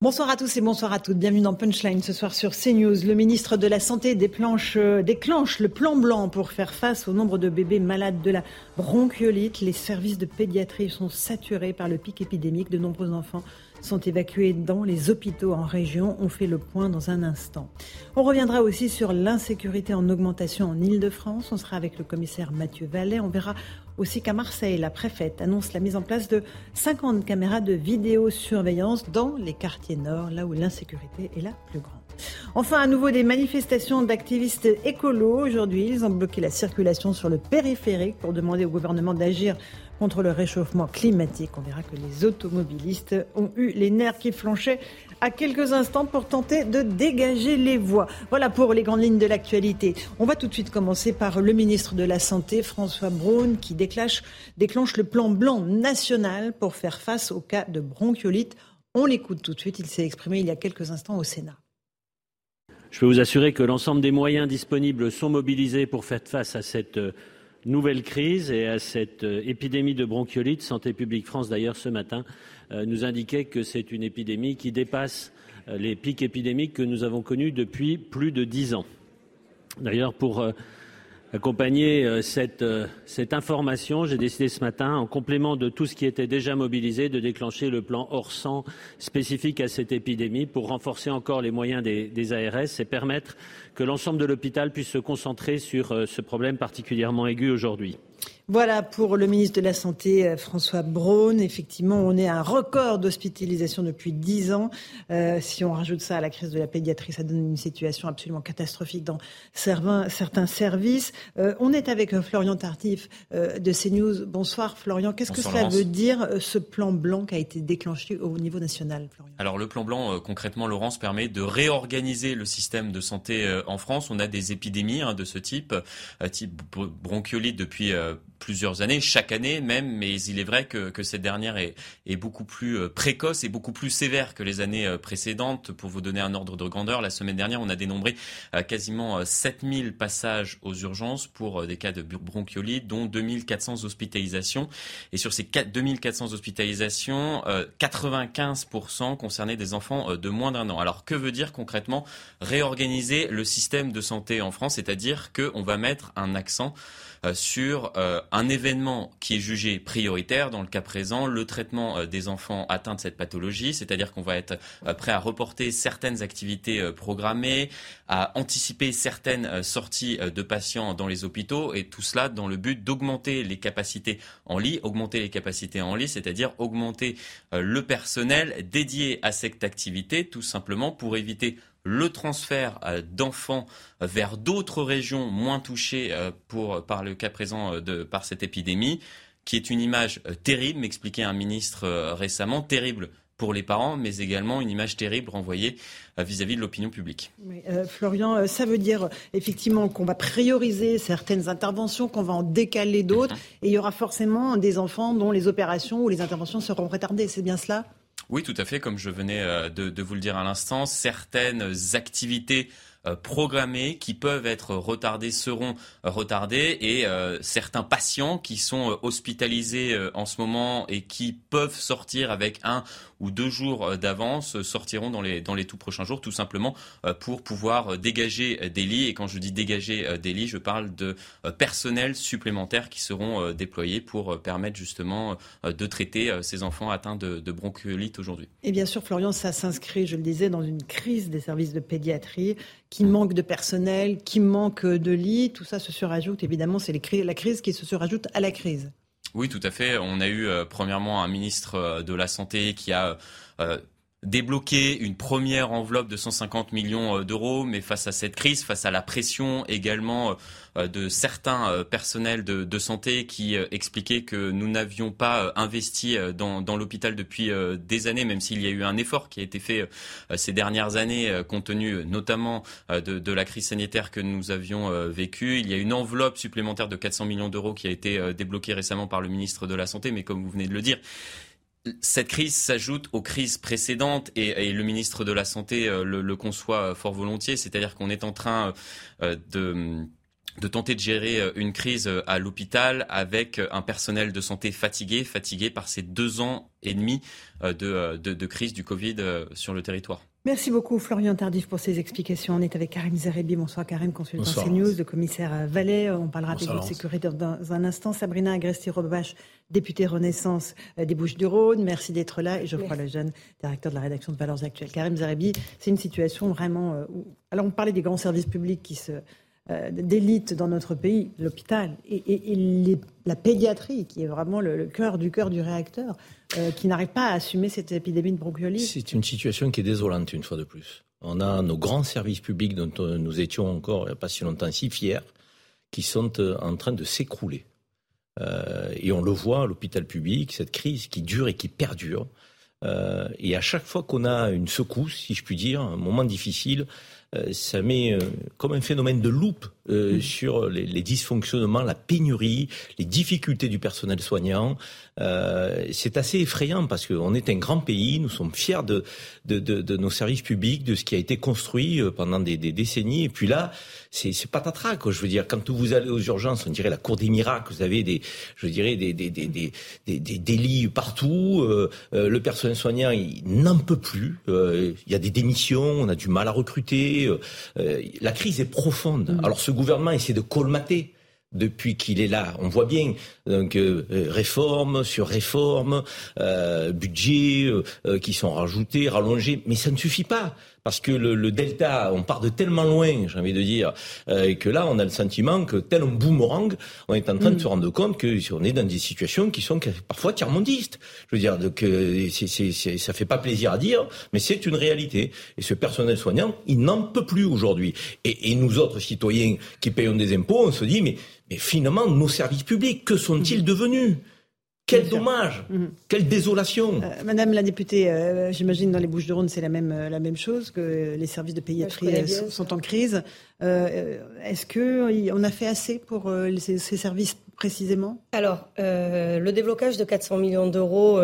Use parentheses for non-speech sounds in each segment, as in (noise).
Bonsoir à tous et bonsoir à toutes. Bienvenue dans Punchline ce soir sur CNews. Le ministre de la Santé déclenche, euh, déclenche le plan blanc pour faire face au nombre de bébés malades de la bronchiolite. Les services de pédiatrie sont saturés par le pic épidémique. De nombreux enfants sont évacués dans les hôpitaux en région. On fait le point dans un instant. On reviendra aussi sur l'insécurité en augmentation en Ile-de-France. On sera avec le commissaire Mathieu Vallet. On verra aussi qu'à Marseille, la préfète annonce la mise en place de 50 caméras de vidéosurveillance dans les quartiers nord, là où l'insécurité est la plus grande. Enfin, à nouveau des manifestations d'activistes écolos. Aujourd'hui, ils ont bloqué la circulation sur le périphérique pour demander au gouvernement d'agir contre le réchauffement climatique. On verra que les automobilistes ont eu les nerfs qui flanchaient à quelques instants pour tenter de dégager les voies. Voilà pour les grandes lignes de l'actualité. On va tout de suite commencer par le ministre de la Santé, François Braun, qui déclenche, déclenche le plan blanc national pour faire face au cas de bronchiolite. On l'écoute tout de suite. Il s'est exprimé il y a quelques instants au Sénat. Je peux vous assurer que l'ensemble des moyens disponibles sont mobilisés pour faire face à cette euh, nouvelle crise et à cette euh, épidémie de bronchiolite. Santé publique France, d'ailleurs, ce matin, euh, nous indiquait que c'est une épidémie qui dépasse les pics épidémiques que nous avons connus depuis plus de dix ans. D'ailleurs, pour accompagner euh, cette, euh, information, j'ai décidé ce matin, en complément de tout ce qui était déjà mobilisé, de déclencher le plan hors sang spécifique à cette épidémie pour renforcer encore les moyens des ARS et permettre que l'ensemble de l'hôpital puisse se concentrer sur euh, ce problème particulièrement aigu aujourd'hui. Voilà pour le ministre de la Santé, euh, François Braun. Effectivement, on est à un record d'hospitalisation depuis 10 ans. Euh, si on rajoute ça à la crise de la pédiatrie, ça donne une situation absolument catastrophique dans certains, services. Euh, on est avec Florian Tardif de CNews. Bonsoir Florian. Qu'est-ce que cela veut dire ce plan blanc qui a été déclenché au niveau national Florian? Alors le plan blanc, concrètement, Laurence, permet de réorganiser le système de santé en France. On a des épidémies hein, de ce type, type bronchiolite depuis plusieurs années, chaque année même, mais il est vrai que, cette dernière est, beaucoup plus euh, précoce et beaucoup plus sévère que les années euh, précédentes. Pour vous donner un ordre de grandeur, la semaine dernière, on a dénombré euh, quasiment 7000 passages aux urgences pour des cas de bronchiolite, dont 2400 hospitalisations. Et sur ces 2400 hospitalisations, 95% concernaient des enfants de moins d'un an. Alors que veut dire concrètement réorganiser le système de santé en France? C'est-à-dire qu'on va mettre un accent euh, sur euh, un événement qui est jugé prioritaire, dans le cas présent, le traitement euh, des enfants atteints de cette pathologie, c'est-à-dire qu'on va être prêt à reporter certaines activités programmées, à anticiper certaines sorties de patients dans les hôpitaux, et tout cela dans le but d'augmenter les capacités en lit, augmenter les capacités en lit, c'est-à-dire augmenter le personnel dédié à cette activité, tout simplement pour éviter le transfert euh, d'enfants vers d'autres régions moins touchées euh, pour, par le cas présent euh, de, par cette épidémie, qui est une image terrible, m'expliquait un ministre récemment, terrible pour les parents, mais également une image terrible renvoyée vis-à-vis de l'opinion publique. Florian, ça veut dire effectivement qu'on va prioriser certaines interventions, qu'on va en décaler d'autres, mhm. et il y aura forcément des enfants dont les opérations ou les interventions seront retardées. C'est bien cela? Oui, tout à fait. Comme je venais euh, de, vous le dire à l'instant, certaines activités euh, programmées qui peuvent être retardées seront retardées et euh, certains patients qui sont hospitalisés en ce moment et qui peuvent sortir avec un ou deux jours euh, d'avance euh, sortiront dans les, dans les tout prochains jours, tout simplement euh, pour pouvoir dégager des lits. Et quand je dis dégager des lits, je parle de personnel supplémentaire qui seront déployés pour permettre justement de traiter ces enfants atteints de, de bronchiolite aujourd'hui. Et bien sûr, Florian, ça s'inscrit, je le disais, dans une crise des services de pédiatrie qui manque de personnel, qui manque de lits. Tout ça se surajoute, évidemment, c'est la crise qui se surajoute à la crise. Oui, tout à fait. On a eu euh, premièrement un ministre euh, de la Santé qui a débloqué une première enveloppe de 150 millions euh, d'euros, mais face à cette crise, face à la pression également euh, de certains euh, personnels de, santé qui expliquaient que nous n'avions pas investi dans, l'hôpital depuis des années, même s'il y a eu un effort qui a été fait ces dernières années, compte tenu notamment de, de, la crise sanitaire que nous avions vécue. Il y a une enveloppe supplémentaire de 400 millions d'euros qui a été débloquée récemment par le ministre de la Santé, mais comme vous venez de le dire, cette crise s'ajoute aux crises précédentes et, le ministre de la Santé euh, le, conçoit fort volontiers, c'est-à-dire qu'on est en train euh, de tenter de gérer euh, une crise à l'hôpital avec un personnel de santé fatigué, fatigué par ces deux ans et demi de, de crise du Covid sur le territoire. Merci beaucoup Florian Tardif pour ces explications. On est avec Karim Zerebi. Bonsoir Karim, consultant CNews, le commissaire Vallet. On parlera des de sécurité dans un instant. Sabrina Agresti-Robache, députée Renaissance euh, des Bouches-du-Rhône. Merci d'être là. Et Geoffroy Lejeune, directeur de la rédaction de Valeurs Actuelles. Karim Zerebi, c'est une situation vraiment... Euh, alors on parlait des grands services publics qui se euh, d'élite dans notre pays, l'hôpital et, la pédiatrie, qui est vraiment le, cœur du cœur du réacteur, euh, qui n'arrive pas à assumer cette épidémie de bronchiolite. C'est une situation qui est désolante, une fois de plus. On a nos grands services publics dont euh, nous étions encore il n'y a pas si longtemps si fiers, qui sont en train de s'écrouler. et on le voit l'hôpital public, cette crise qui dure et qui perdure. et à chaque fois qu'on a une secousse, si je puis dire, un moment difficile, ça met euh, comme un phénomène de loupe euh, mmh. sur les, les, dysfonctionnements, la pénurie, les difficultés du personnel soignant. Euh, c'est assez effrayant parce qu'on est un grand pays, nous sommes fiers de, de, de, de, nos services publics, de ce qui a été construit pendant des, des décennies. Et puis là, c'est patatras. Quoi. Je veux dire, quand vous allez aux urgences, on dirait la cour des miracles. Vous avez des, je dirais, des, des, des, des, des, des lits partout. Euh, le personnel soignant, il n'en peut plus. il y a des démissions, on a du mal à recruter. Euh, la crise est profonde. Mm. Alors ce gouvernement essaie de colmater depuis qu'il est là. On voit bien donc euh, réforme sur réforme, euh, budget qui sont rajoutés, rallongés, mais ça ne suffit pas parce que le, delta, on part de tellement loin, j'ai envie de dire, euh, que là, on a le sentiment que tel un boomerang, on est en train de mm. se rendre compte que on est dans des situations qui sont parfois tiers-mondistes. Je veux dire, donc, euh, ça fait pas plaisir à dire, mais c'est une réalité. Et ce personnel soignant, il n'en peut plus aujourd'hui. Et, et nous autres citoyens qui payons des impôts, on se dit, mais, mais finalement, nos services publics, que sont-ils devenus? Quel dommage, mhm. quelle désolation. Euh, Madame la députée, euh, j'imagine dans les Bouches-du-Rhône c'est la même euh, la même chose que les services de pédiatrie sont, en crise. Est-ce que on a fait assez pour ces, services précisément? Alors, le déblocage de 400 millions d'euros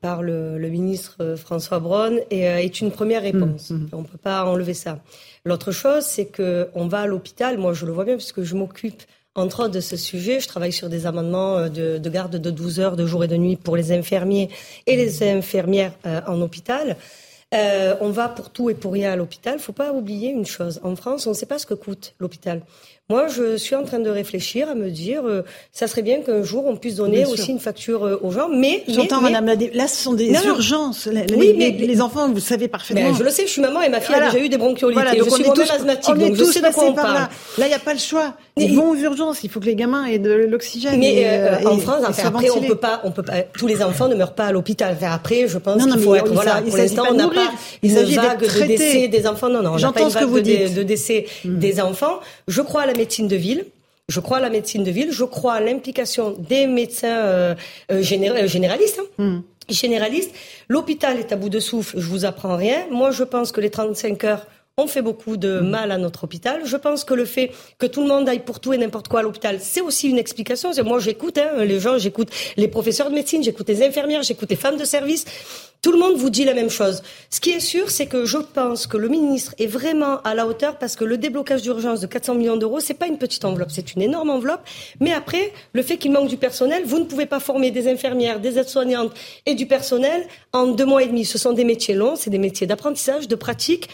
par le, ministre François Braun est, une première réponse. Mhm. On ne peut pas enlever ça. L'autre chose, c'est que on va à l'hôpital. Moi, je le vois bien puisque je m'occupe entre autres de ce sujet. Je travaille sur des amendements euh, de, garde de 12 heures de jour et de nuit pour les infirmiers et les infirmières euh, en hôpital. Euh, on va pour tout et pour rien à l'hôpital. Il ne faut pas oublier une chose. En France, on ne sait pas ce que coûte l'hôpital. Moi, je suis en train de réfléchir à me dire, euh, ça serait bien qu'un jour on puisse donner aussi une facture euh, aux gens. Mais j'entends, Madame, là, ce sont des urgences. Les, oui, mais les, enfants, vous savez parfaitement. je le sais, je suis maman et ma fille a déjà eu des bronchiolites. et je suis moi-même asthmatique, donc je sais de quoi on parle. Là, là, il n'y a pas le choix. Ils vont aux urgences. Il faut que les gamins aient de l'oxygène. Mais euh, en France, après, on peut pas, on peut pas. Tous les enfants ne meurent pas à l'hôpital. Après, je pense qu'il faut être. Voilà, pour l'instant, on n'a pas une vague de décès des enfants. Non, non, on n'a pas une vague de décès hmm. des enfants. Je crois à la médecine de ville. Je crois à la médecine de ville, je crois à l'implication des médecins euh, euh, euh généralistes. Hein. Hmm. Généralistes. L'hôpital est à bout de souffle, je vous apprends rien. Moi, je pense que les 35 heures ont fait beaucoup de hmm. mal à notre hôpital. Je pense que le fait que tout le monde aille pour tout et n'importe quoi à l'hôpital, c'est aussi une explication. Moi, j'écoute hein, les gens, j'écoute les professeurs de médecine, j'écoute les infirmières, j'écoute les femmes de service. Tout le monde vous dit la même chose. Ce qui est sûr, c'est que je pense que le ministre est vraiment à la hauteur parce que le déblocage d'urgence de 400 millions d'euros, c'est pas une petite enveloppe, c'est une énorme enveloppe. Mais après, le fait qu'il manque du personnel, vous ne pouvez pas former des infirmières, des aides-soignantes et du personnel en deux mois et demi. Ce sont des métiers longs, c'est des métiers d'apprentissage, de pratique.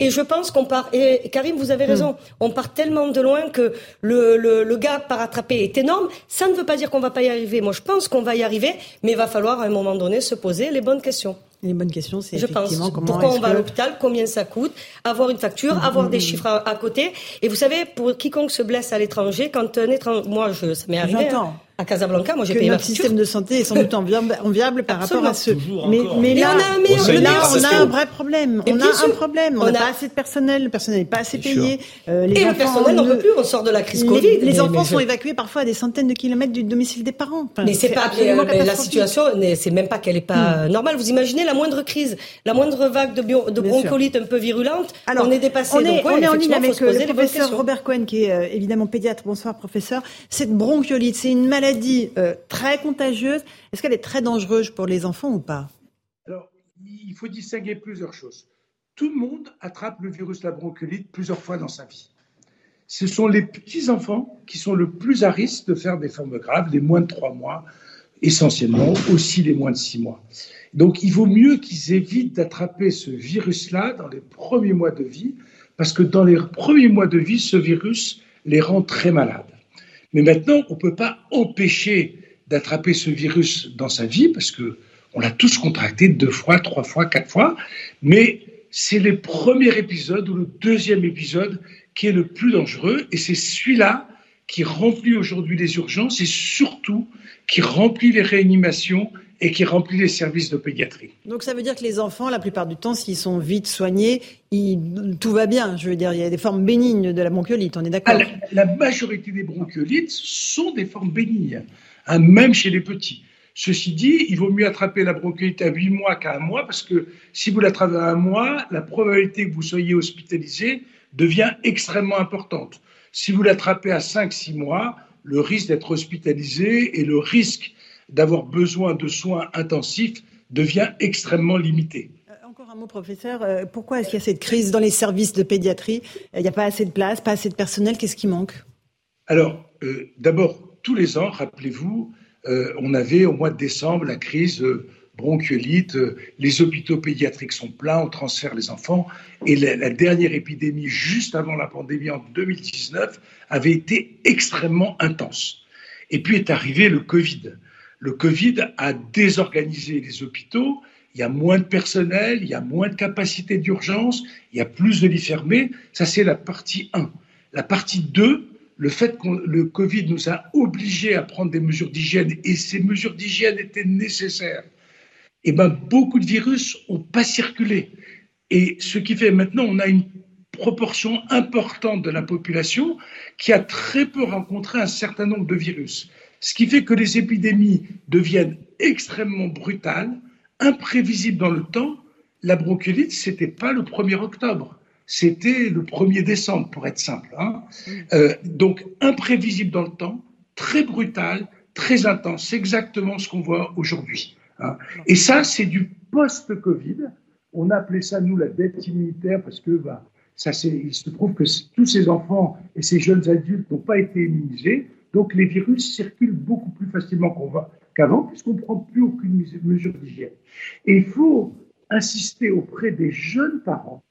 Et je pense qu'on part. Et Karim, vous avez raison. Hmm. On part tellement de loin que le, le, le gap par attraper est énorme. Ça ne veut pas dire qu'on va pas y arriver. Moi, je pense qu'on va y arriver, mais il va falloir à un moment donné se poser les bonnes questions. Les bonnes questions, c'est effectivement pense. Pourquoi on va à l'hôpital Combien ça coûte Avoir une facture, hmm, avoir des chiffres à, côté. Et vous savez, pour quiconque se blesse à l'étranger, quand un étranger, moi, je, ça m'est arrivé. Hein. À Casablanca, moi j'ai payé notre système de santé est sans doute enviable, par rapport à ce. Mais, mais là, on a un vrai problème. On a un problème. On n'a pas assez de personnel. Le personnel n'est pas assez payé. Euh, les Et le personnel n'en peut plus. On sort de la crise Covid. Les enfants sont évacués parfois à des centaines de kilomètres du domicile des parents. Mais c'est pas la situation. C'est même pas qu'elle est pas hmm. normale. Vous imaginez la moindre crise, la moindre vague de, de bronchiolite un peu virulente, Alors, on est dépassé. On est, on est en ligne avec euh, le professeur Robert Cohen, qui est euh, évidemment pédiatre. Bonsoir, professeur. Cette bronchiolite, c'est une maladie très contagieuse. Est-ce qu'elle est très dangereuse pour les enfants ou pas? Alors, il faut distinguer plusieurs choses. Tout le monde attrape le virus de la bronchiolite plusieurs fois dans sa vie. Ce sont les petits-enfants qui sont le plus à risque de faire des formes graves, les moins de trois mois, essentiellement, aussi les moins de six mois. Donc, il vaut mieux qu'ils évitent d'attraper ce virus-là dans les premiers mois de vie, parce que dans les premiers mois de vie, ce virus les rend très malades. Mais maintenant, on ne peut pas empêcher d'attraper ce virus dans sa vie, parce que on l'a tous contracté deux fois, trois fois, quatre fois, mais c'est le premier épisode ou le deuxième épisode qui est le plus dangereux, et c'est celui-là qui remplit aujourd'hui les urgences et surtout qui remplit les réanimations et qui remplit les services de pédiatrie. Donc ça veut dire que les enfants, la plupart du temps, s'ils sont vite soignés, tout va bien. Je veux dire, il y a des formes bénignes de la bronchiolite, on est d'accord? Ah, la, majorité des bronchiolites sont des formes bénignes, hein, même chez les petits. Ceci dit, il vaut mieux attraper la bronchiolite à 8 mois qu'à un mois, parce que si vous l'attrapez à un mois, la probabilité que vous soyez hospitalisé devient extrêmement importante. Si vous l'attrapez à 5-6 mois, le risque d'être hospitalisé et le risque d'avoir besoin de soins intensifs devient extrêmement limité. Euh, encore un mot, professeur. Euh, pourquoi est-ce qu'il y a cette crise dans les services de pédiatrie? Il n'y a pas assez de place, pas assez de personnel. Qu'est-ce qui manque? Alors, euh, d'abord, tous les ans, rappelez-vous, on avait au mois de décembre la crise bronchiolite, les hôpitaux pédiatriques sont pleins, on transfère les enfants. Et la, dernière épidémie, juste avant la pandémie en 2019, avait été extrêmement intense. Et puis est arrivé le Covid. Le Covid a désorganisé les hôpitaux. Il y a moins de personnel, il y a moins de capacité d'urgence, il y a plus de lits fermés. Ça, c'est la partie 1. La partie 2, le fait que le Covid nous a obligés à prendre des mesures d'hygiène et ces mesures d'hygiène étaient nécessaires eh ben, beaucoup de virus n'ont pas circulé. Et ce qui fait maintenant, on a une proportion importante de la population qui a très peu rencontré un certain nombre de virus. Ce qui fait que les épidémies deviennent extrêmement brutales, imprévisibles dans le temps. La bronchiolite, c'était pas le 1er octobre, c'était le 1er décembre, pour être simple. Hein. Euh, donc, imprévisible dans le temps, très brutal, très intense. C'est exactement ce qu'on voit aujourd'hui. Hein. Et ça, c'est du post-Covid. On a appelé ça, nous, la dette immunitaire, parce que bah, ça, il se trouve que tous ces enfants et ces jeunes adultes n'ont pas été immunisés. Donc, les virus circulent beaucoup plus facilement qu'avant, puisqu'on ne prend plus aucune mesure d'hygiène. Et il faut insister auprès des jeunes parents,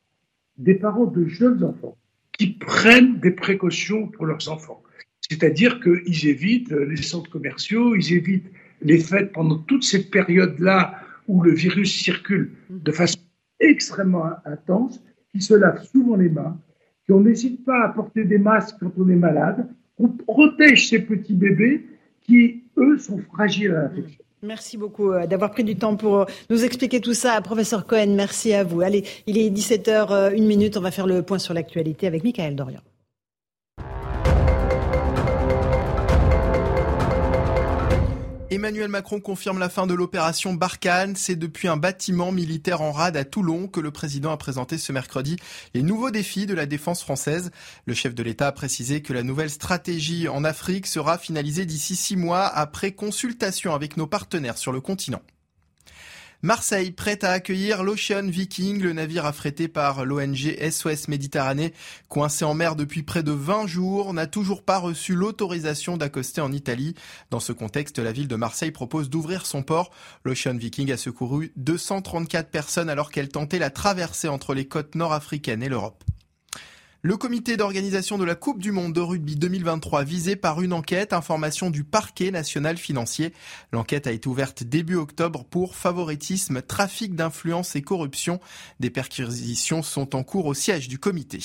des parents de jeunes enfants, qui prennent des précautions pour leurs enfants. C'est-à-dire qu'ils évitent les centres commerciaux, ils évitent les fêtes pendant toute cette période-là où le virus circule de façon extrêmement intense, qui se lavent souvent les mains, qu'on n'hésite pas à porter des masques quand on est malade, qu'on protège ces petits bébés qui, eux, sont fragiles à l'infection. Merci beaucoup euh, d'avoir pris du temps pour nous expliquer tout ça. Professeur Cohen, merci à vous. Allez, il est 17h, euh, on va faire le point sur l'actualité avec Michael Dorian. Emmanuel Macron confirme la fin de l'opération Barkhane. C'est depuis un bâtiment militaire en rade à Toulon que le président a présenté ce mercredi les nouveaux défis de la défense française. Le chef de l'État a précisé que la nouvelle stratégie en Afrique sera finalisée d'ici six mois après consultation avec nos partenaires sur le continent. Marseille, prête à accueillir l'Ocean Viking, le navire affrété par l'ONG SOS Méditerranée, coincé en mer depuis près de 20 jours, n'a toujours pas reçu l'autorisation d'accoster en Italie. Dans ce contexte, la ville de Marseille propose d'ouvrir son port. L'Ocean Viking a secouru 234 personnes alors qu'elle tentait la traversée entre les côtes nord-africaines et l'Europe. Le comité d'organisation de la Coupe du Monde de rugby 2023 visé par une enquête, information du parquet national financier. L'enquête a été ouverte début octobre pour favoritisme, trafic d'influence et corruption. Des perquisitions sont en cours au siège du comité.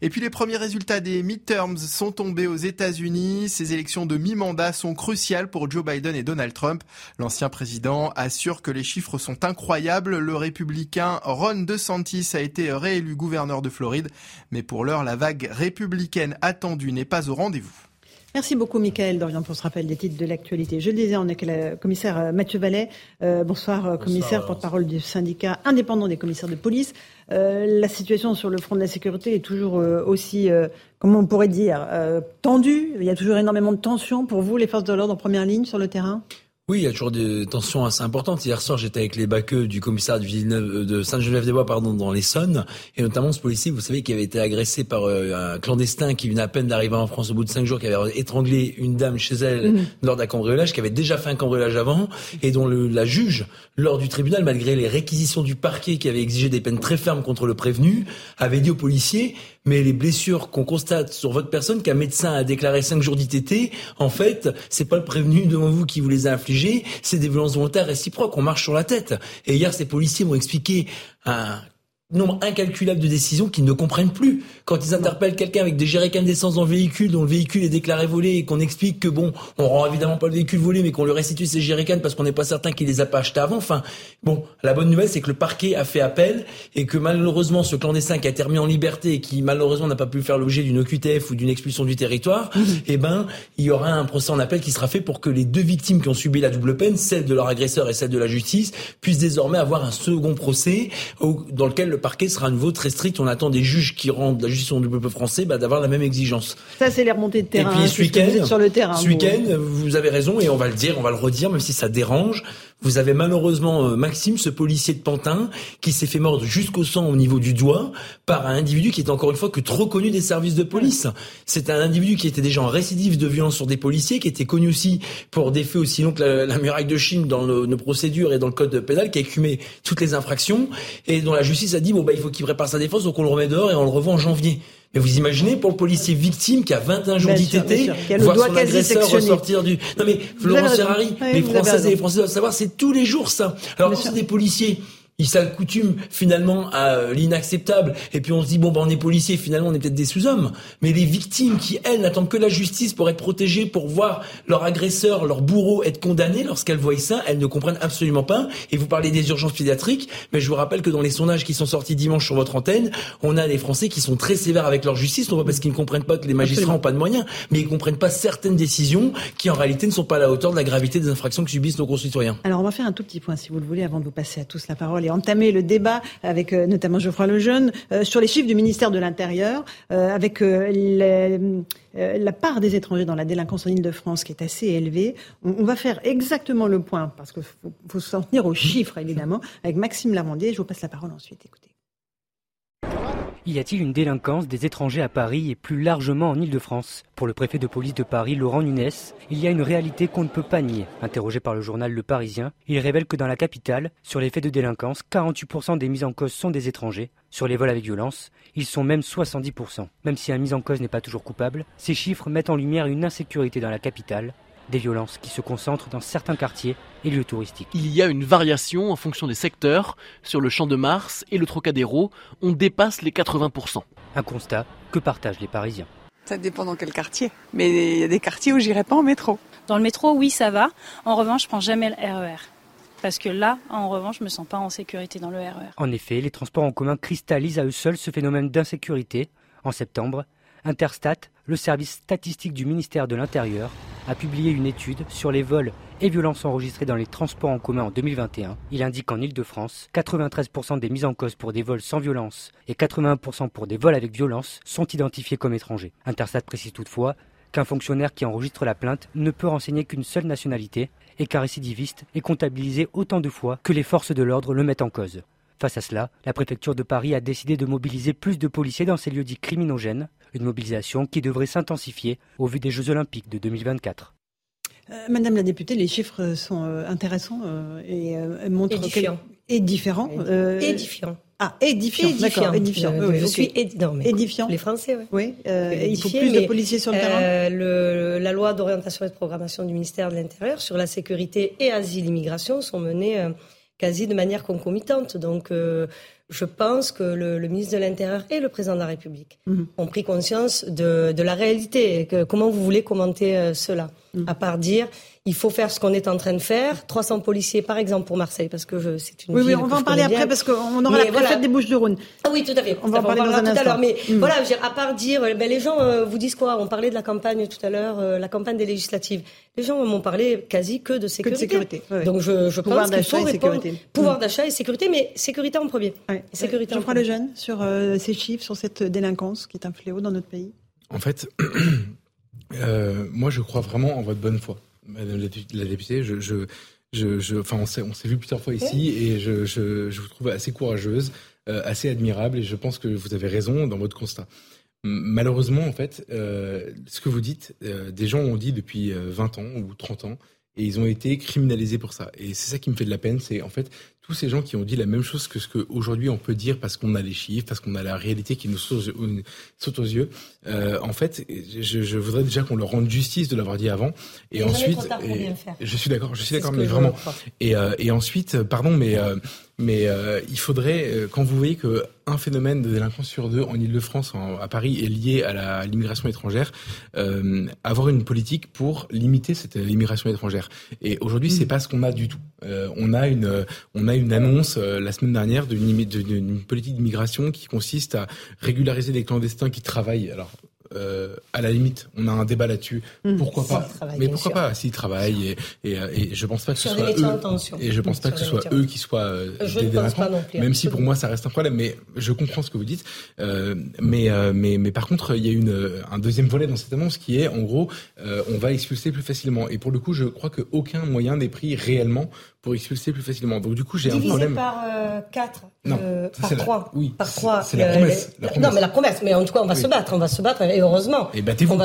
Et puis les premiers résultats des midterms sont tombés aux États-Unis. Ces élections de mi-mandat sont cruciales pour Joe Biden et Donald Trump. L'ancien président assure que les chiffres sont incroyables. Le républicain Ron DeSantis a été réélu gouverneur de Floride. Mais pour l'heure, la vague républicaine attendue n'est pas au rendez-vous. Merci beaucoup, Michael Dorian, pour ce rappel des titres de l'actualité. Je le disais, on est avec le commissaire euh, Mathieu Vallet. Euh, bonsoir, euh, commissaire, porte-parole du syndicat indépendant des commissaires de police. La situation sur le front de la sécurité est toujours aussi, comment on pourrait dire, tendue. Il y a toujours énormément de tensions pour vous, les forces de l'ordre en première ligne sur le terrain? Oui, il y a toujours des tensions assez importantes. Hier soir, j'étais avec les baqueux du commissariat de Villeneuve, de Sainte-Geneviève-des-Bois, pardon, dans l'Essonne, et notamment ce policier, vous savez, qui avait été agressé par euh, un clandestin qui venait à peine d'arriver en France au bout de cinq jours, qui avait étranglé une dame chez elle mmh. lors d'un cambriolage, qui avait déjà fait un cambriolage avant, et dont le, la juge, lors du tribunal, malgré les réquisitions du parquet qui avait exigé des peines très fermes contre le prévenu, avait dit au policier mais les blessures qu'on constate sur votre personne, qu'un médecin a déclaré cinq jours d'ITT, en fait, c'est pas le prévenu devant vous qui vous les a infligées, c'est des violences volontaires réciproques, on marche sur la tête. Et hier, ces policiers m'ont expliqué un nombre incalculable de décisions qu'ils ne comprennent plus. Quand ils interpellent quelqu'un avec des jerrycans d'essence dans le véhicule, dont le véhicule est déclaré volé et qu'on explique que bon, on rend évidemment pas le véhicule volé, mais qu'on lui restitue ses jerrycans parce qu'on n'est pas certain qu'il les a pas achetés avant. Enfin, bon, la bonne nouvelle, c'est que le parquet a fait appel et que malheureusement, ce clandestin qui a été remis en liberté et qui malheureusement n'a pas pu faire l'objet d'une OQTF ou d'une expulsion du territoire, eh ben, il y aura un procès en appel qui sera fait pour que les deux victimes qui ont subi la double peine, celle de leur agresseur et celle de la justice, puissent désormais avoir un second procès dans lequel le parquet sera à nouveau très strict. On attend des juges qui rendent la justice du peuple français bah, d'avoir la même exigence. Ça, c'est les remontées de terrain. Et puis ce week-end, sur le terrain. Ce week-end, vous avez raison et on va le dire, on va le redire, même si ça dérange. Vous avez malheureusement euh, Maxime, ce policier de Pantin, qui s'est fait mordre jusqu'au sang au niveau du doigt par un individu qui est encore une fois que trop connu des services de police. C'est un individu qui était déjà en récidive de violence sur des policiers, qui était connu aussi pour des faits aussi longs que la, muraille de Chine dans nos procédures et dans le code pénal, qui a écumé toutes les infractions et dont la justice a dit bon bah il faut qu'il prépare sa défense, donc on le remet dehors et on le revoit en janvier. Mais vous imaginez pour le policier victime qui a 21 jours d'ITT, voir son agresseur ressortir du... Non mais Florence Ferrari, les Françaises et les Français doivent savoir, c'est tous les jours ça. Alors c'est des policiers ils s'accoutument finalement à euh, l'inacceptable. Et puis on se dit bon ben on est policier, finalement on est peut-être des sous-hommes. Mais les victimes qui elles n'attendent que la justice pour être protégées, pour voir leur agresseur, leur bourreau être condamné, lorsqu'elles voient ça, elles ne comprennent absolument pas. Et vous parlez des urgences pédiatriques, mais je vous rappelle que dans les sondages qui sont sortis dimanche sur votre antenne, on a des Français qui sont très sévères avec leur justice, non pas parce qu'ils ne comprennent pas que les magistrats n'ont pas de moyens, mais ils ne comprennent pas certaines décisions qui en réalité ne sont pas à la hauteur de la gravité des infractions que subissent nos concitoyens. Alors on va faire un tout petit point si vous le voulez avant de vous passer à tous la parole et entamer le débat avec euh, notamment Geoffroy Lejeune euh, sur les chiffres du ministère de l'Intérieur, euh, avec la part des étrangers dans la délinquance en Ile-de-France qui est assez élevée. On, va faire exactement le point, parce qu'il faut, faut s'en tenir aux chiffres, évidemment, avec Maxime Lavandier. Je vous passe la parole ensuite. Écoutez. Y a-t-il une délinquance des étrangers à Paris et plus largement en Ile-de-France? Pour le préfet de police de Paris, Laurent Nunes, il y a une réalité qu'on ne peut pas nier. Interrogé par le journal Le Parisien, il révèle que dans la capitale, sur les faits de délinquance, 48% des mises en cause sont des étrangers. Sur les vols avec violence, ils sont même 70%. Même si un mis en cause n'est pas toujours coupable, ces chiffres mettent en lumière une insécurité dans la capitale des violences qui se concentrent dans certains quartiers et lieux touristiques. Il y a une variation en fonction des secteurs. Sur le Champ de Mars et le Trocadéro, on dépasse les 80%. Un constat que partagent les Parisiens. Ça dépend dans quel quartier. Mais il y a des quartiers où j'irai pas en métro. Dans le métro, oui, ça va. En revanche, je prends jamais le RER. E Parce que là, en revanche, je me sens pas en sécurité dans le RER. E en effet, les transports en commun cristallisent à eux seuls ce phénomène d'insécurité. En septembre, Interstat, le service statistique du ministère de l'Intérieur, a publié une étude sur les vols et violences enregistrées dans les transports en commun en 2021. Il indique qu'en Ile-de-France, 93% des mises en cause pour des vols sans violence et 81% pour des vols avec violence sont identifiés comme étrangers. Interstat précise toutefois qu'un fonctionnaire qui enregistre la plainte ne peut renseigner qu'une seule nationalité et qu'un récidiviste est comptabilisé autant de fois que les forces de l'ordre le mettent en cause. Face à cela, la préfecture de Paris a décidé de mobiliser plus de policiers dans ces lieux dits criminogènes, une mobilisation qui devrait s'intensifier au vu des Jeux olympiques de 2024. Euh, Madame la députée, les chiffres sont euh, intéressants euh, et montrent édifiants. et différents. Édifiants. Ah, édifiant, d'accord, édifiant. je suis édifiant. Les Français, oui. il faut plus de policiers sur le terrain. Le, la loi d'orientation et de programmation du ministère de l'Intérieur sur la sécurité et asile immigration sont menées quasi de manière concomitante. Donc, je pense que le, ministre de l'Intérieur et le président de la République mhm. ont pris conscience de, la réalité. Que, comment vous voulez commenter euh, cela mhm. À part dire il faut faire ce qu'on est en train de faire. 300 policiers, par exemple, pour Marseille, parce que c'est une oui, Oui, on va en parler après, parce qu'on aura la préfète des Bouches-du-Rhône. Ah oui, tout à fait. On va en parler dans un tout à l'heure. Mais mm. voilà, à part dire, ben, les gens euh, vous disent quoi? On parlait de la campagne tout à l'heure, euh, la campagne des législatives. Les gens m'ont parlé quasi que de sécurité. Que de sécurité Donc je, je pense qu'il faut répondre pouvoir mm. d'achat et sécurité, mais sécurité en premier. Ouais. Sécurité. Jean-François Lejeune, sur euh, ces chiffres, sur cette délinquance qui est un fléau dans notre pays. En fait, (clears throat) moi, je crois vraiment en votre bonne foi. Madame la députée, je, je, je, enfin, on s'est, on s'est vu plusieurs fois ici et je, je, je vous trouve assez courageuse, euh, assez admirable et je pense que vous avez raison dans votre constat. Malheureusement, en fait, euh, ce que vous dites, euh, des gens ont dit depuis 20 ans ou 30 ans et ils ont été criminalisés pour ça. Et c'est ça qui me fait de la peine, c'est en fait tous ces gens qui ont dit la même chose que ce qu'aujourd'hui on peut dire parce qu'on a les chiffres, parce qu'on a la réalité qui nous saute, aux yeux. Euh, en fait, je, je, voudrais déjà qu'on leur rende justice de l'avoir dit avant. Et ensuite, je suis d'accord, je suis d'accord, mais vraiment. Et, euh, et, ensuite, pardon, mais euh, mais il faudrait, quand vous voyez que un phénomène de délinquance sur deux en Ile-de-France, à Paris, est lié à l'immigration étrangère, euh, avoir une politique pour limiter cette immigration étrangère. Et aujourd'hui, c'est pas ce qu'on a du tout. on a une, on a une annonce la semaine dernière d'une politique d'immigration qui consiste à régulariser des clandestins qui travaillent. Alors euh, à la limite, on a un débat là-dessus. Mmh. pourquoi pas Mais pourquoi pas s'ils travaillent et, et, et, je pense pas que ce soit eux. Et je pense pas que ce soit eux qui soient euh, des délinquants. Même si pour moi ça reste un problème, mais je comprends ce que vous dites. Euh, mais, euh, mais mais par contre, il y a une un deuxième volet dans cette annonce qui est en gros, euh, on va expulser plus facilement. Et pour le coup, je crois qu'aucun moyen n'est pris réellement pour expulser plus facilement. Donc du coup, j'ai un problème. par euh, 4, non, euh, par 3. Oui, par 3. C'est la, promesse, la promesse. Non, mais la promesse. Mais en tout cas, on va se battre. On va se battre, et heureusement. Et battez-vous.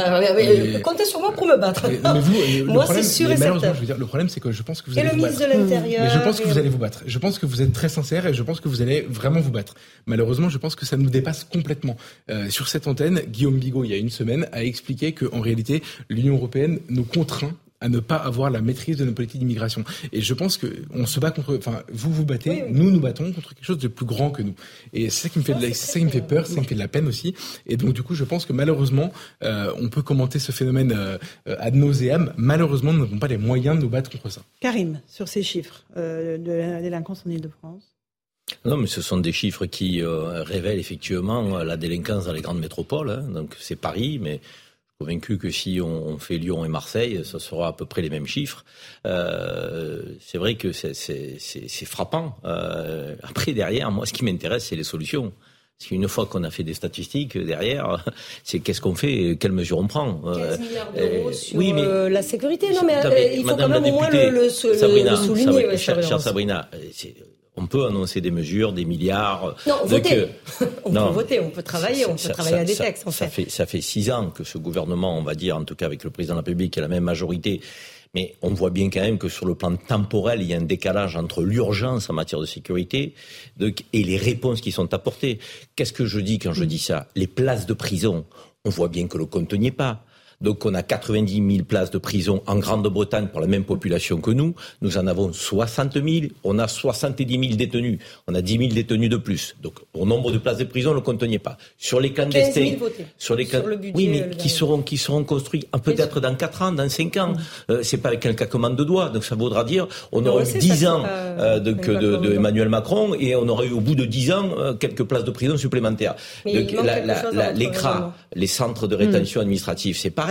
Comptez sur moi pour me battre. Mais, vous, (laughs) moi, c'est sûr et certain. Je veux dire, le problème, c'est que je pense que vous allez et le ministre de l'Intérieur. Mais je pense que vous allez vous battre. Je pense que vous êtes très sincère et je pense que vous allez vraiment vous battre. Malheureusement, je pense que ça nous dépasse complètement. Euh, sur cette antenne, Guillaume Bigot, il y a une semaine, a expliqué qu'en réalité, l'Union européenne nous contraint à ne pas avoir la maîtrise de nos politiques d'immigration. Et je pense que on se bat contre, enfin, vous vous battez, nous nous battons contre quelque chose de plus grand que nous. Et c'est ça qui me fait, c'est ça qui me fait peur, c'est ça qui me fait de la peine aussi. Et donc du coup, je pense que malheureusement, euh, on peut commenter ce phénomène euh, ad nauseam. Malheureusement, nous n'avons pas les moyens de nous battre contre ça. Karim, sur ces chiffres euh, de la délinquance en Ile-de-France. Non, mais ce sont des chiffres qui euh, révèlent effectivement la délinquance dans les grandes métropoles. Hein. Donc c'est Paris, mais convaincu que si on, fait Lyon et Marseille, ça sera à peu près les mêmes chiffres. Euh, c'est vrai que c'est frappant. Euh, après, derrière, moi, ce qui m'intéresse, c'est les solutions. Parce qu'une fois qu'on a fait des statistiques derrière, (laughs) c'est qu'est-ce qu'on fait, quelles mesures on prend. 15 euh, milliards d'euros sur oui, mais, la sécurité. Non, mais il faut quand même au moins le, le, souligner. chère Sabrina, on peut annoncer des mesures, des milliards. Non, voter. (laughs) on peut voter, on peut travailler, on peut travailler à des textes. En ça fait. ça fait six ans que ce gouvernement, on va dire, en tout cas avec le président de la République et la même majorité, mais on voit bien quand même que sur le plan temporel, il y a un décalage entre l'urgence en matière de sécurité et les réponses qui sont apportées. Qu'est-ce que je dis quand je dis ça? Les places de prison, on voit bien que le compte n'y est pas. Donc on a 90 000 places de prison en Grande-Bretagne pour la même population que nous. Nous en avons 60 000. On a 70 000 détenus. On a 10 000 détenus de plus. Donc au nombre de places de prison, le compte n'y pas. Sur les clandestins, sur les sur le oui, mais qui seront qui seront construits peut-être dans 4 ans, dans 5 ans. Euh, c'est pas avec un claquement de doigts. Donc ça voudra dire on aurait eu 10 ans euh, de, de, Emmanuel Macron et on aurait eu au bout de 10 ans euh, quelques places de prison supplémentaires. L'écra, les centres de rétention administrative, c'est pas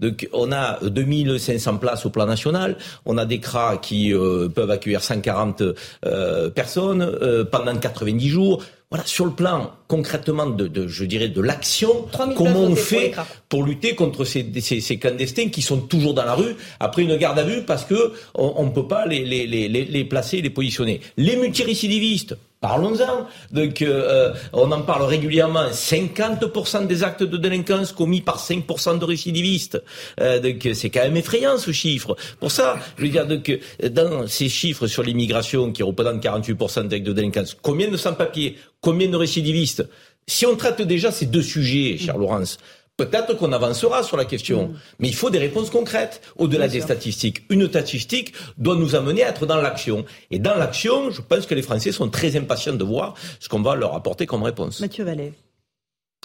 donc, on a 2500 places au plan national. On a des CRA qui euh, peuvent accueillir 140 euh, personnes euh, pendant 90 jours. Voilà, sur le plan concrètement de, je dirais, de l'action, comment on fait pour, lutter contre ces, ces, clandestins qui sont toujours dans la rue après une garde à vue parce que on ne peut pas les, les, les, les placer, les positionner. Les multirécidivistes, Parlons-en. Donc, euh, on en parle régulièrement. 50% des actes de délinquance commis par 5% de récidivistes. Euh, donc, c'est quand même effrayant ce chiffre. Pour ça, je veux dire donc, dans ces chiffres sur l'immigration qui représentent 48% d'actes de délinquance, combien de sans-papiers, combien de récidivistes? Si on traite déjà ces deux sujets, cher Laurence, Peut-être qu'on avancera sur la question, mm. mais il faut des réponses concrètes. Au-delà des statistiques, une statistique doit nous amener à être dans l'action. Et dans l'action, je pense que les Français sont très impatients de voir ce qu'on va leur apporter comme réponse. Mathieu Vallet.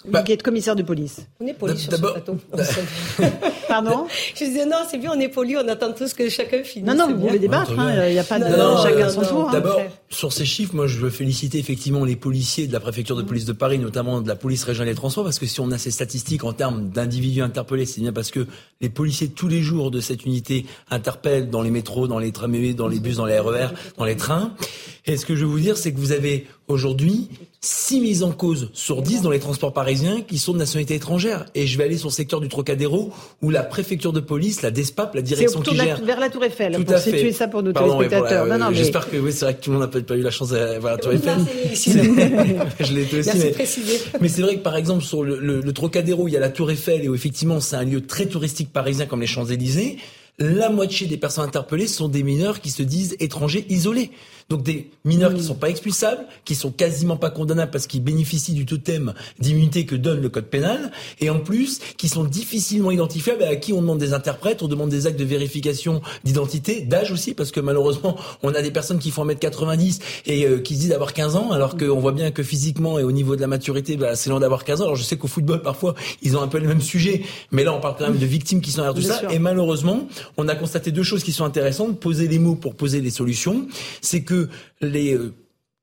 Bah, est commissaire de police. On est poli sur ce plateau. (laughs) Pardon Je disais non, c'est bien, on est poli, on attend tous que chacun finisse. Non, non, vous pouvez débattre, hein, il n'y a pas de chacun son tour. Hein. D'abord, sur ces chiffres, moi je veux féliciter effectivement les policiers de la préfecture de police de Paris, notamment de la police régionale des transports, parce que si on a ces statistiques en termes d'individus interpellés, c'est bien parce que les policiers tous les jours de cette unité interpellent dans les métros, dans les tramways, dans les bus, dans les RER, dans les trains. Et ce que je veux vous dire, c'est que vous avez aujourd'hui 6 mises en cause sur 10 dans les transports parisiens qui sont de nationalité étrangère. Et je vais aller sur le secteur du Trocadéro où la préfecture de police, la DESPAP, la direction qui gère... vers la Tour Eiffel, tout pour situer ça pour nos téléspectateurs. non, non, J'espère que oui, c'est vrai que tout le monde n'a pas eu la chance de voir la Tour Eiffel. (laughs) je l'ai aussi. Mais, mais c'est vrai que par exemple sur le, le, le Trocadéro, il y a la Tour Eiffel et où effectivement c'est un lieu très touristique parisien comme les Champs-Élysées la moitié des personnes interpellées sont des mineurs qui se disent étrangers isolés. Donc des mineurs qui qui sont pas expulsables, qui sont quasiment pas condamnables parce qu'ils bénéficient du totem d'immunité que donne le code pénal, et en plus qui sont difficilement identifiables et à qui on demande des interprètes, on demande des actes de vérification d'identité, d'âge aussi, parce que malheureusement on a des personnes qui font 1m90 et euh, qui se disent avoir 15 ans, alors qu'on voit bien que physiquement et au niveau de la maturité, bah, c'est loin d'avoir 15 ans. Alors je sais qu'au football parfois ils ont un peu le même sujet, mais là on parle quand même de victimes qui sont derrière tout ça, et malheureusement on a constaté deux choses qui sont intéressantes, poser les mots pour poser les solutions, c'est que que les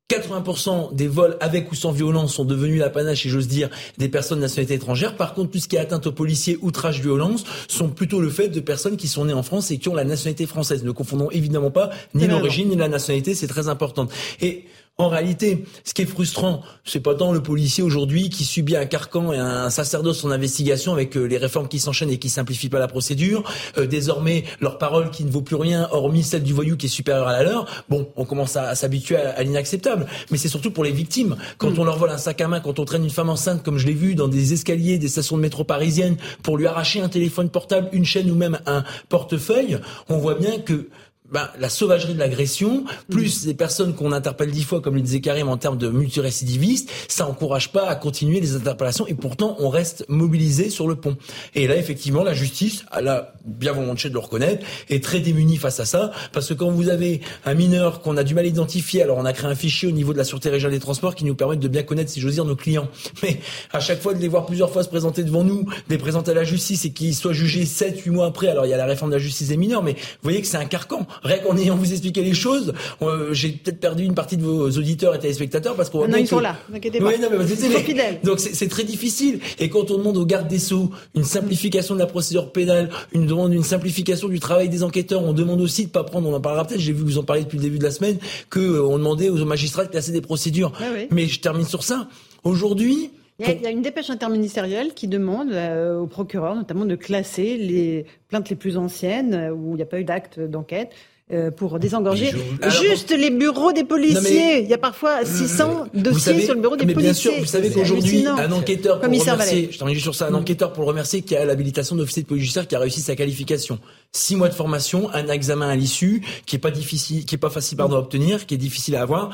80% euh, des vols avec ou sans violence sont devenus l'apanage, si j'ose dire, des personnes de nationalité étrangère. Par contre, tout ce qui est atteinte aux policiers, outrage, violence, sont plutôt le fait de personnes qui sont nées en France et qui ont la nationalité française. Ne confondons évidemment pas ni l'origine ni la nationalité, c'est très important. Et en réalité, ce qui est frustrant, c'est pas tant le policier aujourd'hui qui subit un carcan et un sacerdoce en investigation avec euh, les réformes qui s'enchaînent et qui simplifient pas la procédure. Euh, désormais, leur parole qui ne vaut plus rien, hormis celle du voyou qui est supérieure à la leur. Bon, on commence à, s'habituer à, l'inacceptable. Mais c'est surtout pour les victimes. Quand mm. on leur vole un sac à main, quand on traîne une femme enceinte, comme je l'ai vu dans des escaliers des stations de métro parisiennes, pour lui arracher un téléphone portable, une chaîne ou même un portefeuille, on voit bien que ben, la sauvagerie de l'agression, plus des personnes qu'on interpelle dix fois, comme le disait Karim, en termes de multirécidivistes, ça encourage pas à continuer les interpellations et pourtant on reste mobilisé sur le pont. Et là, effectivement, la justice, elle a bien volontiers de le reconnaître, est très démunie face à ça, parce que quand vous avez un mineur qu'on a du mal à identifier, alors on a créé un fichier au niveau de la Sûreté Régionale des Transports qui nous permet de bien connaître, si j'ose dire, nos clients. Mais à chaque fois de les voir plusieurs fois se présenter devant nous, les présenter à la justice et qu'ils soient jugés 7, 8 mois après, alors il y a la réforme de la justice des mineurs, mais vous voyez que c'est un carcan. Rien qu'en ayant vous expliqué les choses, euh, j'ai peut-être perdu une partie de vos auditeurs et téléspectateurs parce qu'on. Non, ils sont là. N'inquiétez pas. Oui, non, mais c'est fidèles. Donc c'est très difficile. Et quand on demande aux gardes des sceaux une simplification de la procédure pénale, une demande une simplification du travail des enquêteurs, on demande aussi de pas prendre. On en parlera peut-être. J'ai vu vous en parler depuis le début de la semaine que euh, on demandait aux magistrats de classer des procédures. Mais je termine sur ça. Aujourd'hui, il y, a, une dépêche interministérielle qui demande euh, au procureur notamment de classer les plaintes les plus anciennes euh, où il n'y a pas eu d'acte d'enquête euh, pour désengorger juste les bureaux des policiers. il y a parfois 600 dossiers sur le bureau des mais policiers. Bien sûr, vous savez qu'aujourd'hui, un enquêteur pour le remercier, je termine sur ça, un mm. enquêteur pour le remercier qui a l'habilitation d'officier de police judiciaire qui a réussi sa qualification. Six mois de formation, un examen à l'issue, qui est pas difficile, qui est pas facile pardon, à obtenir, qui est difficile à avoir.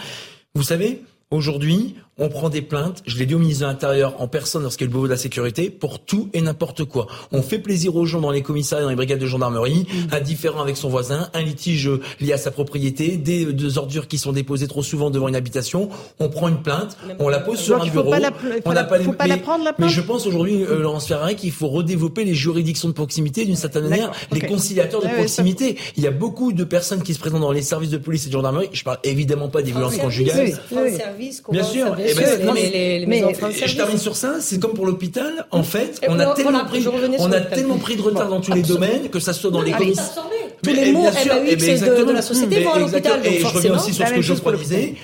Vous savez, aujourd'hui, on prend des plaintes, je l'ai dit au ministre de l'Intérieur en personne lorsqu'il est le bureau de la sécurité, pour tout et n'importe quoi. On fait plaisir aux gens dans les commissariats, dans les brigades de gendarmerie, mmh. un différent avec son voisin, un litige lié à sa propriété, des, ordures qui sont déposées trop souvent devant une habitation. On prend une plainte, on la pose sur un bureau. Pas la, on n'a pas, faut pas la prendre la plainte. Mais je pense aujourd'hui, euh, Laurence Ferrari, qu'il faut redévelopper les juridictions de proximité d'une certaine manière, les conciliateurs de proximité. Il y a beaucoup de personnes qui se présentent dans les services de police et de gendarmerie. Je parle évidemment pas des violences conjugales. Bien sûr. Eh ben, mais, je termine sur ça. C'est comme pour l'hôpital. En fait, on a tellement pris, on a tellement pris de retard dans tous les domaines, que ça soit dans les commissions. Tous les mots MAX de la société vont à l'hôpital. Et je reviens aussi sur ce que je disais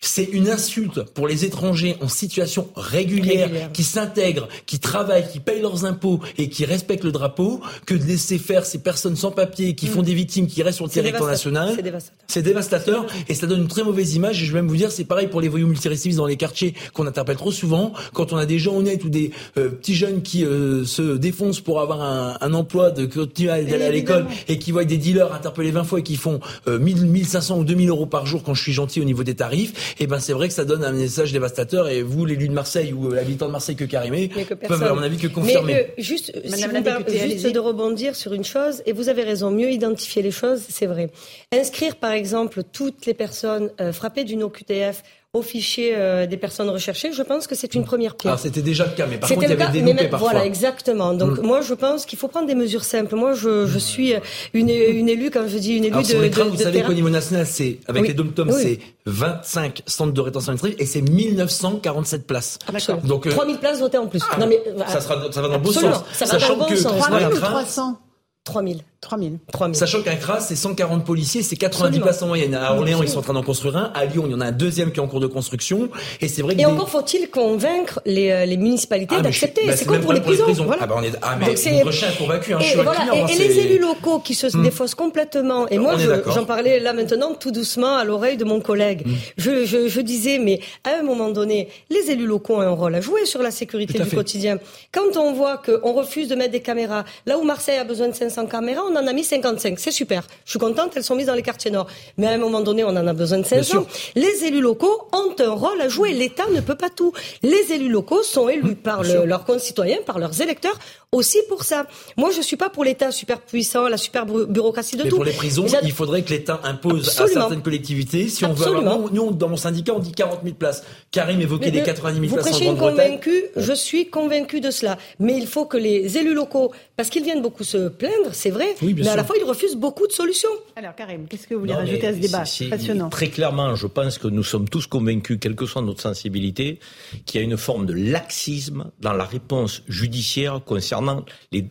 c'est une insulte pour les étrangers en situation régulière, qui s'intègrent, qui travaillent, qui payent leurs impôts et qui respectent le drapeau que de laisser faire ces personnes sans papier qui font mm. des victimes qui restent sur le territoire national. C'est dévastateur. C'est dévastateur et ça donne une très mauvaise image. Et je vais même vous dire, c'est pareil pour les voyous multirécidivistes dans les quartiers qu'on interpelle trop souvent. Quand on a des gens honnêtes ou des euh, petits jeunes qui euh, se défoncent pour avoir un, un emploi, de continuer à aller à l'école et qui voient des dealers interpeller 20 fois et qui font euh, 1000, 1500 ou 2000 euros par jour quand je suis gentil au niveau des tarifs, et eh ben c'est vrai que ça donne un message dévastateur. Et vous, l'élu de Marseille ou l'habitant de Marseille que Carimé, peuvent à mon avis que confirmer. Mais euh, juste, juste de rebondir sur une chose, et vous avez raison, mieux identifier les choses, c'est vrai. Inscrire par exemple toutes les personnes euh, frappées d'une OQTF au fichier euh, des personnes recherchées, je pense que c'est une première pierre. Alors c'était déjà le cas, mais par contre il y avait des loupés parfois. Voilà, exactement. Donc mm. moi je pense qu'il faut prendre des mesures simples. Moi je, je suis une, une élue, quand je dis une élue Alors, de, sur les trains, vous savez qu'au niveau national, c'est avec les dom c'est 25 centres de rétention administrative et c'est 1947 places. Ah, Donc 3000 places votées en plus. Ah, non mais ça, sera, ça va dans le bon sens. Ça va dans le bon sens. 300 3000. 3000. Sachant qu'un CRAS, c'est 140 policiers, c'est 90 places en moyenne. À Orléans, ils sont en train d'en construire un. À Lyon, il y en a un deuxième qui est en cours de construction. Et c'est vrai que. Et encore faut-il convaincre les, euh, les municipalités ah, d'accepter. Bah, c'est comme pour les prisons. Voilà. Ah, bah, on est... ah, mais c'est prochain convaincu. Hein, et, voilà. et, hein, et les élus locaux qui se hmm. défaussent complètement. Et moi, j'en parlais là maintenant tout doucement à l'oreille de mon collègue. Hmm. Je, je, je, disais, mais à un moment donné, les élus locaux ont un rôle à jouer sur la sécurité du quotidien. Quand on voit qu'on refuse de mettre des caméras, là où Marseille a besoin de 500 caméras, on en a mis 55 c'est super. Je suis contente, elles sont mises dans les quartiers nord. Mais à un moment donné, on en a besoin de 500. Les élus locaux ont un rôle à jouer. L'État ne peut pas tout. Les élus locaux sont élus par leurs concitoyens, par leurs électeurs, aussi pour ça. Moi, je suis pas pour l'État super puissant, la super bureaucratie de Mais tout. Pour les prisons, il faudrait que l'État impose à certaines collectivités. Si on veut avoir, nous, dans mon syndicat, on dit 40 000 places. Karim évoquait des 90 000 places en Grande-Bretagne. Je suis convaincu de cela. Mais il faut que les élus locaux, parce qu'ils viennent beaucoup se plaindre, c'est vrai, mais à la fois ils refusent beaucoup de solutions. Alors Karim, qu'est-ce que vous voulez rajouter à ce débat passionnant? Très clairement, je pense que nous sommes tous convaincus, quelle que soit notre sensibilité, qu'il y a une forme de laxisme dans la réponse judiciaire concernant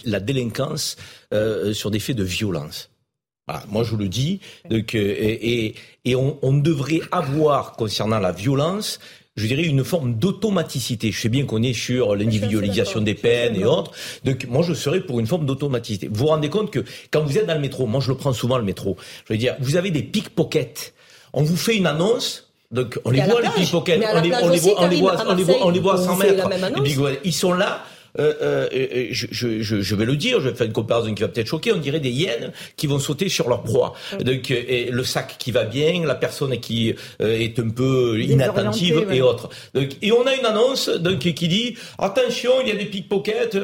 la délinquance euh, sur des faits de violence. moi, je le dis, donc, et, et, on, on, devrait avoir, concernant la violence, je dirais, une forme d'automaticité. Je sais bien qu'on est sur l'individualisation des peines et autres. Donc, moi, je serais pour une forme d'automaticité. Vous vous rendez compte que quand vous êtes dans le métro, moi, je le prends souvent, le métro, je veux dire, vous avez des pickpockets. On vous fait une annonce, donc on les voit les pickpockets, on les, on les voit, on les voit, on les voit, on les voit à 100 mètres. Ils sont là. Euh, euh, euh, je, je, je, vais le dire, je vais faire une comparaison qui va peut-être choquer, on dirait des hyènes qui vont sauter sur leur proie. Donc, et le sac qui va bien, la personne qui est un peu inattentive et autres. Donc, et on a une annonce donc, qui dit attention, il y a des pickpockets.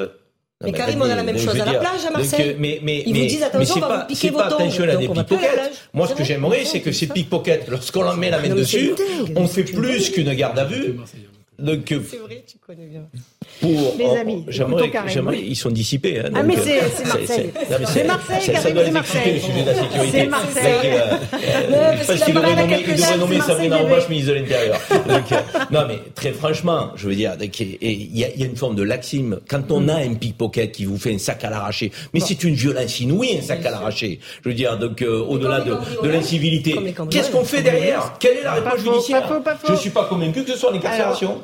Mais Karim, on a la même chose à la plage à Marseille. mais, mais, Ils vous disent attention, on va vous piquer vos pas attention à des pickpockets. Moi, ce que j'aimerais, c'est que ces pickpockets, lorsqu'on met la main dessus, on fait plus qu'une garde à vue. Donc, c'est vrai, tu connais bien. Pour, les amis, j'aimerais, j'aimerais, ils sont dissipés. Hein, ah, mais c'est, c'est Marseille. C'est Marseille, ça doit les exciter, le sujet de la sécurité. C'est Marseille. Euh, (laughs) euh, pense qu'il devrait nommer, il devrait nommer Sabrina Roche ministre de l'Intérieur. (laughs) Donc, euh, non, mais très franchement, je veux dire, il y, a, y a une forme de laxisme. Quand on a un pickpocket qui vous fait un sac à l'arraché, mais c'est une violence inouïe, un sac à l'arraché. Je veux dire, donc, au-delà de, de l'incivilité, qu'est-ce qu'on fait derrière? Quelle est la réponse judiciaire? Je ne suis pas convaincu que ce soit l'incarcération.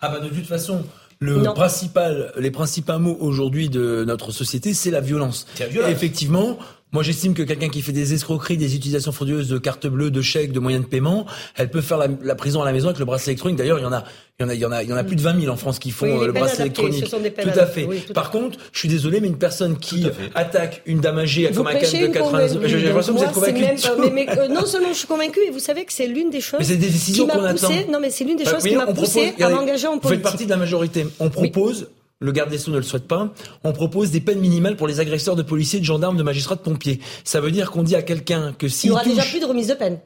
Ah bah de toute façon, le principal, les principaux mots aujourd'hui de notre société, c'est la violence. violence. effectivement, moi, j'estime que quelqu'un qui fait des escroqueries, des utilisations frauduleuses de cartes bleues, de chèques, de moyens de paiement, elle peut faire la, prison à la maison avec le bracelet électronique. D'ailleurs, il y en a, il y en a, il y en a, il y en a plus de 20 000 en France qui font euh, le bracelet électronique. tout à fait. Par contre, je suis désolé, mais une personne qui attaque une dame âgée comme un de 80 ans, j'ai l'impression que vous êtes convaincu. mais, euh, non seulement je suis convaincu, et vous savez que c'est l'une des choses. Mais c'est des décisions qu'on attend. Non, mais c'est l'une des choses qui m'a poussé à m'engager en politique. Vous faites partie de la majorité. On propose le garde des Sceaux ne le souhaite pas, on propose des peines minimales pour les agresseurs de policiers, de gendarmes, de magistrats, de pompiers. Ça veut dire qu'on dit à quelqu'un que s'il Il n'y aura déjà plus de remise de peine.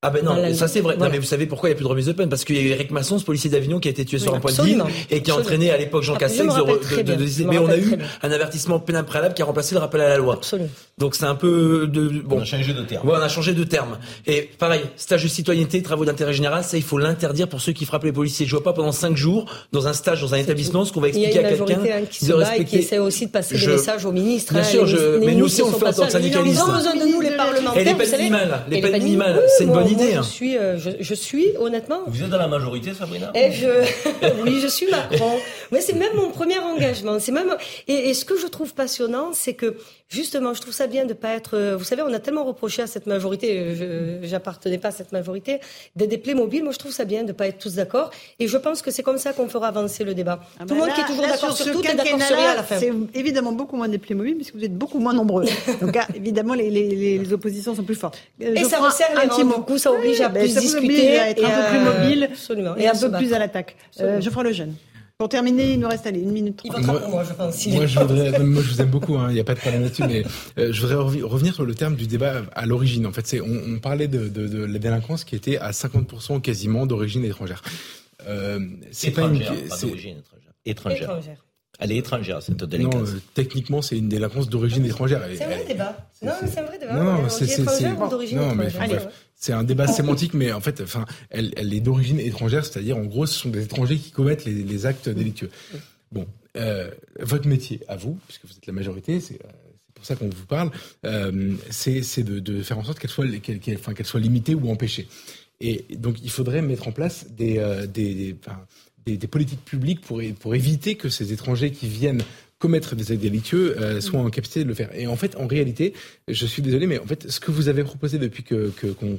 Ah ben non, ça c'est vrai. Non mais vous savez pourquoi il n'y a plus de remise de peine? Parce qu'il y a eu Eric Masson, ce policier d'Avignon, qui a été tué sur un point de ville et qui a entraîné à l'époque Jean Castex de, de, de, Mais on a eu un avertissement pénal préalable qui a remplacé le rappel à la loi. Absolument. Donc c'est un peu de bon. On a changé de terme. Ouais, on a changé de terme. Et pareil, stage de citoyenneté, travaux d'intérêt général, ça il faut l'interdire pour ceux qui frappent les policiers. Je vois pas pendant cinq jours dans un stage dans un établissement ce qu'on va expliquer à quelqu'un qui se bat et qui essaie aussi de passer des messages aux ministres. Bien sûr, mais nous aussi on le fait en tant que syndicalistes. Ils ont besoin de nous les parlementaires. Et les peines minimales, les peines minimales, c'est une bonne idée. Euh, je, suis honnêtement. Vous êtes dans la majorité, Sabrina et je, (laughs) Oui, je suis Macron. Mais c'est même mon premier engagement. C'est même et, ce que je trouve passionnant, c'est que justement, je trouve ça bien de pas être. Euh, vous savez, on a tellement reproché à cette majorité, euh, je n'appartenais pas à cette majorité, d'être des Playmobil. Moi, je trouve ça bien de pas être tous d'accord. Et je pense que c'est comme ça qu'on fera avancer le débat. Ah tout le bah monde qui est toujours d'accord sur, tout est d'accord sur rien à la fin. C'est évidemment beaucoup moins des Playmobil puisque vous êtes beaucoup moins nombreux. (laughs) Donc, évidemment, les, les, les, oppositions sont plus fortes. et ça resserre les rangs. Coup, ça oblige à plus discuter. à être un peu plus mobile et, un peu plus à l'attaque. Euh, Geoffroy Lejeune. Pour terminer, il nous reste allez, une minute trente. Moi, moi, je pense. Moi, je voudrais, moi, je vous aime beaucoup. Il hein, n'y a pas de problème là-dessus, mais euh, je voudrais revenir sur le terme du débat à l'origine. En fait, c'est on, on, parlait de, de, de, la délinquance qui était à 50% quasiment d'origine étrangère. Euh, c'est pas une d'origine étrangère. étrangère. Elle est étrangère, cette délinquance. Non, euh, techniquement, c'est une délinquance d'origine étrangère. C'est un vrai débat. Non, c'est un vrai débat. Non, c'est d'origine étrangère. C'est un débat sémantique, mais en fait, enfin, elle, elle est d'origine étrangère, c'est-à-dire, en gros, ce sont des étrangers qui commettent les, actes délictueux. Bon, euh, votre métier, à vous, puisque vous êtes la majorité, c'est euh, pour ça qu'on vous parle, euh, c'est de, de, faire en sorte qu'elle soit, qu'elle enfin, qu'elle soit limitée ou empêchée. Et donc, il faudrait mettre en place des, euh, des, des, politiques publiques pour, pour éviter que ces étrangers qui viennent commettre des actes délictueux euh, soient en capacité de le faire. Et en fait, en réalité, je suis désolé, mais en fait, ce que vous avez proposé depuis que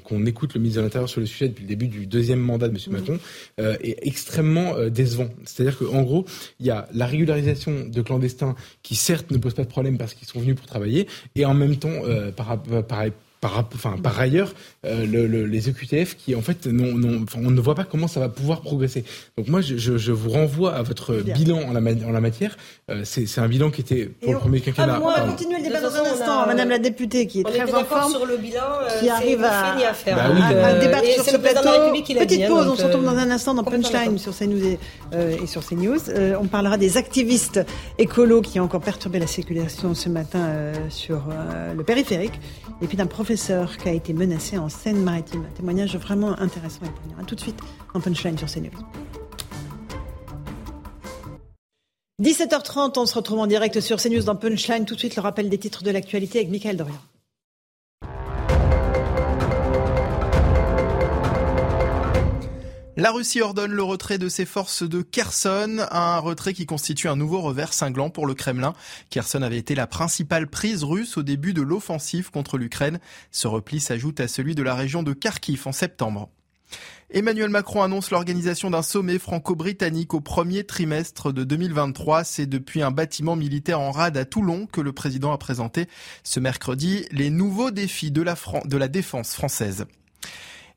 qu'on écoute le ministre de l'Intérieur sur le sujet depuis le début du deuxième mandat de M. Mmh. Macron euh, est extrêmement euh, décevant. C'est-à-dire qu'en gros, il y a la régularisation de clandestins qui certes ne pose pas de problème parce qu'ils sont venus pour travailler, et en même temps, euh, par, par par, enfin, par ailleurs, euh, le, le, les EQTF qui, en fait, non, non, on ne voit pas comment ça va pouvoir progresser. Donc moi, je, je, je vous renvoie à votre bilan en la, en la matière. Euh, c'est un bilan qui était pour le premier quinquennat. Ah, on va continuer le débat dans un instant, Madame la députée, qui est très en forme, sur le bilan, euh, qui arrive à, à, faire. Bah oui, à, à débattre sur ce plateau. Petite dit, pause, hein, on se retrouve dans un instant dans Punchline sur CNews et, euh, et sur CNews. Euh, on parlera des activistes écolos qui ont encore perturbé la circulation ce matin sur le périphérique, et puis d'un professeur qui a été menacé en Seine-Maritime. Un témoignage vraiment intéressant et poignant. tout de suite en punchline sur CNews. 17h30, on se retrouve en direct sur CNews dans Punchline. Tout de suite, le rappel des titres de l'actualité avec Michael Dorian. La Russie ordonne le retrait de ses forces de Kherson, un retrait qui constitue un nouveau revers cinglant pour le Kremlin. Kherson avait été la principale prise russe au début de l'offensive contre l'Ukraine. Ce repli s'ajoute à celui de la région de Kharkiv en septembre. Emmanuel Macron annonce l'organisation d'un sommet franco-britannique au premier trimestre de 2023. C'est depuis un bâtiment militaire en rade à Toulon que le président a présenté ce mercredi les nouveaux défis de la, de la défense française.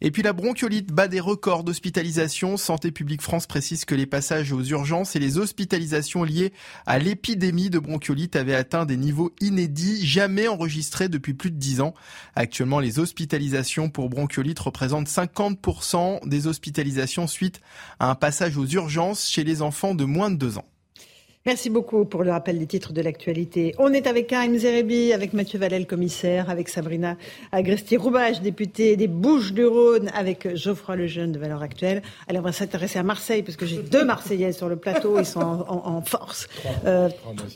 Et puis la bronchiolite bat des records d'hospitalisation. Santé publique France précise que les passages aux urgences et les hospitalisations liées à l'épidémie de bronchiolite avaient atteint des niveaux inédits, jamais enregistrés depuis plus de 10 ans. Actuellement, les hospitalisations pour bronchiolite représentent 50% des hospitalisations suite à un passage aux urgences chez les enfants de moins de 2 ans. Merci beaucoup pour le rappel des titres de l'actualité. On est avec Karim Zerebi, avec Mathieu Valel, commissaire, avec Sabrina Agresti-Roubache, députée des Bouches-du-Rhône, avec Geoffroy Lejeune de Valeurs Actuelles. Allez, on va s'intéresser à Marseille, parce que j'ai deux Marseillais sur le plateau, ils sont en, force. Euh,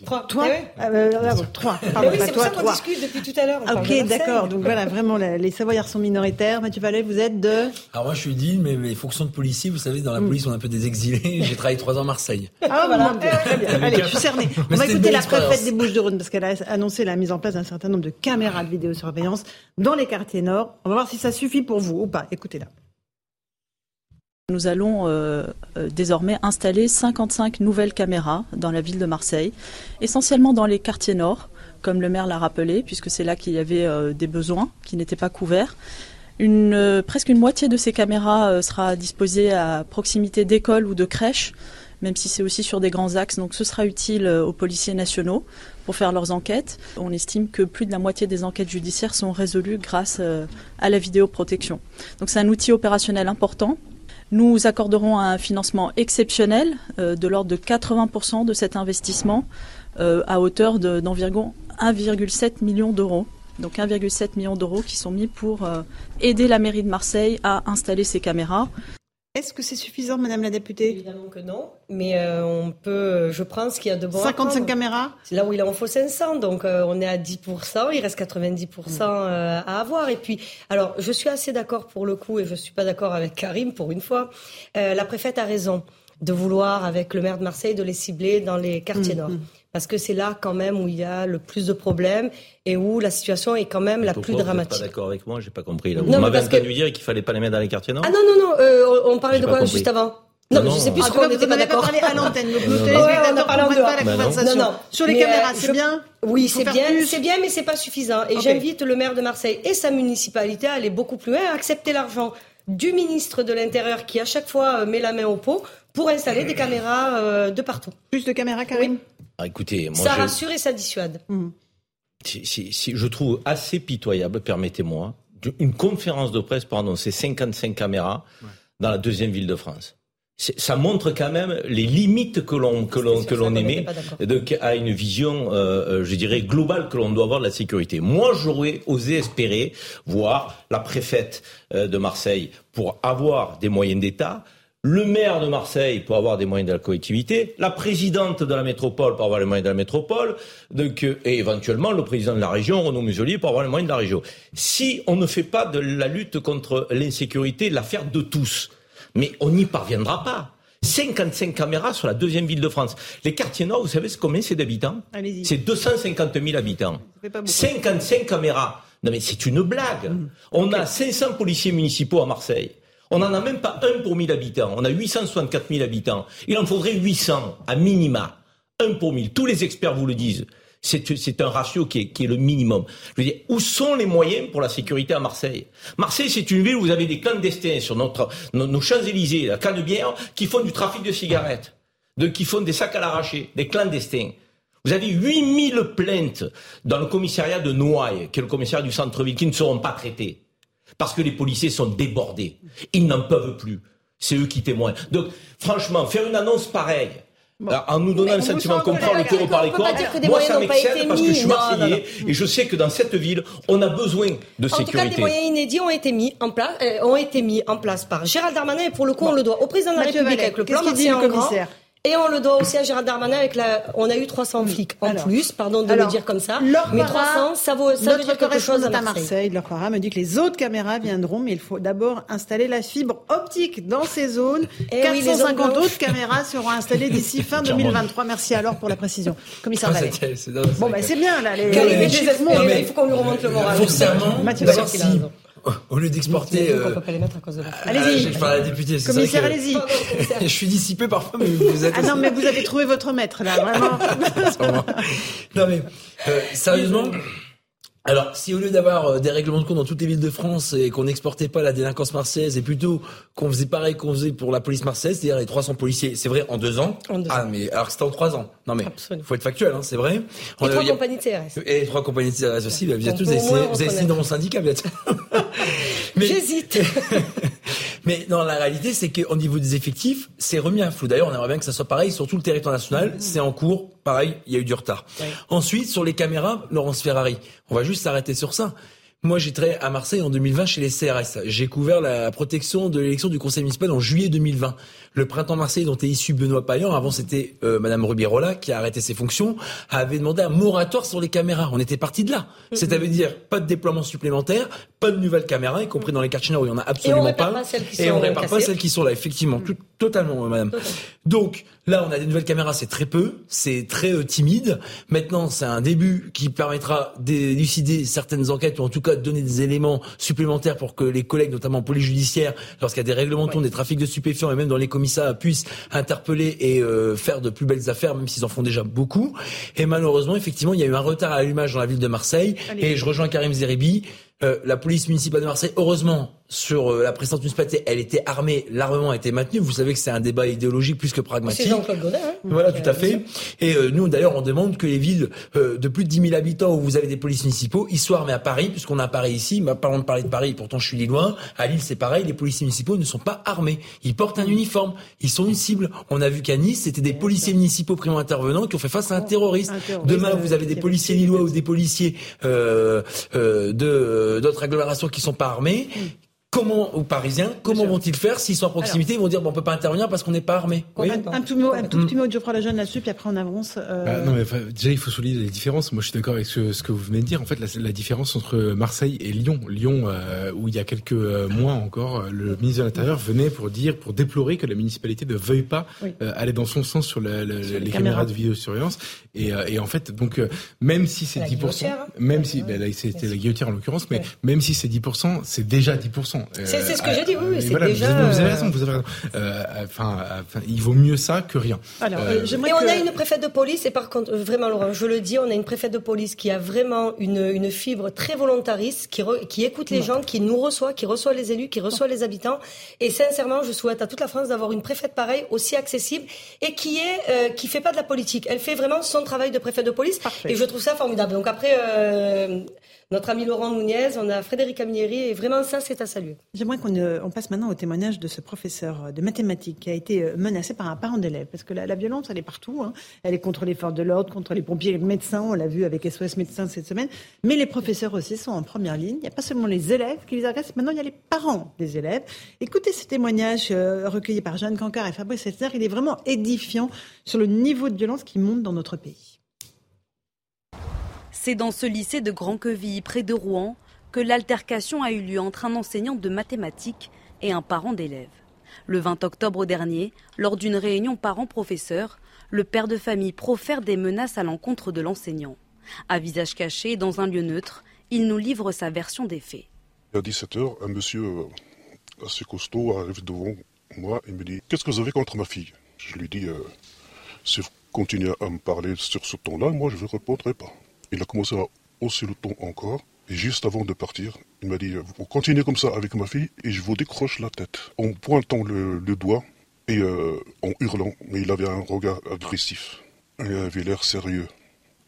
trois. Toi euh, Trois. Pardon, oui, c'est pour ça qu'on discute depuis tout à l'heure. Ok, d'accord. Donc voilà, vraiment, les Savoyards sont minoritaires. Mathieu Valel, vous êtes de Alors moi, je suis dit, mais les fonctions de policier, vous savez, dans la mm. police, on est un peu des exilés. J'ai travaillé trois ans à Marseille. Ah, voilà. Très bien. Allez, je suis cernée. (laughs) On va écouter la préfète des Bouches-du-Rhône parce qu'elle a annoncé la mise en place d'un certain nombre de caméras de vidéosurveillance dans les quartiers nord. On va voir si ça suffit pour vous ou pas. Écoutez-la. Nous allons euh, euh, désormais installer 55 nouvelles caméras dans la ville de Marseille, essentiellement dans les quartiers nord, comme le maire l'a rappelé, puisque c'est là qu'il y avait euh, des besoins qui n'étaient pas couverts. Une, presque une moitié de ces caméras sera disposée à proximité d'écoles ou de crèches même si c'est aussi sur des grands axes. Donc ce sera utile euh, aux policiers nationaux pour faire leurs enquêtes. On estime que plus de la moitié des enquêtes judiciaires sont résolues grâce euh, à la vidéoprotection. Donc c'est un outil opérationnel important. Nous accorderons un financement exceptionnel euh, de l'ordre de 80% de cet investissement à hauteur d'environ 1,7 million d'euros. Donc 1,7 million d'euros qui sont mis pour aider la mairie de Marseille à installer ces caméras. Est-ce que c'est suffisant, Madame la députée? Évidemment que non, mais euh, on peut, je pense qu'il y a de bons 55 caméras? C'est là où il en faut 500, donc euh, on est à 10%, il reste 90% euh, à avoir. Et puis, alors, je suis assez d'accord pour le coup, et je suis pas d'accord avec Karim pour une fois. la préfète a raison de vouloir, avec le maire de Marseille, de les cibler dans les quartiers mm, nord. Mm parce que c'est là quand même où il y a le plus de problèmes et où la situation est quand même la plus dramatique. Vous pas d'accord avec moi, j'ai pas compris. Vous m'avez entendu dire qu'il fallait pas les mettre dans les quartiers nord? Ah non non non, euh, on parlait de quoi juste avant? Non, mais je sais plus sur quoi on n'était pas d'accord. parlé à l'antenne, donc nos téléspectateurs ne comprennent pas la conversation. Non, non. Sur les caméras, c'est bien? Oui, c'est bien, c'est bien, mais c'est pas suffisant. Et j'invite le maire de Marseille et sa municipalité à aller beaucoup plus loin, à accepter l'argent du ministre de l'Intérieur qui à chaque fois met la main au pot pour installer (coughs) des caméras de partout. Plus de caméras, Karim ah, écoutez, moi Ça rassure et ça dissuade. Mmh. Si, je trouve assez pitoyable, permettez-moi, une conférence de presse pour annoncer 55 caméras dans la deuxième ville de France. Ça montre quand même les limites que l'on que l'on que l'on émet à une vision, euh, je dirais globale que l'on doit avoir de la sécurité. Moi, j'aurais osé espérer voir la préfète euh, de Marseille pour avoir des moyens d'État le maire de Marseille pour avoir des moyens de la collectivité, la présidente de la métropole pour avoir les moyens de la métropole, donc, euh, et éventuellement le président de la région, Renaud Muselier, pour avoir les moyens de la région. Si on ne fait pas de la lutte contre l'insécurité l'affaire de tous, mais on n'y parviendra pas. 55 caméras sur la deuxième ville de France. Les quartiers nord, vous savez combien c'est d'habitants? C'est 250 000 habitants. 55 caméras. Non mais c'est une blague. Mmh. On a 500 policiers municipaux à Marseille. On n'en a même pas un pour 1000 habitants. On a 864 000 habitants. Il en faudrait 800 à minima. Un pour 1000. Tous les experts vous le disent. C'est un ratio qui est, le minimum. Je veux dire, où sont les moyens pour la sécurité à Marseille? Marseille, c'est une ville où vous avez des clandestins sur notre, nos, Champs-Élysées, la Canebière, qui font du trafic de cigarettes, qui font des sacs à l'arraché, des clandestins. Vous avez 8000 plaintes dans le commissariat de Noailles, qui est le commissariat du centre-ville, qui ne seront pas traitées parce que les policiers sont débordés. Ils n'en peuvent plus. C'est eux qui témoignent. Donc, franchement, faire une annonce pareille, en nous donnant le sentiment qu'on prend le taureau par les cornes, moi ça m'excède parce que je suis marseillais et je sais que dans cette ville, on a besoin de sécurité. En tout cas, des moyens inédits ont été mis en place, euh, ont été mis en place par Gérald Darmanin et pour le coup, on le doit au président de la République avec le plan Marseille en grand. Et on le doit aussi à Gérald Darmanin avec la. On a eu 300 flics en plus, pardon de le dire comme ça. Mais 300, ça vaut, ça veut dire quelque chose à Marseille. à Marseille. Me dit que les autres caméras viendront, mais il faut d'abord installer la fibre optique dans ces zones. Et 450 oui, autres caméras seront installées d'ici (laughs) fin 2023. Merci alors pour la précision. Commissaire Vallée. Bon, ben c'est bien là. Les, il faut qu'on lui remonte le moral. Mathieu au lieu d'exporter. Euh, peut pas les mettre à cause de la. Allez-y. Je parle à la députée. Commissaire, allez-y. je suis dissipé parfois, mais vous êtes. Ah non, mais vous avez trouvé votre maître là, vraiment. (laughs) non mais euh, sérieusement. Alors, si au lieu d'avoir euh, des règlements de compte dans toutes les villes de France et qu'on n'exportait pas la délinquance marseillaise, et plutôt qu'on faisait pareil qu'on faisait pour la police marseillaise, c'est-à-dire les 300 policiers, c'est vrai, en deux ans. En deux ah, mais alors que c'était en trois ans. Non mais, il faut être factuel, hein, c'est vrai. Et trois compagnies de CRS. Et trois compagnies de CRS aussi. Bah, vous, tous, vous avez signé dans mon syndicat, bien. (laughs) J'hésite. (laughs) Mais non, la réalité, c'est qu'au niveau des effectifs, c'est remis à flou. D'ailleurs, on aimerait bien que ça soit pareil sur tout le territoire national. Mmh. C'est en cours. Pareil, il y a eu du retard. Ensuite, sur les caméras, Laurence Ferrari. On va juste s'arrêter sur ça. Moi, j'étais à Marseille en 2020 chez les CRS. J'ai couvert la protection de l'élection du conseil municipal en juillet 2020. Le printemps Marseille dont est issu Benoît Payan, avant c'était euh, Madame Rubirola qui a arrêté ses fonctions, avait demandé un moratoire sur les caméras. On était parti de là. Mm-hmm. C'est-à-dire pas de déploiement supplémentaire, pas de nouvelles caméras, y compris dans les quartiers où il y en a absolument pas. et on répare pas celles qui sont là, effectivement. Mm. totalement, Madame. Donc là, on a des nouvelles caméras, c'est très peu, c'est très euh, timide. Maintenant, c'est un début qui permettra d'élucider certaines enquêtes ou en tout cas de donner des éléments supplémentaires pour que les collègues, notamment en police judiciaire, lorsqu'il y a des règlements de des trafics de stupéfiants et même dans les commissariats, puissent interpeller et euh, faire de plus belles affaires, même s'ils en font déjà beaucoup. Et malheureusement, effectivement, il y a eu un retard à l'allumage dans la ville de Marseille. Et je rejoins Karim Zeribi. Euh, la police municipale de Marseille, heureusement, sur euh, la précédente municipalité, elle était armée, l'armement a été maintenu. Vous savez que c'est un débat idéologique plus que pragmatique. C'est Jean-Claude Godin. Hein voilà, tout à fait. Et euh, nous, d'ailleurs, on demande que les villes de plus de 10 000 habitants où vous avez des polices municipaux, ils soient armés à Paris, puisqu'on a Paris ici. Mais parlons de parler de Paris, pourtant je suis lillois. À Lille, c'est pareil. Les policiers municipaux ne sont pas armés. Ils portent un uniforme. Ils sont une cible. On a vu qu'à Nice, c'était des policiers municipaux primo intervenants qui ont fait face à un terroriste. Demain, vous avez des policiers lillois ou des policiers de d'autres agglomérations qui sont pas armées, comment, aux Parisiens, comment vont-ils faire s'ils sont à proximité Ils vont dire, bon, on peut pas intervenir parce qu'on n'est pas armé. un, tout, mot, un tout petit mot de Geoffroy Lejeune là-dessus, puis après on avance. Euh. Bah, non, mais déjà, il faut souligner les différences. Moi, je suis d'accord avec ce, que vous venez de dire. En fait, la, différence entre Marseille et Lyon. Lyon, euh, où il y a quelques euh, mois encore, le ministre de l'Intérieur venait pour dire, pour déplorer que la municipalité ne veuille pas aller dans son sens sur, les, caméras. de vidéosurveillance. Et, et en fait, donc, même si c'est 10%, même si, ben, là, c'était la guillotière en l'occurrence, mais même si c'est 10%, c'est déjà 10%. C'est ce que j'ai dit, oui, c'est déjà... Vous avez raison, vous avez raison. enfin, il vaut mieux ça que rien. Alors, et on a une préfète de police, et par contre, vraiment Laurent, je le dis, on a une préfète de police qui a vraiment une, une fibre très volontariste, qui, qui écoute les gens, qui nous reçoit, qui reçoit les élus, qui reçoit les habitants. Et sincèrement, je souhaite à toute la France d'avoir une préfète pareille, aussi accessible, et qui est, qui fait pas de la politique. Elle fait vraiment son travail de préfète de police, et je trouve ça formidable. Donc après, euh, notre ami Laurent Nunez, on a Frédéric Aminieri, et vraiment ça, c'est à saluer. J'aimerais qu'on euh, passe maintenant au témoignage de ce professeur de mathématiques qui a été euh, menacé par un parent d'élève, parce que la, violence, elle est partout. Hein. Elle est contre les forces de l'ordre, contre les pompiers, les médecins, on l'a vu avec SOS Médecins cette semaine, mais les professeurs aussi sont en première ligne. Il n'y a pas seulement les élèves qui les agressent, maintenant il y a les parents des élèves. Écoutez ce témoignage recueilli par Jeanne Cancard et Fabrice Elzer, il est vraiment édifiant sur le niveau de violence qui monte dans notre pays. C'est dans ce lycée de Grand-Quevilly, près de Rouen, que l'altercation a eu lieu entre un enseignant de mathématiques et un parent d'élève. Le 20 octobre dernier, lors d'une réunion parents-professeurs, le père de famille profère des menaces à l'encontre de l'enseignant. À visage caché, dans un lieu neutre, il nous livre sa version des faits. À 17h, un monsieur euh, assez costaud arrive devant moi et me dit Qu'est-ce que vous avez contre ma fille? Je lui dis euh, Si vous continuez à me parler sur ce ton-là, moi je ne répondrai pas. Il a commencé à hausser le ton encore. Et juste avant de partir, il m'a dit Vous continuez comme ça avec ma fille et je vous décroche la tête. En pointant le, doigt et euh, en hurlant. Mais il avait un regard agressif. Il avait l'air sérieux.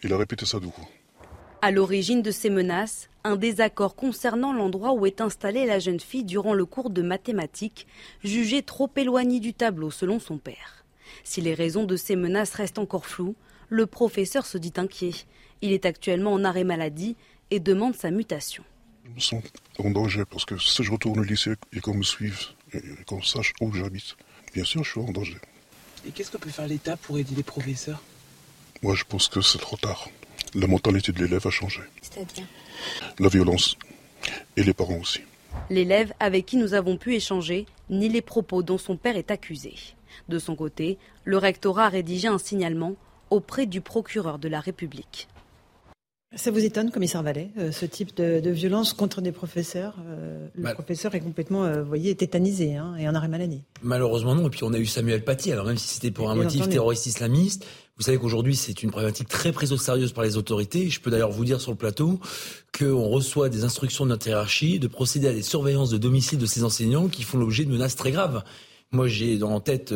Il a répété ça deux fois. À l'origine de ces menaces, un désaccord concernant l'endroit où est installée la jeune fille durant le cours de mathématiques, jugé trop éloigné du tableau selon son père. Si les raisons de ces menaces restent encore floues, le professeur se dit inquiet. Il est actuellement en arrêt maladie et demande sa mutation. Je me sens en danger parce que si je retourne au lycée et qu'on me suive et qu'on sache où j'habite, bien sûr, je suis en danger. Et qu'est-ce que peut faire l'État pour aider les professeurs? Moi, je pense que c'est trop tard. La mentalité de l'élève a changé. C'est-à-dire? La violence. Et les parents aussi. L'élève avec qui nous avons pu échanger ni les propos dont son père est accusé. De son côté, le rectorat a rédigé un signalement auprès du procureur de la République. Ça vous étonne, commissaire Vallet, euh, ce type de, violence contre des professeurs euh, Le professeur est complètement, euh, vous voyez, tétanisé hein, et en arrêt maladie. Malheureusement non. Et puis on a eu Samuel Paty. Alors même si c'était pour un motif terroriste islamiste, vous savez qu'aujourd'hui c'est une problématique très prise au sérieux par les autorités. Je peux d'ailleurs vous dire sur le plateau qu'on reçoit des instructions de notre hiérarchie de procéder à des surveillances de domicile de ces enseignants qui font l'objet de menaces très graves. Moi j'ai en tête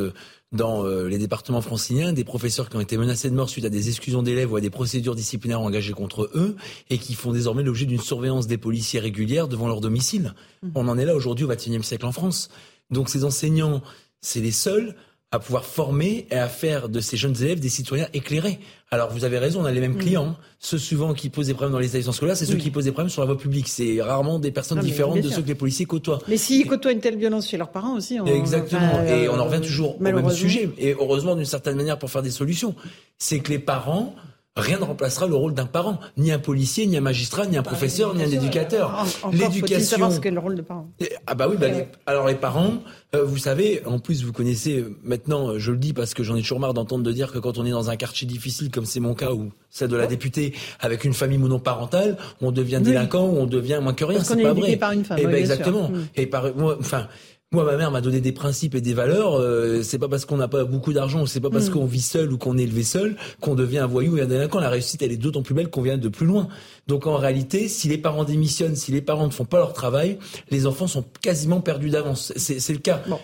dans euh, les départements franciliens des professeurs qui ont été menacés de mort suite à des exclusions d'élèves ou à des procédures disciplinaires engagées contre eux et qui font désormais l'objet d'une surveillance des policiers régulière devant leur domicile. Mmh. On en est là aujourd'hui au XXIe siècle en France. Donc ces enseignants, c'est les seuls à pouvoir former et à faire de ces jeunes élèves des citoyens éclairés. Alors vous avez raison, on a les mêmes mm. clients. Hein. Ceux souvent qui posent des problèmes dans les établissements scolaires, c'est ceux qui posent des problèmes sur la voie publique. C'est rarement des personnes différentes de ceux que les policiers côtoient. Mais s'ils côtoient une telle violence chez leurs parents aussi. On... Exactement. et on en revient toujours au même sujet. Et heureusement d'une certaine manière pour faire des solutions. C'est que les parents Rien ne remplacera le rôle d'un parent, ni un policier, ni un magistrat, ni un bah, professeur, ni un éducateur. L'éducation. savoir ce qu'est le rôle de parent. Ah bah oui, bah alors les parents, euh, vous savez, en plus vous connaissez euh, maintenant, je le dis parce que j'en ai toujours marre d'entendre de dire que quand on est dans un quartier difficile comme c'est mon cas ou celle de la députée, avec une famille monoparentale, on devient délinquant ou on devient moins que rien. C'est pas vrai. Par une femme, et eh ben exactement. Mm. Et par enfin. Moi, ma mère m'a donné des principes et des valeurs. Euh, c'est pas parce qu'on n'a pas beaucoup d'argent, c'est pas parce mm. qu'on vit seul ou qu'on est élevé seul qu'on devient un voyou et un délinquant. La réussite, elle est d'autant plus belle qu'on vient de plus loin. Donc en réalité, si les parents démissionnent, si les parents ne font pas leur travail, les enfants sont quasiment perdus d'avance. C'est le cas. Bon.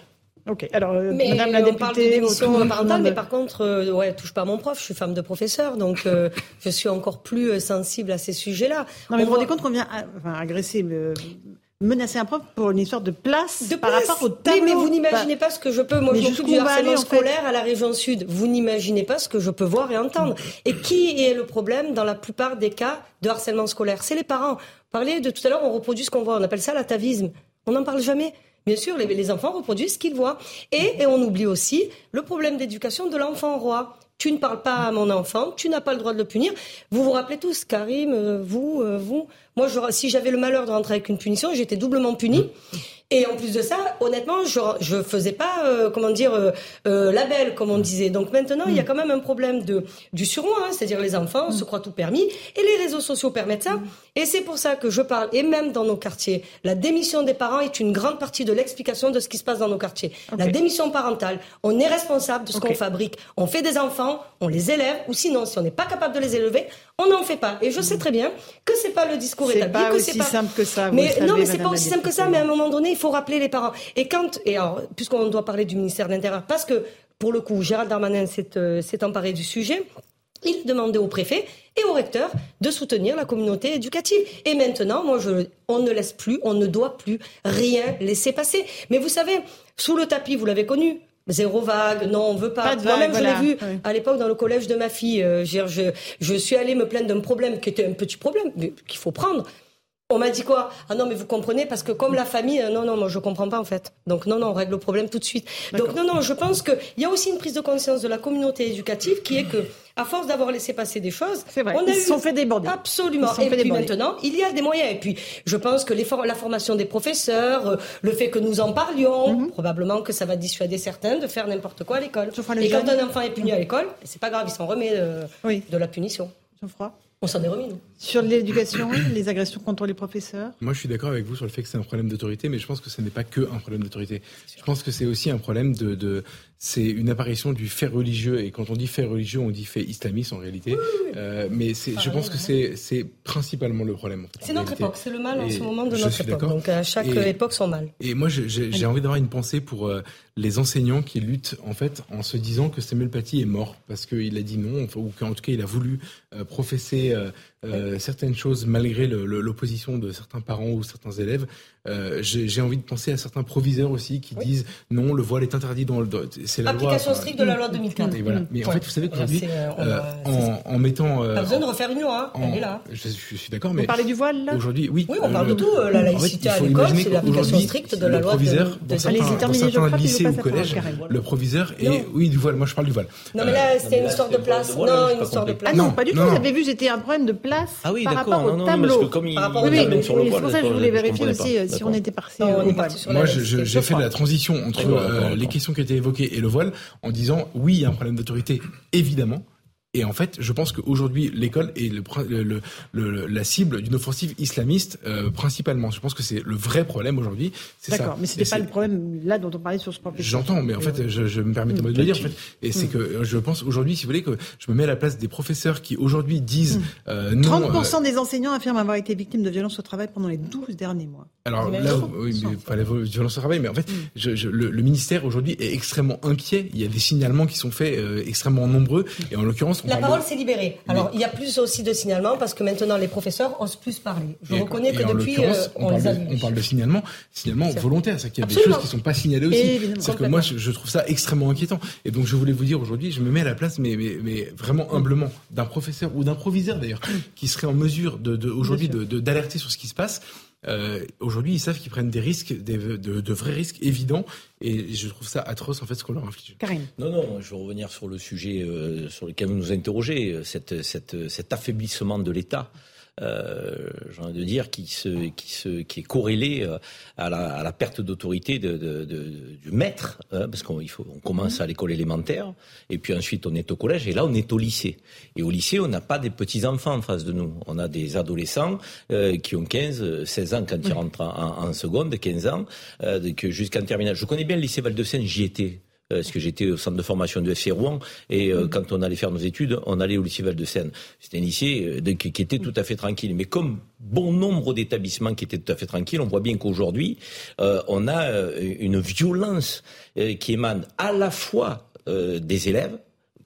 Ok. Alors, euh, mais Madame la députée, parle parentale, mais par contre, euh, ouais, touche pas à mon prof. Je suis femme de professeur, donc euh, je suis encore plus sensible à ces sujets-là. Non, mais vous vous rendez compte qu'on vient enfin, agresser menacer un prof pour une histoire de place par rapport au tableau. mais vous n'imaginez pas ce que je peux. Moi, je m'occupe du harcèlement scolaire à la région sud. Vous n'imaginez pas ce que je peux voir et entendre. Et qui est le problème dans la plupart des cas de harcèlement scolaire? C'est les parents. Parlez de tout à l'heure, on reproduit ce qu'on voit. On appelle ça l'atavisme. On n'en parle jamais. Bien sûr, les, enfants reproduisent ce qu'ils voient. Et, et on oublie aussi le problème d'éducation de l'enfant roi tu ne parles pas à mon enfant, tu n'as pas le droit de le punir. Vous vous rappelez tous, Karim, euh, vous, euh, vous, Moi, si j'avais le malheur de rentrer avec une punition, j'étais doublement puni. Et en plus de ça, honnêtement, je je faisais pas euh, comment dire euh, euh, la belle comme on disait. Donc maintenant, il y a quand même un problème de du surmoi, hein, c'est-à-dire les enfants se croient tout permis et les réseaux sociaux permettent ça. Et c'est pour ça que je parle et même dans nos quartiers, la démission des parents est une grande partie de l'explication de ce qui se passe dans nos quartiers. La démission parentale, on est responsable de ce qu'on fabrique. On fait des enfants, on les élève ou sinon si on n'est pas capable de les élever, on n'en fait pas. Et je sais très bien que c'est pas le discours établi, pas que c'est pas simple que ça. Mais non, mais c'est pas aussi simple que ça. Mais à un moment donné, il faut rappeler les parents. Et quand, et alors, puisqu'on doit parler du ministère de l'Intérieur, parce que pour le coup, Gérald Darmanin s'est euh, emparé du sujet. Il demandait au préfet et au recteur de soutenir la communauté éducative. Et maintenant, moi, je, on ne laisse plus, on ne doit plus rien laisser passer. Mais vous savez, sous le tapis, vous l'avez connu, Zéro vague, non, on veut pas. Moi-même, je l'ai vu à l'époque dans le collège de ma fille. Euh, je, je, suis allée me plaindre d'un problème qui était un petit problème, mais qu'il faut prendre. On m'a dit quoi? Ah non, mais vous comprenez, parce que comme la famille, euh, non, non, moi je comprends pas en fait. Donc non, non, on règle le problème tout de suite. Donc non, non, je pense qu'il y a aussi une prise de conscience de la communauté éducative qui est que, à force d'avoir laissé passer des choses, vrai. on a Ils eu... sont fait déborder. Absolument. et puis maintenant, il y a des moyens. Et puis, je pense que la formation des professeurs, euh, le fait que nous en parlions, mhm. probablement que ça va dissuader certains de faire n'importe quoi à l'école. Et quand un enfant est puni à l'école, c'est pas grave, il s'en remet euh, de la punition. On s'en est remis, nous. Sur l'éducation, les agressions contre les professeurs Moi, je suis d'accord avec vous sur le fait que c'est un problème d'autorité, mais je pense que ce n'est pas que un problème d'autorité. Je pense que c'est aussi un problème de, de c'est une apparition du fait religieux. Et quand on dit fait religieux, on dit fait islamiste en réalité. Euh, mais c'est, je pense que c'est, c'est principalement le problème. C'est notre époque, c'est le mal en ce moment de notre époque. Donc à chaque époque, son mal. Et moi, j'ai envie d'avoir une pensée pour euh, les enseignants qui luttent en fait en se disant que Samuel Paty est mort parce qu'il a dit non, ou qu'en tout cas il a voulu euh, professer euh, euh, certaines choses malgré l'opposition de certains parents ou certains élèves. Euh, J'ai envie de penser à certains proviseurs aussi qui disent non, le voile est interdit dans le. C'est la Application stricte de la loi 2004. Et voilà. Mais en fait, vous savez qu'aujourd'hui, euh, en, en, mettant. Pas besoin de refaire une loi, hein. elle est là. Je, je suis d'accord, mais. Vous parlez du voile là? Aujourd'hui, oui. Oui, on parle de tout. La laïcité à l'école, c'est l'application stricte de la loi. Proviseur, dans certains lycées ou collèges, le proviseur et oui du voile. Moi, je parle du voile. Non, mais là, c'était une histoire de place. Non, une histoire de place. Non, pas du tout. Vous avez vu, c'était un problème de place. Ah oui, d'accord non, non, tableau. Parce que comme il, oui, sur le C'est pour ça que je voulais vérifier aussi si on était parti. Moi, j'ai fait la transition entre euh, les questions qui étaient évoquées et le voile en disant oui, il y a un problème d'autorité, évidemment. Et en fait, je pense qu'aujourd'hui, l'école est le, le, le, la cible d'une offensive islamiste euh, principalement. Je pense que c'est le vrai problème aujourd'hui. D'accord, mais c'était pas le problème là dont on parlait sur ce point. J'entends, mais en fait, je, je me permets de le dire. En fait, et c'est mm. que je pense aujourd'hui, si vous voulez, que je me mets à la place des professeurs qui aujourd'hui disent mm. euh, non. 30% euh, des enseignants affirment avoir été victimes de violences au travail pendant les 12 derniers mois. Alors là, oui, mais pas la violence au travail, mais en fait, mm. je, je, le, ministère aujourd'hui est extrêmement inquiet. Il y a des signalements qui sont faits euh, extrêmement nombreux, et en l'occurrence la parole s'est libérée. Alors, il y a plus aussi de signalements parce que maintenant, les professeurs osent plus parler. Je reconnais que depuis, euh, on, les a de, on parle de signalement, signalement volontaire. C'est-à-dire qu'il y a des choses qui ne sont pas signalées aussi. C'est que moi, je, trouve ça extrêmement inquiétant. Et donc, je voulais vous dire aujourd'hui, je me mets à la place, mais, mais, vraiment humblement, d'un professeur ou d'un proviseur d'ailleurs, qui serait en mesure de, de aujourd'hui d'alerter sur ce qui se passe euh, aujourd'hui, ils savent qu'ils prennent des risques, de, de, vrais risques évidents, et je trouve ça atroce en fait ce qu'on leur inflige. Karine. Non, non, je veux revenir sur le sujet euh, sur lequel vous nous interrogez, cette, cette, cet affaiblissement de l'État euh, j'ai envie de dire, qui, se, qui, se, qui est corrélé euh, à la, à la perte d'autorité de, de, de, du maître, hein, parce qu'on faut, on commence à l'école élémentaire, et puis ensuite on est au collège, et là on est au lycée. Et au lycée, on n'a pas des petits-enfants en face de nous, on a des adolescents euh, qui ont 15, 16 ans quand ils rentrent en, en, seconde, 15 ans, euh, jusqu'en terminale. Je connais bien le lycée Val-de-Seine, j'y étais parce que j'étais au centre de formation du FC Rouen, et euh, mm. quand on allait faire nos études, on allait au lycée Val-de-Seine. C'était un lycée euh, qui, était tout à fait tranquille. Mais comme bon nombre d'établissements qui étaient tout à fait tranquilles, on voit bien qu'aujourd'hui, on a une violence qui émane à la fois des élèves,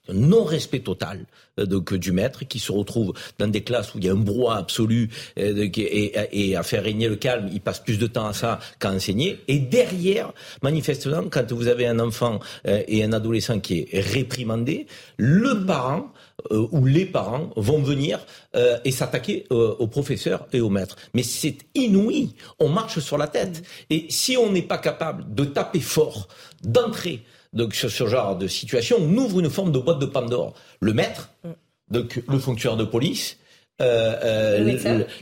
non-respect total euh, donc, du maître, qui se retrouve dans des classes où il y a un brouhaha absolu euh, et, à faire régner le calme, il passe plus de temps à ça qu'à enseigner. Et derrière, manifestement, quand vous avez un enfant euh, et un adolescent qui est réprimandé, le parent ou les parents vont venir et s'attaquer aux professeurs et aux maîtres. Mais c'est inouï. On marche sur la tête. Et si on n'est pas capable de taper fort d'entrer donc sur ce genre de situation, on ouvre une forme de boîte de Pandore. Le maître, donc le fonctionnaire de police, euh, euh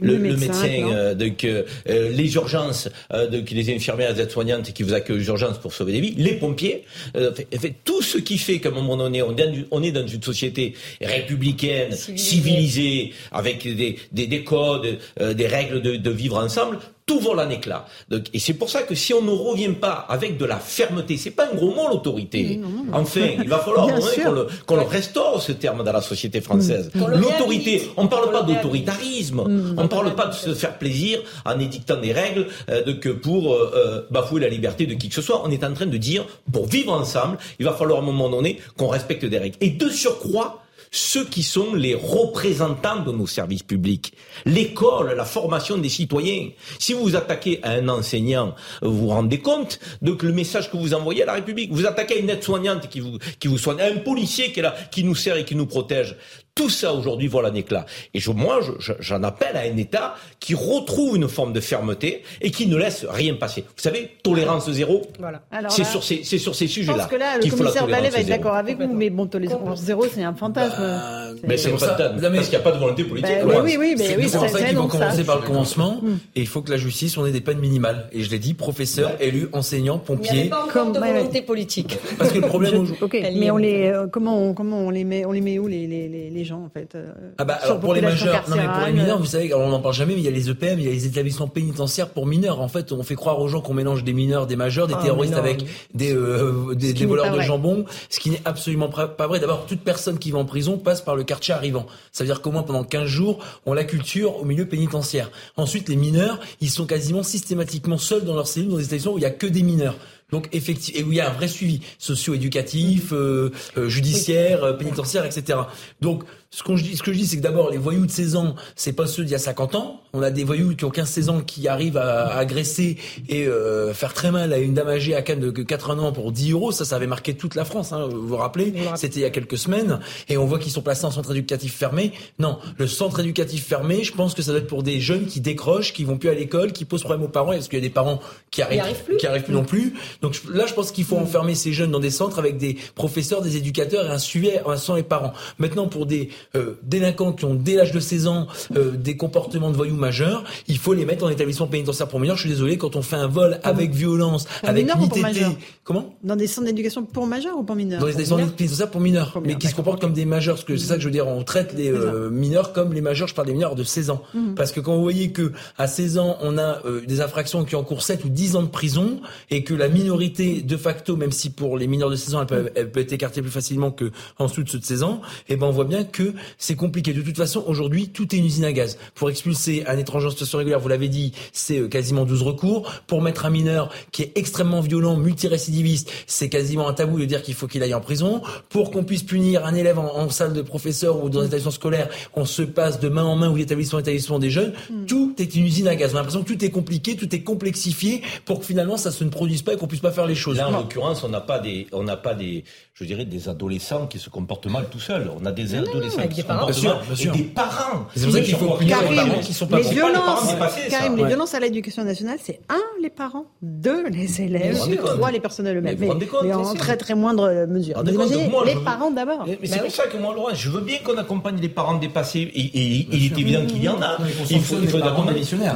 le, médecin, euh, donc, les urgences, donc, les infirmières, les aides-soignantes qui vous accueillent aux urgences pour sauver des vies, les pompiers, fait, tout ce qui fait qu'à un moment donné, on, on est dans une société républicaine, civilisée, avec des, des, des codes, des règles de, de vivre ensemble, tout vole en éclat. Donc, et c'est pour ça que si on ne revient pas avec de la fermeté, c'est pas un gros mot l'autorité. Enfin, il va falloir (laughs) qu'on le, le, restaure ce terme dans la société française. Mm. L'autorité, on ne parle pas d'autoritarisme, mm. on ne parle pas de se faire plaisir en édictant des règles euh, de, que pour euh, euh, bafouer la liberté de qui que ce soit. On est en train de dire, pour vivre ensemble, il va falloir à un moment donné qu'on respecte des règles. Et de surcroît, ceux qui sont les représentants de nos services publics. L'école, la formation des citoyens. Si vous vous attaquez à un enseignant, vous vous rendez compte de le message que vous envoyez à la République. Vous attaquez à une aide-soignante qui vous, qui vous soigne, un policier qui nous sert et qui nous protège. Tout ça aujourd'hui voit un éclat. Et je, moi, j'en appelle à un État qui retrouve une forme de fermeté et qui ne laisse rien passer. Vous savez, tolérance zéro, voilà. c'est sur ces, c'est sur ces sujets-là. Je pense que là, le commissaire Ballet va être d'accord avec vous, mais bon, tolérance zéro, c'est un fantasme. Bah, mais c'est un fantasme, parce qu'il n'y a pas de volonté politique. Bah, oui, oui, mais oui, c'est pour ça qu'il faut commencer par le commencement, mm. et il faut que la justice, on ait des peines minimales. Et je l'ai dit, professeur, élu, enseignant, pompier. Il n'y a pas encore de volonté politique. Parce que le problème... Ok, mais on les, comment, on les met, on les met où les, les, les gens, en fait euh, ah bah, alors pour les majeurs, non mais pour les mineurs, vous savez, on n'en parle jamais, mais il y a les EPM, il y a les établissements pénitentiaires pour mineurs. En fait, on fait croire aux gens qu'on mélange des mineurs, des majeurs, des ah, terroristes avec des, euh, des, voleurs de jambon, ce qui n'est absolument pas vrai. D'abord, toute personne qui va en prison passe par le quartier arrivant. Ça veut dire qu'au moins pendant 15 jours, on la culture au milieu pénitentiaire. Ensuite, les mineurs, ils sont quasiment systématiquement seuls dans leur cellule, dans des établissements où il y a que des mineurs. Donc effectivement, et où il y a un vrai suivi socio-éducatif, euh, euh, judiciaire, pénitentiaire, etc. Donc ce, qu'on dis, ce que je dis, c'est que d'abord, les voyous de 16 ans, c'est pas ceux d'il y a 50 ans. On a des voyous qui ont 15-16 ans qui arrivent à, agresser et euh, faire très mal à une dame âgée à Cannes de 80 ans pour 10 euros. Ça, ça avait marqué toute la France, hein, vous vous rappelez? C'était il y a quelques semaines. Et on voit qu'ils sont placés en centre éducatif fermé. Non, le centre éducatif fermé, je pense que ça doit être pour des jeunes qui décrochent, qui vont plus à l'école, qui posent problème aux parents. Est-ce qu'il y a des parents qui arrivent, plus. qui arrivent plus non plus? Donc là, je pense qu'il faut enfermer ces jeunes dans des centres avec des professeurs, des éducateurs et un suivi sans les parents. Maintenant, pour des euh, délinquants qui ont dès l'âge de 16 ans euh, des comportements de voyous majeurs, il faut les mettre en établissement pénitentiaire pour mineurs. Je suis désolé, quand on fait un vol avec violence, avec unité, comment? Dans des centres d'éducation pour majeurs ou pour mineurs Dans des centres pénitentiaires pour mineurs, mais qui se comportent comme des majeurs. Parce que c'est ça que je veux dire, on traite les euh, mineurs comme les majeurs. Je parle des mineurs de 16 ans, mhm. parce que quand vous voyez que à 16 ans on a euh, des infractions qui encourent 7 ou 10 ans de prison et que la minorité de facto, même si pour les mineurs de 16 ans elle peut, elle peut être écartée plus facilement que en dessous de ceux de 16 ans, et eh ben on voit bien que c'est compliqué. De toute façon, aujourd'hui, tout est une usine à gaz. Pour expulser un étranger en situation régulière, vous l'avez dit, c'est euh, quasiment 12 recours. Pour mettre un mineur qui est extrêmement violent, multirécidiviste, c'est quasiment un tabou de dire qu'il faut qu'il aille en prison. Pour qu'on puisse punir un élève en, salle de professeur ou dans un établissement scolaire, on se passe de main en main ou d'établissement en établissement des jeunes. Hmm. Tout est une usine à gaz. On a l'impression que tout est compliqué, tout est complexifié pour que finalement ça se ne produise pas et qu'on puisse pas faire les choses. Là, en l'occurrence, on n'a pas des, on n'a pas des, je dirais, des adolescents qui se comportent mal tout seuls. On a des adolescents se comportent mal et des parents. C'est pour ça qu'il faut punir les parents qui sont pas les violences, Karim, les violences à l'éducation nationale, c'est un, les parents, deux, les élèves, trois, les personnels eux-mêmes. Mais, en très très moindre mesure. les parents d'abord. Mais, c'est bah pour ça que moi, Laurent, je veux bien qu'on accompagne les parents dépassés. Et, il est évident qu'il y en a. Il faut, faut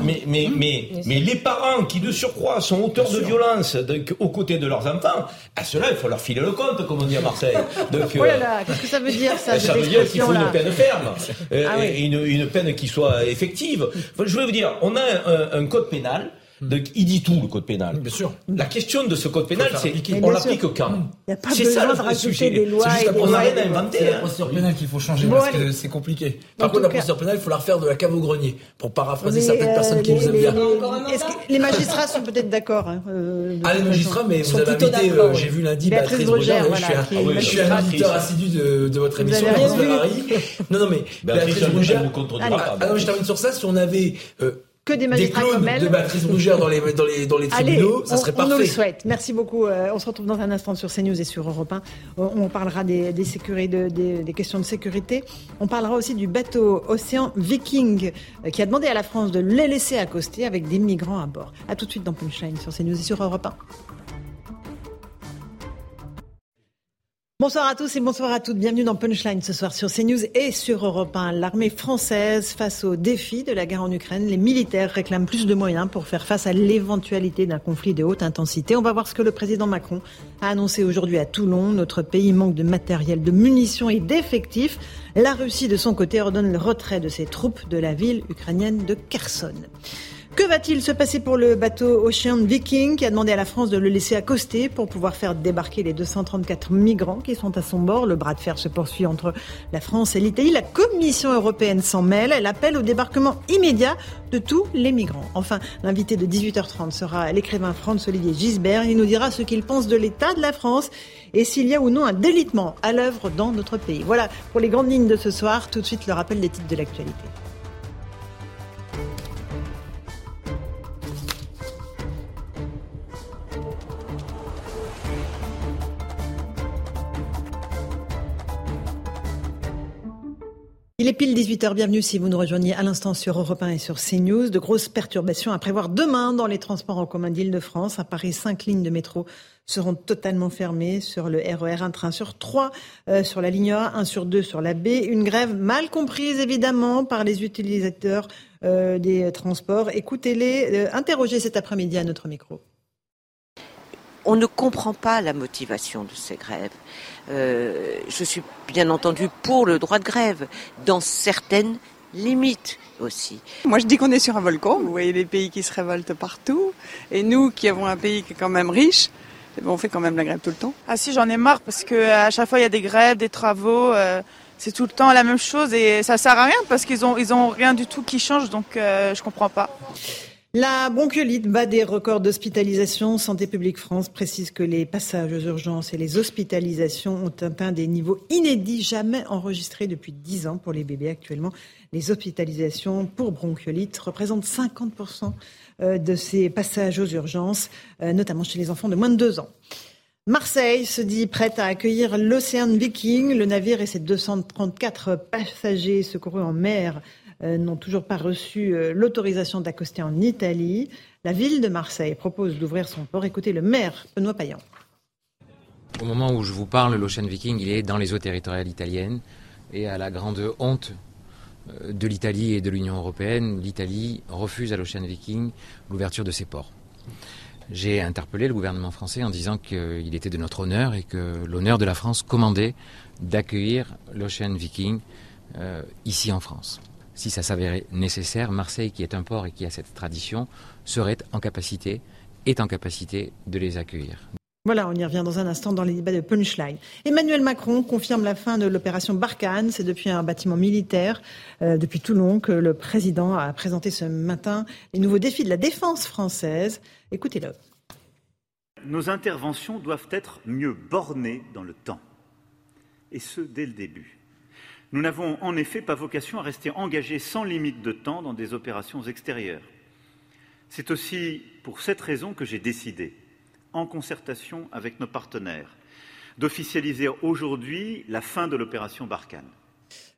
Mais, mais, mais, mais les parents qui de surcroît sont auteurs de violences aux côtés de leurs enfants, à cela il faut leur filer le compte, comme on dit à Marseille. (laughs) Donc, oh là là, qu'est-ce que ça veut dire ça (laughs) Ça veut dire qu'il faut une peine ferme. Ah une, une, peine qui soit effective. je vais vous dire, on a un, un code pénal donc, il dit tout, le code pénal. Bien sûr. La question de ce code pénal, c'est on l'applique quand Il n'y a pas besoin de rajouter des lois. C'est juste qu'on n'a rien à inventer. C'est la procédure pénale qu'il faut changer parce que c'est compliqué. Par contre, la procédure pénale, il faut la refaire de la cave au grenier, pour paraphraser certaines euh, personnes qui nous aiment bien. Les magistrats sont peut-être d'accord. Hein, euh, ah, les magistrats, mais vous avez invité, euh, j'ai vu lundi, Béatrice Brugère. Je suis un auditeur assidu de votre émission, Non, non, mais Béatrice Brugère. Ah non, je termine sur ça. Si on avait que des magistrats des comme elle. de Béatrice Rougère dans les, dans les, dans les tribunaux, Allez, ça serait on, parfait. On nous le souhaite. Merci beaucoup. Euh, on se retrouve dans un instant sur CNews et sur Europe 1. On parlera des, des, des, questions de sécurité. On parlera aussi du bateau Océan Viking euh, qui a demandé à la France de les laisser accoster avec des migrants à bord. A tout de suite dans Punchline sur CNews et sur Europe 1. Bonsoir à tous et bonsoir à toutes. Bienvenue dans Punchline ce soir sur CNews et sur Europe 1. L'armée française face au défi de la guerre en Ukraine. Les militaires réclament plus de moyens pour faire face à l'éventualité d'un conflit de haute intensité. On va voir ce que le président Macron a annoncé aujourd'hui à Toulon. Notre pays manque de matériel, de munitions et d'effectifs. La Russie, de son côté, ordonne le retrait de ses troupes de la ville ukrainienne de Kherson. Que va-t-il se passer pour le bateau Ocean Viking qui a demandé à la France de le laisser accoster pour pouvoir faire débarquer les 234 migrants qui sont à son bord? Le bras de fer se poursuit entre la France et l'Italie. La Commission européenne s'en mêle. Elle appelle au débarquement immédiat de tous les migrants. Enfin, l'invité de 18h30 sera l'écrivain Franz-Olivier Gisbert. Il nous dira ce qu'il pense de l'état de la France et s'il y a ou non un délitement à l'œuvre dans notre pays. Voilà pour les grandes lignes de ce soir. Tout de suite, le rappel des titres de l'actualité. Il est pile 18h, bienvenue si vous nous rejoignez à l'instant sur Europe 1 et sur CNews. De grosses perturbations à prévoir demain dans les transports en commun d'Île-de-France. À Paris, cinq lignes de métro seront totalement fermées sur le RER, un train sur trois euh, sur la ligne A, un sur deux sur la B. Une grève mal comprise évidemment par les utilisateurs euh, des transports. Écoutez-les, euh, interrogez cet après-midi à notre micro. On ne comprend pas la motivation de ces grèves. Euh, je suis bien entendu pour le droit de grève, dans certaines limites aussi. Moi je dis qu'on est sur un volcan, vous voyez des pays qui se révoltent partout, et nous qui avons un pays qui est quand même riche, eh ben, on fait quand même la grève tout le temps. Ah si j'en ai marre parce que à chaque fois il y a des grèves, des travaux, euh, c'est tout le temps la même chose et ça sert à rien parce qu'ils ont ils ont rien du tout qui change donc euh, je comprends pas. La bronchiolite bat des records d'hospitalisation. Santé publique France précise que les passages aux urgences et les hospitalisations ont atteint des niveaux inédits, jamais enregistrés depuis 10 ans pour les bébés. Actuellement, les hospitalisations pour bronchiolite représentent 50% euh, de ces passages aux urgences, euh, notamment chez les enfants de moins de 2 ans. Marseille se dit prête à accueillir l'Océan Viking. Le navire et ses 234 passagers secourus en mer n'ont toujours pas reçu euh, l'autorisation d'accoster en Italie. La ville de Marseille propose d'ouvrir son port. Écoutez le maire, Benoît Payan. Au moment où je vous parle, l'Ocean Viking, il est dans les eaux territoriales italiennes. Et à la grande honte euh, de l'Italie et de l'Union européenne, l'Italie refuse à l'Ocean Viking l'ouverture de ses ports. J'ai interpellé le gouvernement français en disant qu'il était de notre honneur et que l'honneur de la France commandait d'accueillir l'Ocean Viking ici en France si ça s'avérait nécessaire, Marseille, qui est un port et qui a cette tradition, serait en capacité, est en capacité de les accueillir. Voilà, on y revient dans un instant dans les débats de Punchline. Emmanuel Macron confirme la fin de l'opération Barkhane. C'est depuis un bâtiment militaire, euh, depuis Toulon, que le président a présenté ce matin les nouveaux défis de la défense française. Écoutez-le. Nos interventions doivent être mieux bornées dans le temps, et ce, dès le début. Nous n'avons en effet pas vocation à rester engagés sans limite de temps dans des opérations extérieures. C'est aussi pour cette raison que j'ai décidé, en concertation avec nos partenaires, d'officialiser aujourd'hui la fin de l'opération Barkhane.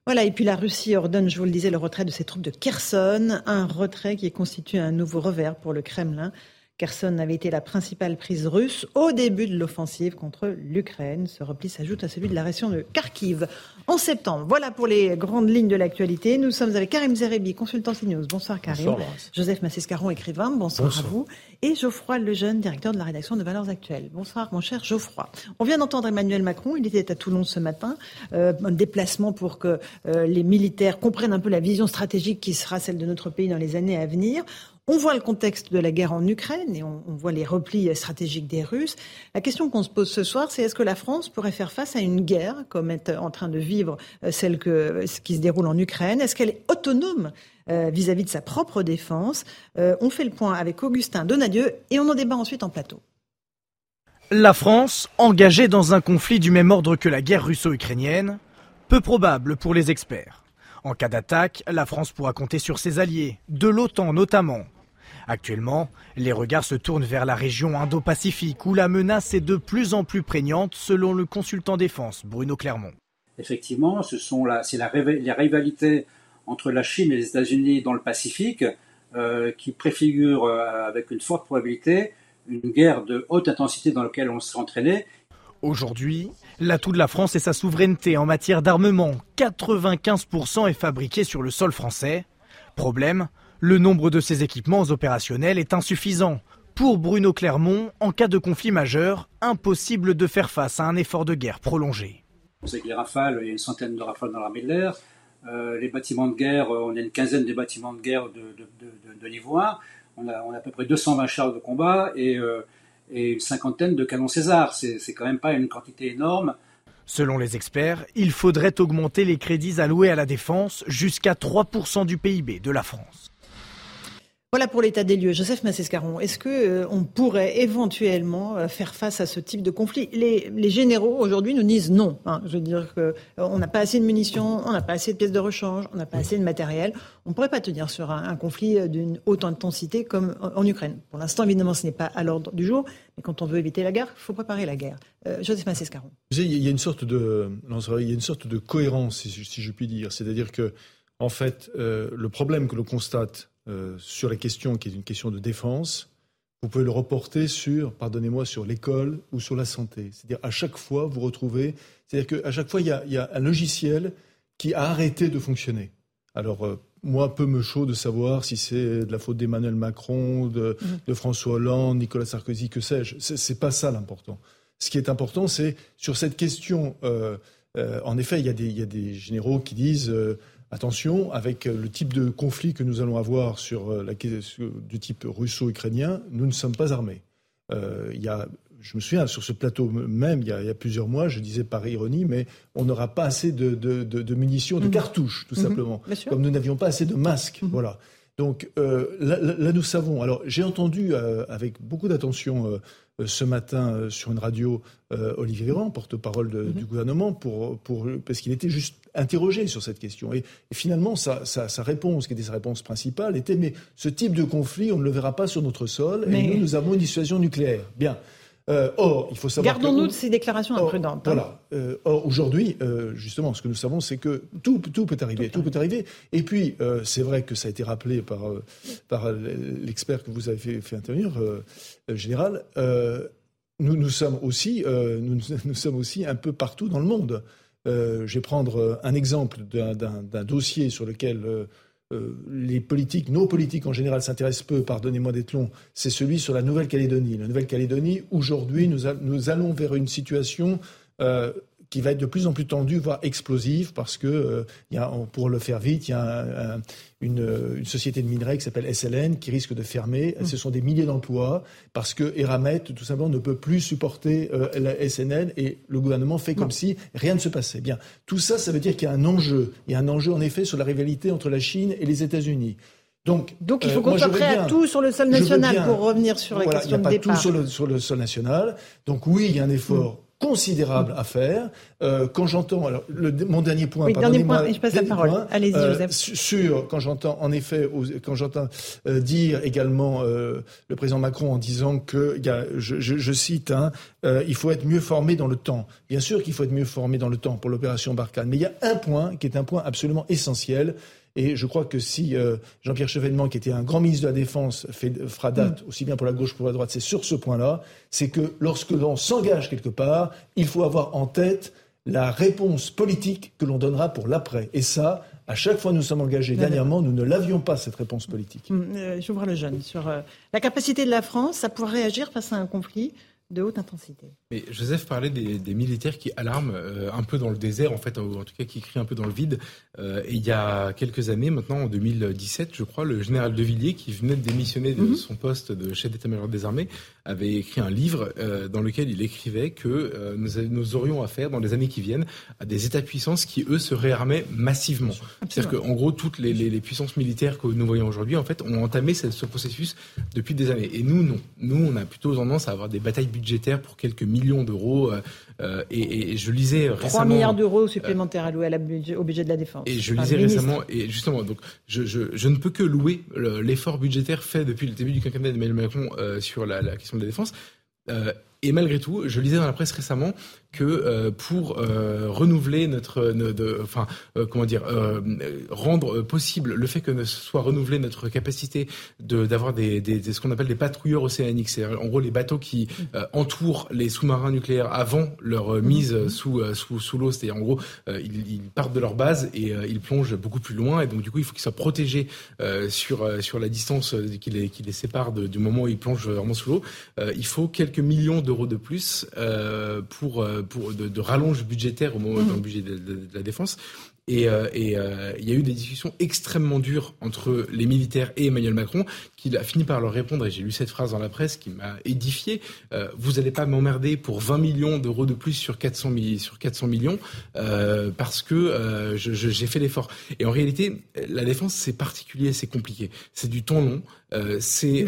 Voilà, et puis la Russie ordonne, je vous le disais, le retrait de ses troupes de Kherson, un retrait qui constitue un nouveau revers pour le Kremlin. Kherson avait été la principale prise russe au début de l'offensive contre l'Ukraine. Ce repli s'ajoute à celui de la région de Kharkiv en septembre. Voilà pour les grandes lignes de l'actualité. Nous sommes avec Karim Zerebi, consultant CNews. Bonsoir Karim. Bonsoir, Joseph Massescaron, écrivain. Bonsoir, à vous. Et Geoffroy Lejeune, directeur de la rédaction de Valeurs Actuelles. Bonsoir mon cher Geoffroy. On vient d'entendre Emmanuel Macron. Il était à Toulon ce matin. Euh, un déplacement pour que euh, les militaires comprennent un peu la vision stratégique qui sera celle de notre pays dans les années à venir. On voit le contexte de la guerre en Ukraine et on, voit les replis stratégiques des Russes. La question qu'on se pose ce soir, c'est est-ce que la France pourrait faire face à une guerre comme est en train de vivre euh, celle qui se déroule en Ukraine? Est-ce qu'elle est autonome euh, vis-à-vis de sa propre défense? Euh, On fait le point avec Augustin Donadieu et on en débat ensuite en plateau. La France, engagée dans un conflit du même ordre que la guerre russo-ukrainienne, peu probable pour les experts. En cas d'attaque, la France pourra compter sur ses alliés, de l'OTAN notamment, Actuellement, les regards se tournent vers la région Indo-Pacifique où la menace est de plus en plus prégnante selon le consultant défense Bruno Clermont. Effectivement, ce sont la, c'est la, les rivalités entre la Chine et les États-Unis dans le Pacifique euh, qui préfigurent euh, avec une forte probabilité une guerre de haute intensité dans laquelle on s'est entraîné Aujourd'hui, l'atout de la France est sa souveraineté en matière d'armement. 95% est fabriqué sur le sol français. Problème, le nombre de ces équipements opérationnels est insuffisant. Pour Bruno Clermont, en cas de conflit majeur, impossible de faire face à un effort de guerre prolongé. On sait que les rafales, il y a une centaine de rafales dans l'armée de l'air. Euh, les bâtiments de guerre, euh, on a une quinzaine de bâtiments de guerre de, de, niveau 1. On a, on a, à peu près 220 chars de combat et, euh, et une cinquantaine de canons César. C'est quand même pas une quantité énorme. Selon les experts, il faudrait augmenter les crédits alloués à la défense jusqu'à 3% du PIB de la France. Voilà pour l'état des lieux. Joseph Massescaron, est-ce qu'on euh, on pourrait éventuellement euh, faire face à ce type de conflit? Les, généraux aujourd'hui nous disent non. Hein. Je veux dire qu'on euh, n'a pas assez de munitions, on n'a pas assez de pièces de rechange, on n'a pas assez de matériel. On ne pourrait pas tenir sur un, conflit d'une haute intensité comme en, Ukraine. Pour l'instant, évidemment, ce n'est pas à l'ordre du jour, mais quand on veut éviter la guerre, il faut préparer la guerre. Joseph Massescaron. Il y a une sorte de, il y a une sorte de cohérence, si, si je puis dire. C'est-à-dire que, en fait, le problème que l'on constate euh, sur la question qui est une question de défense, vous pouvez le reporter sur, pardonnez-moi, sur l'école ou sur la santé. C'est-à-dire à chaque fois, vous retrouvez, c'est-à-dire qu'à chaque fois, il y, a, un logiciel qui a arrêté de fonctionner. Alors, euh, moi, peu me chaud de savoir si c'est de la faute d'Emmanuel Macron, de, mhm. François Hollande, Nicolas Sarkozy, que sais-je. C'est pas ça l'important. Ce qui est important, c'est sur cette question. Euh, en effet, il y, a des, généraux qui disent Attention, avec euh, le type de conflit que nous allons avoir sur euh, la du type russo-ukrainien, nous ne sommes pas armés. Euh, il y a, je me souviens, sur ce plateau même, il y, a, plusieurs mois, je disais par ironie, mais on n'aura pas assez de, munitions, de mhm. cartouches, tout mhm. simplement. Comme nous n'avions pas assez de masques. Mhm. Voilà. Donc là, nous savons. Alors, j'ai entendu avec beaucoup d'attention euh, ce matin sur une radio Olivier Véran, porte-parole du gouvernement, pour, pour, parce qu'il était juste interrogé sur cette question. Et, finalement, sa, réponse, qui était sa réponse principale, était mais ce type de conflit, on ne le verra pas sur notre sol, et nous, nous avons une dissuasion nucléaire. Bien. Euh, or, il faut savoir. Gardons-nous de ces déclarations imprudentes. Hein. Voilà. Euh, or, aujourd'hui, euh, justement, ce que nous savons, c'est que tout, tout peut arriver. Tout, peut arriver. Et puis, c'est vrai que ça a été rappelé par, par l'expert que vous avez fait, fait intervenir, général. nous, nous sommes aussi, nous, nous, sommes aussi un peu partout dans le monde. Je vais prendre un exemple d'un dossier sur lequel euh, les politiques, nos politiques en général s'intéressent peu, pardonnez-moi d'être long, c'est celui sur la Nouvelle-Calédonie. La Nouvelle-Calédonie, aujourd'hui, nous, allons vers une situation euh, qui va être de plus en plus tendue, voire explosive, parce que, euh, y a, pour le faire vite, il y a une, société de minerais qui s'appelle SLN qui risque de fermer. Mmh. Ce sont des milliers d'emplois, parce que Eramet, tout simplement, ne peut plus supporter euh, la SNN, et le gouvernement fait comme si rien ne se passait. Bien, tout ça, ça veut dire qu'il y a un enjeu. Il y a un enjeu, en effet, sur la rivalité entre la Chine et les États-Unis. Donc, Donc, il faut euh, qu'on soit prêt à tout sur le sol national pour revenir sur la question de départ. Il n'y a pas tout sur le, sur le sol national. Donc oui, il y a un effort considérable à faire. Euh, quand j'entends, alors le, mon dernier point, oui, dernier point, je passe la parole. Allez-y, euh, Joseph. Sur quand j'entends, en effet, quand j'entends euh, dire également euh, le président Macron en disant que, y a, je, je, je, cite, hein, euh, il faut être mieux formé dans le temps. Bien sûr qu'il faut être mieux formé dans le temps pour l'opération Barkhane, mais il y a un point qui est un point absolument essentiel, et je crois que si euh, Jean-Pierre Chevènement, qui était un grand ministre de la Défense, fait, fera date, mm. aussi bien pour la gauche que pour la droite, c'est sur ce point-là, c'est que lorsque l'on s'engage quelque part, il faut avoir en tête la réponse politique que l'on donnera pour l'après. Et ça, à chaque fois que nous sommes engagés dernièrement, nous ne l'avions pas, cette réponse politique. Mm, euh, j'ouvre le jeune sur euh, la capacité de la France à pouvoir réagir face à un conflit de haute intensité. Mais Joseph parlait des, militaires qui alarment euh, un peu dans le désert, en fait, ou en tout cas qui crient un peu dans le vide. Euh, et il y a quelques années, maintenant en 2017, je crois, le général De Villiers, qui venait de démissionner de mhm. son poste de chef d'état-major des armées, avait écrit un livre euh, dans lequel il écrivait que nous, nous, aurions affaire, dans les années qui viennent, à des États-puissances qui, eux, se réarmaient massivement. C'est-à-dire qu'en gros, toutes les, les, puissances militaires que nous voyons aujourd'hui, en fait, ont entamé ce, ce, processus depuis des années. Et nous, non. Nous, on a plutôt tendance à avoir des batailles budgétaire pour quelques millions d'euros. Euh, euh, et, je lisais récemment 3 milliards d'euros supplémentaires alloués au budget de la défense. Et je lisais récemment, et justement, donc je, je, ne peux que louer l'effort budgétaire fait depuis le début du quinquennat d'Emmanuel Macron euh, sur la, question de la défense. Et malgré tout, je lisais dans la presse récemment que euh, pour euh, renouveler notre, enfin euh, comment dire, rendre possible le fait que soit renouvelée notre capacité de d'avoir des, des, ce qu'on appelle des patrouilleurs océaniques, c'est en gros les bateaux qui entourent les sous-marins nucléaires avant leur mise sous sous, sous l'eau, c'est-à-dire en gros ils, ils, partent de leur base et ils plongent beaucoup plus loin. Et donc du coup il faut qu'ils soient protégés sur sur la distance qui les qui les sépare du moment où ils plongent vraiment sous l'eau. il faut quelques millions d'euros de plus pour pour, de, de, rallonge budgétaire au moment mmh. dans le budget de, de, la défense. Et, euh, et euh, il y a eu des discussions extrêmement dures entre les militaires et Emmanuel Macron, qu'il a fini par leur répondre, et j'ai lu cette phrase dans la presse qui m'a édifié, euh, vous n'allez pas m'emmerder pour 20 millions d'euros de plus sur 400, sur 400 millions, euh, parce que euh, j'ai fait l'effort. Et en réalité, la défense, c'est particulier, c'est compliqué. C'est du temps long, c'est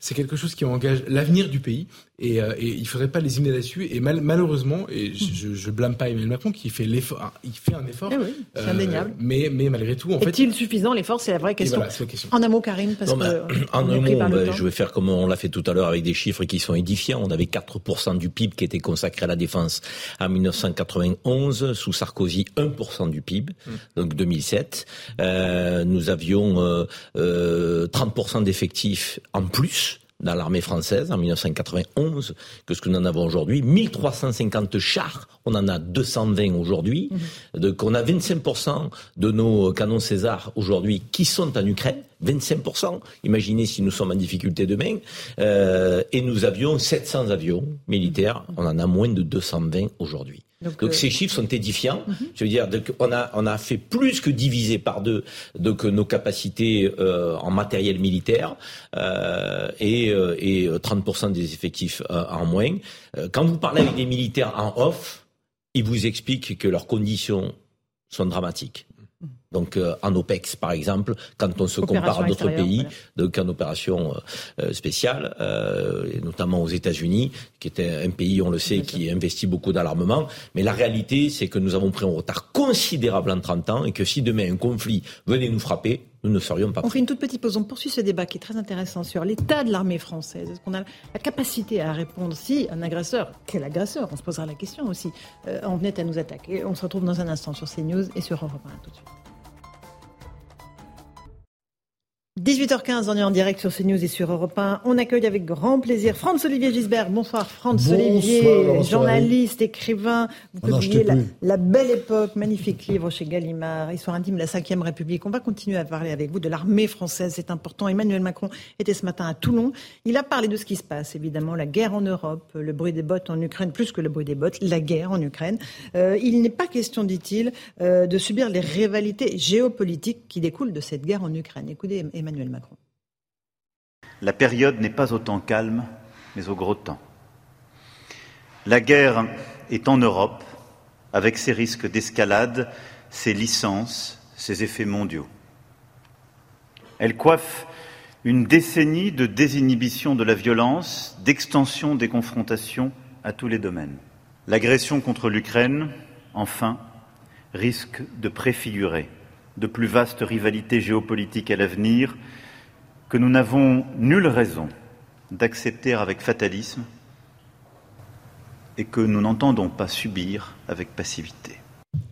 c'est quelque chose qui engage l'avenir du pays. Et, et il faudrait pas lésiner là-dessus. Et mal, malheureusement, et je, je, blâme pas Emmanuel Macron qui fait l'effort, il fait un effort. Eh oui, c'est indéniable. Mais, mais malgré tout, en fait. Est-il suffisant l'effort? C'est la vraie question. Voilà, la question. En un mot, Karine, parce que (clears throat) en un mot, ben, je vais faire comme on l'a fait tout à l'heure avec des chiffres qui sont édifiants. On avait 4% du PIB qui était consacré à la défense en 1991, sous Sarkozy 1% du PIB, mm. donc 2007. Euh, nous avions euh, euh, 30% d'effectifs en plus dans l'armée française en 1991 que ce que nous en avons aujourd'hui. 1350 chars, on en a 220 aujourd'hui. Mmh. Donc on a 25% de nos canons César aujourd'hui qui sont en Ukraine. 25%. Imaginez si nous sommes en difficulté demain. Euh, et nous avions 700 avions militaires. On en a moins de 220 aujourd'hui. Donc, euh, ces chiffres sont édifiants. Mhm. Je veux dire, on a on a fait plus que diviser par deux donc nos capacités euh, en matériel militaire euh, et, euh, et 30% des effectifs en moins. quand vous parlez avec des militaires en off, ils vous expliquent que leurs conditions sont dramatiques. Donc euh, en OPEX, par exemple, quand on se compare à d'autres pays, donc en opération euh, spéciale, euh, et notamment aux États-Unis, qui est un pays, on le sait, qui investit beaucoup dans l'armement. Mais la réalité, c'est que nous avons pris un retard considérable en 30 ans et que si demain un conflit venait nous frapper, nous ne serions pas. On fait une toute petite pause. On poursuit ce débat qui est très intéressant sur l'état de l'armée française. Est-ce qu'on a la capacité à répondre si un agresseur, quel agresseur On se posera la question aussi, en venait à nous attaquer. On se retrouve dans un instant sur CNews et sur Europe 1 tout de suite. 18h15, on est en direct sur CNews et sur Europe 1. On accueille avec grand plaisir Franz-Olivier Gisbert. Bonsoir Franz-Olivier, journaliste, écrivain. Vous ah publiez la, Belle Époque, magnifique livre chez Gallimard, Histoire intime de la Ve République. On va continuer à parler avec vous de l'armée française, c'est important. Emmanuel Macron était ce matin à Toulon. Il a parlé de ce qui se passe, évidemment, la guerre en Europe, le bruit des bottes en Ukraine, plus que le bruit des bottes, la guerre en Ukraine. Euh, il n'est pas question, dit-il, euh, de subir les rivalités géopolitiques qui découlent de cette guerre en Ukraine. Écoutez, Emmanuel Macron. La période n'est pas au temps calme, mais au gros temps. La guerre est en Europe, avec ses risques d'escalade, ses licences, ses effets mondiaux. Elle coiffe une décennie de désinhibition de la violence, d'extension des confrontations à tous les domaines. L'agression contre l'Ukraine, enfin, risque de préfigurer de plus vastes rivalités géopolitiques à l'avenir que nous n'avons nulle raison d'accepter avec fatalisme et que nous n'entendons pas subir avec passivité.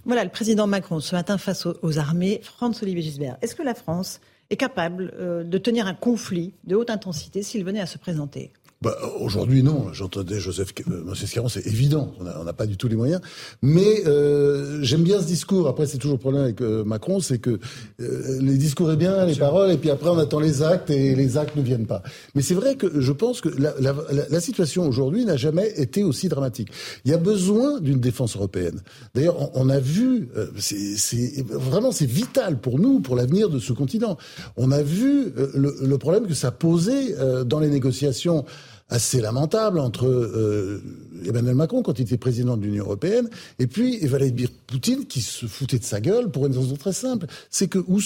Voilà le président Macron ce matin face aux, armées. Franz-Olivier Gisbert, est-ce que la France est capable euh, de tenir un conflit de haute intensité s'il venait à se présenter? Bah, Aujourd'hui, non. J'entendais Joseph euh, Scaron, c'est évident. On n'a pas du tout les moyens. Mais euh, j'aime bien ce discours. Après, c'est toujours le problème avec euh, Macron, c'est que euh, les discours est bien, les paroles, et puis après, on attend les actes, et les actes ne viennent pas. Mais c'est vrai que je pense que la, la, la situation aujourd'hui n'a jamais été aussi dramatique. Il y a besoin d'une défense européenne. D'ailleurs, on, on, a vu, euh, c'est vraiment c'est vital pour nous, pour l'avenir de ce continent. On a vu le, le, problème que ça posait dans les négociations assez lamentable entre euh, Emmanuel Macron quand il était président de l'Union européenne et puis Vladimir Poutine qui se foutait de sa gueule pour une raison très simple, c'est que où,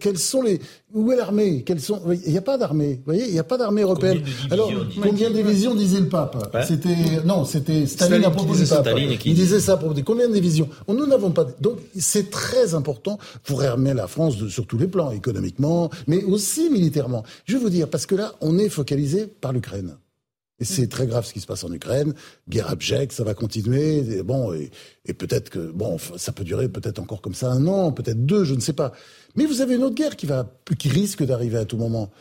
quels sont les où est l'armée? Quels sont Il n'y a pas d'armée. Vous voyez, il n'y a pas d'armée européenne. Alors combien de divisions disait le pape? C'était non, c'était Staline, à propos du pape. il disait ça à propos de combien de divisions? Nous n'avons pas. Donc c'est très important pour armer la France de, sur tous les plans, économiquement, mais aussi militairement. Je vais vous dire parce que là, on est focalisé par l'Ukraine. Et c'est très grave ce qui se passe en Ukraine. Guerre abjecte, ça va continuer. Et bon, et, et peut-être que bon, ça peut durer peut-être encore comme ça un an, peut-être deux, je ne sais pas. Mais vous avez une autre guerre qui va, qui risque d'arriver à tout moment.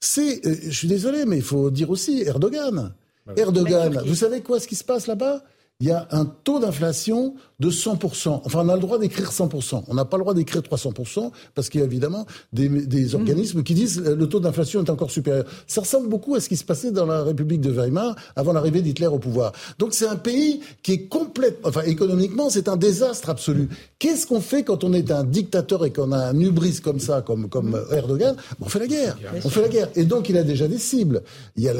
C'est, euh, je suis désolé, mais il faut dire aussi Erdogan. Bah Erdogan, vous savez quoi, ce qui se passe là-bas? Il y a un taux d'inflation de 100%. Enfin, on a le droit d'écrire 100%. On n'a pas le droit d'écrire 300% parce qu'il y a évidemment des, des mm. organismes qui disent le taux d'inflation est encore supérieur. Ça ressemble beaucoup à ce qui se passait dans la République de Weimar avant l'arrivée d'Hitler au pouvoir. Donc c'est un pays qui est complètement, enfin économiquement, c'est un désastre absolu. Qu'est-ce qu'on fait quand on est un dictateur et qu'on a un hubris comme ça, comme, comme mm. Erdogan? On fait la guerre. On fait la guerre. Et donc il a déjà des cibles. Il y a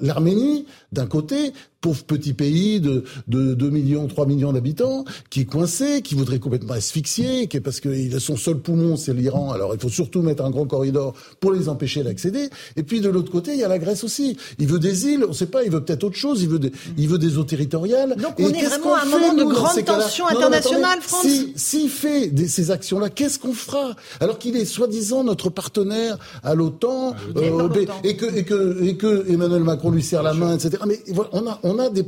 l'Arménie d'un côté, pauvre petit pays de, de 2 millions, 3 millions d'habitants, qui est coincé, qui voudrait complètement asphyxier, qui est parce que son seul poumon, c'est l'Iran. Alors il faut surtout mettre un grand corridor pour les empêcher d'accéder. Et puis de l'autre côté, il y a la Grèce aussi. Il veut des îles, on ne sait pas, il veut peut-être autre chose, il veut des, il veut des eaux territoriales. Donc on est vraiment à un moment de grande tension internationale, France. S'il fait ces actions-là, qu'est-ce qu'on fera Alors qu'il est soi-disant notre partenaire à l'OTAN, euh, et, que, et, que, et que Emmanuel Macron lui serre la main, etc. Mais on a, on a des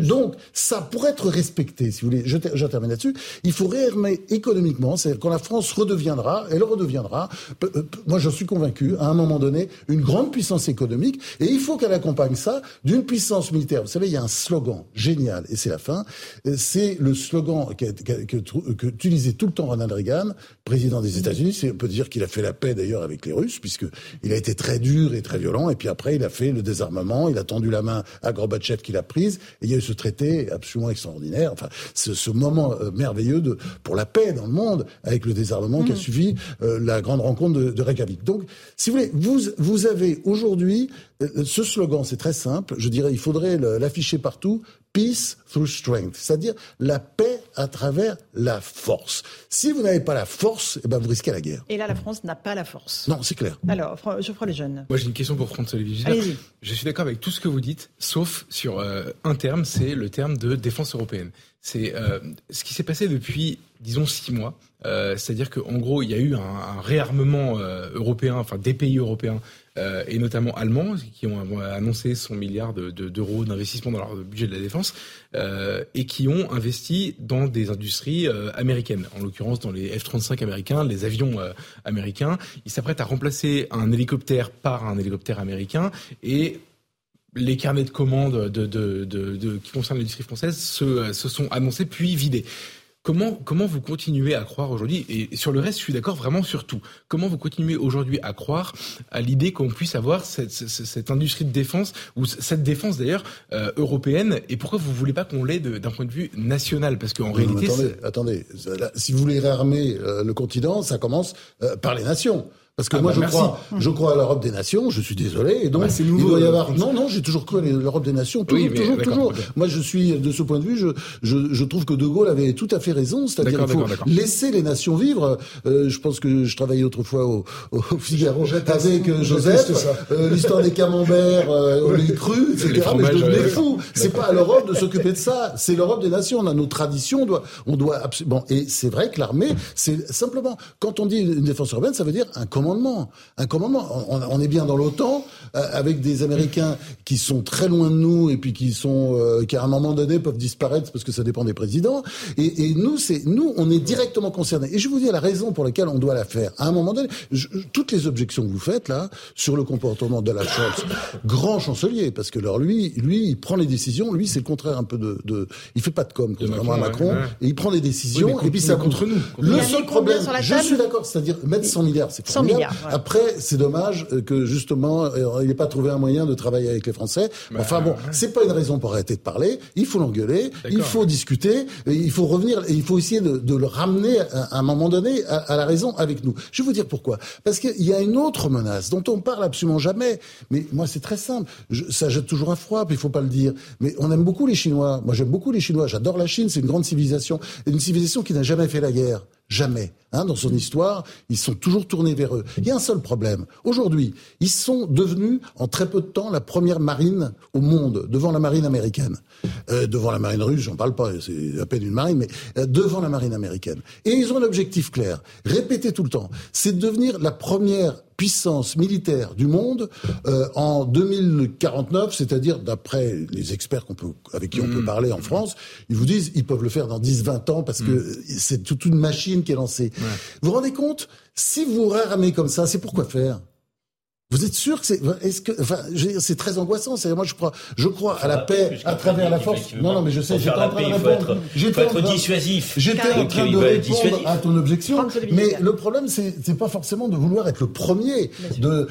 donc ça pour être respecté, si vous voulez, je, termine là-dessus. Il faut réarmer économiquement, c'est-à-dire quand la France redeviendra, elle redeviendra. Euh, moi, je suis convaincu, à un moment donné, une grande puissance économique, et il faut qu'elle accompagne ça d'une puissance militaire. Vous savez, il y a un slogan génial, et c'est la fin. Euh, c'est le slogan que, tout le temps Ronald Reagan, président des États-Unis. On peut dire qu'il a fait la paix d'ailleurs avec les Russes, puisque il a été très dur et très violent, et puis après, il a fait le désarmement, il a tendu la main à Gorbatchev qu'il a prise, et il y a eu ce traité absolument extraordinaire, enfin, ce, ce moment euh, merveilleux de, pour la paix dans le monde, avec le désarmement qui a mm. suivi euh, la grande rencontre de, de Reykjavik. Donc, si vous voulez, vous, vous avez aujourd'hui ce slogan, c'est très simple, je dirais, il faudrait l'afficher partout, Peace through strength, c'est-à-dire la paix à travers la force. Si vous n'avez pas la force, eh ben vous risquez la guerre. Et là, la France n'a pas la force. Non, c'est clair. Alors, je ferai les jeunes. Moi, j'ai une question pour François-Olivier Je suis d'accord avec tout ce que vous dites, sauf sur euh, un terme, c'est le terme de défense européenne. C'est euh, ce qui s'est passé depuis, disons, six mois. Euh, c'est-à-dire qu'en gros, il y a eu un, un réarmement euh, européen, enfin des pays européens euh, et notamment allemands, qui ont annoncé son milliard d'euros de, d'investissement dans leur budget de la défense, euh, et qui ont investi dans des industries euh, américaines, en l'occurrence dans les F-35 américains, les avions américains. Ils s'apprêtent à remplacer un hélicoptère par un hélicoptère américain, et les carnets de commandes de, de, de, qui concernent l'industrie française se, se sont annoncés puis vidés. Comment, comment vous continuez à croire aujourd'hui, et sur le reste, je suis d'accord vraiment sur tout, comment vous continuez aujourd'hui à croire à l'idée qu'on puisse avoir cette, cette, industrie de défense, ou cette défense d'ailleurs euh, européenne, et pourquoi vous voulez pas qu'on l'ait d'un point de vue national? Parce qu'en réalité... Attendez, attendez, si vous voulez réarmer euh, le continent, ça commence euh, par les nations. Parce que ah moi, bah je, crois, je crois à l'Europe des nations, je suis désolé. Et donc, il doit y avoir. Non, non, j'ai toujours cru à l'Europe des nations. Toujours, toujours, toujours. Moi, je suis, de ce point de vue, je, je, je, trouve que De Gaulle avait tout à fait raison. C'est-à-dire qu'il faut laisser les nations vivre. Euh, je pense que je travaillais autrefois au, au (laughs) Figaro avec euh, Joseph. Euh, L'histoire des camemberts, euh, les crus, etc. mais je devenais fou. C'est pas à l'Europe de s'occuper de ça. C'est l'Europe des nations. On a nos traditions. On doit, on doit absolument. Et c'est vrai que l'armée, c'est simplement, quand on dit une défense urbaine, ça veut dire un commandement. Un commandement. On, est bien dans l'OTAN euh, avec des Américains qui sont très loin de nous et puis qui sont euh, qui à un moment donné peuvent disparaître parce que ça dépend des présidents. Et, et nous, c'est nous, on est directement concernés. Et je vous dis la raison pour laquelle on doit la faire. À un moment donné, toutes les objections que vous faites là sur le comportement de la Scholz, grand chancelier, parce que alors lui, lui, il prend les décisions. Lui, c'est le contraire un peu de, de, il fait pas de com contrairement à Macron. Et il prend des décisions et puis ça contre nous. Le seul problème, je suis d'accord, c'est-à-dire mettre 100 milliards, c'est 100 milliards. Après, c'est dommage que justement, euh, il n'ait pas trouvé un moyen de travailler avec les Français. Bah, enfin bon, c'est pas une raison pour arrêter de parler. Il faut l'engueuler, il faut discuter, il faut revenir, et il faut essayer de, le ramener à, un moment donné à, la raison avec nous. Je vais vous dire pourquoi. Parce qu'il y a une autre menace dont on parle absolument jamais. Mais moi, c'est très simple. ça jette toujours un froid, puis il faut pas le dire. Mais on aime beaucoup les Chinois. Moi, j'aime beaucoup les Chinois. J'adore la Chine. C'est une grande civilisation, une civilisation qui n'a jamais fait la guerre. Jamais. Hein, dans son histoire, ils sont toujours tournés vers eux. Il y a un seul problème. Aujourd'hui, ils sont devenus, en très peu de temps, la première marine au monde, devant la marine américaine. Euh, devant la marine russe, j'en parle pas, c'est à peine une marine, mais euh, devant la marine américaine. Et ils ont un objectif clair, répété tout le temps, c'est de devenir la première puissance militaire du monde euh, en 2049, c'est-à-dire d'après les experts qu'on peut, avec qui on peut mm. parler en France, ils vous disent ils peuvent le faire dans 10-20 ans parce que mm. c'est toute une machine qui est lancée. Vous vous rendez compte Si vous ramez comme ça, c'est pourquoi faire? Vous êtes sûr que c'est est-ce que enfin c'est très angoissant. C'est moi je crois je crois à la paix à travers la force. non non mais je sais j'étais en train de répondre. j'étais être dissuasif. j'étais en train de répondre à ton objection. Mais le problème c'est c'est pas forcément de vouloir être le premier de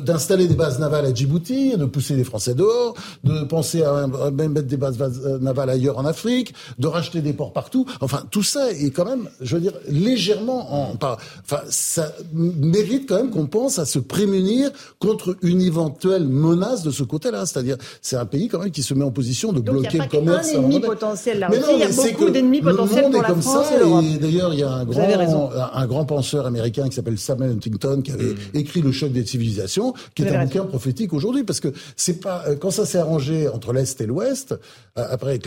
d'installer des bases navales à Djibouti de pousser les Français dehors de penser à même mettre des bases euh, navales ailleurs en Afrique de racheter des ports partout. Enfin tout ça est quand même je veux dire légèrement en enfin ça mérite quand même qu'on pense à se prémunir contre une éventuelle menace de ce côté-là. C'est-à-dire, c'est un pays quand même qui se met en position de bloquer le commerce. Il y a ennemi potentiel là aussi. il y a beaucoup d'ennemis potentiels pour la France et l'Europe. D'ailleurs, il y a un grand, un grand penseur américain qui s'appelle Samuel Huntington qui avait mm. écrit Le choc des civilisations, qui est un bouquin prophétique aujourd'hui, parce que c'est pas euh, quand ça s'est arrangé entre l'Est et l'Ouest, euh, après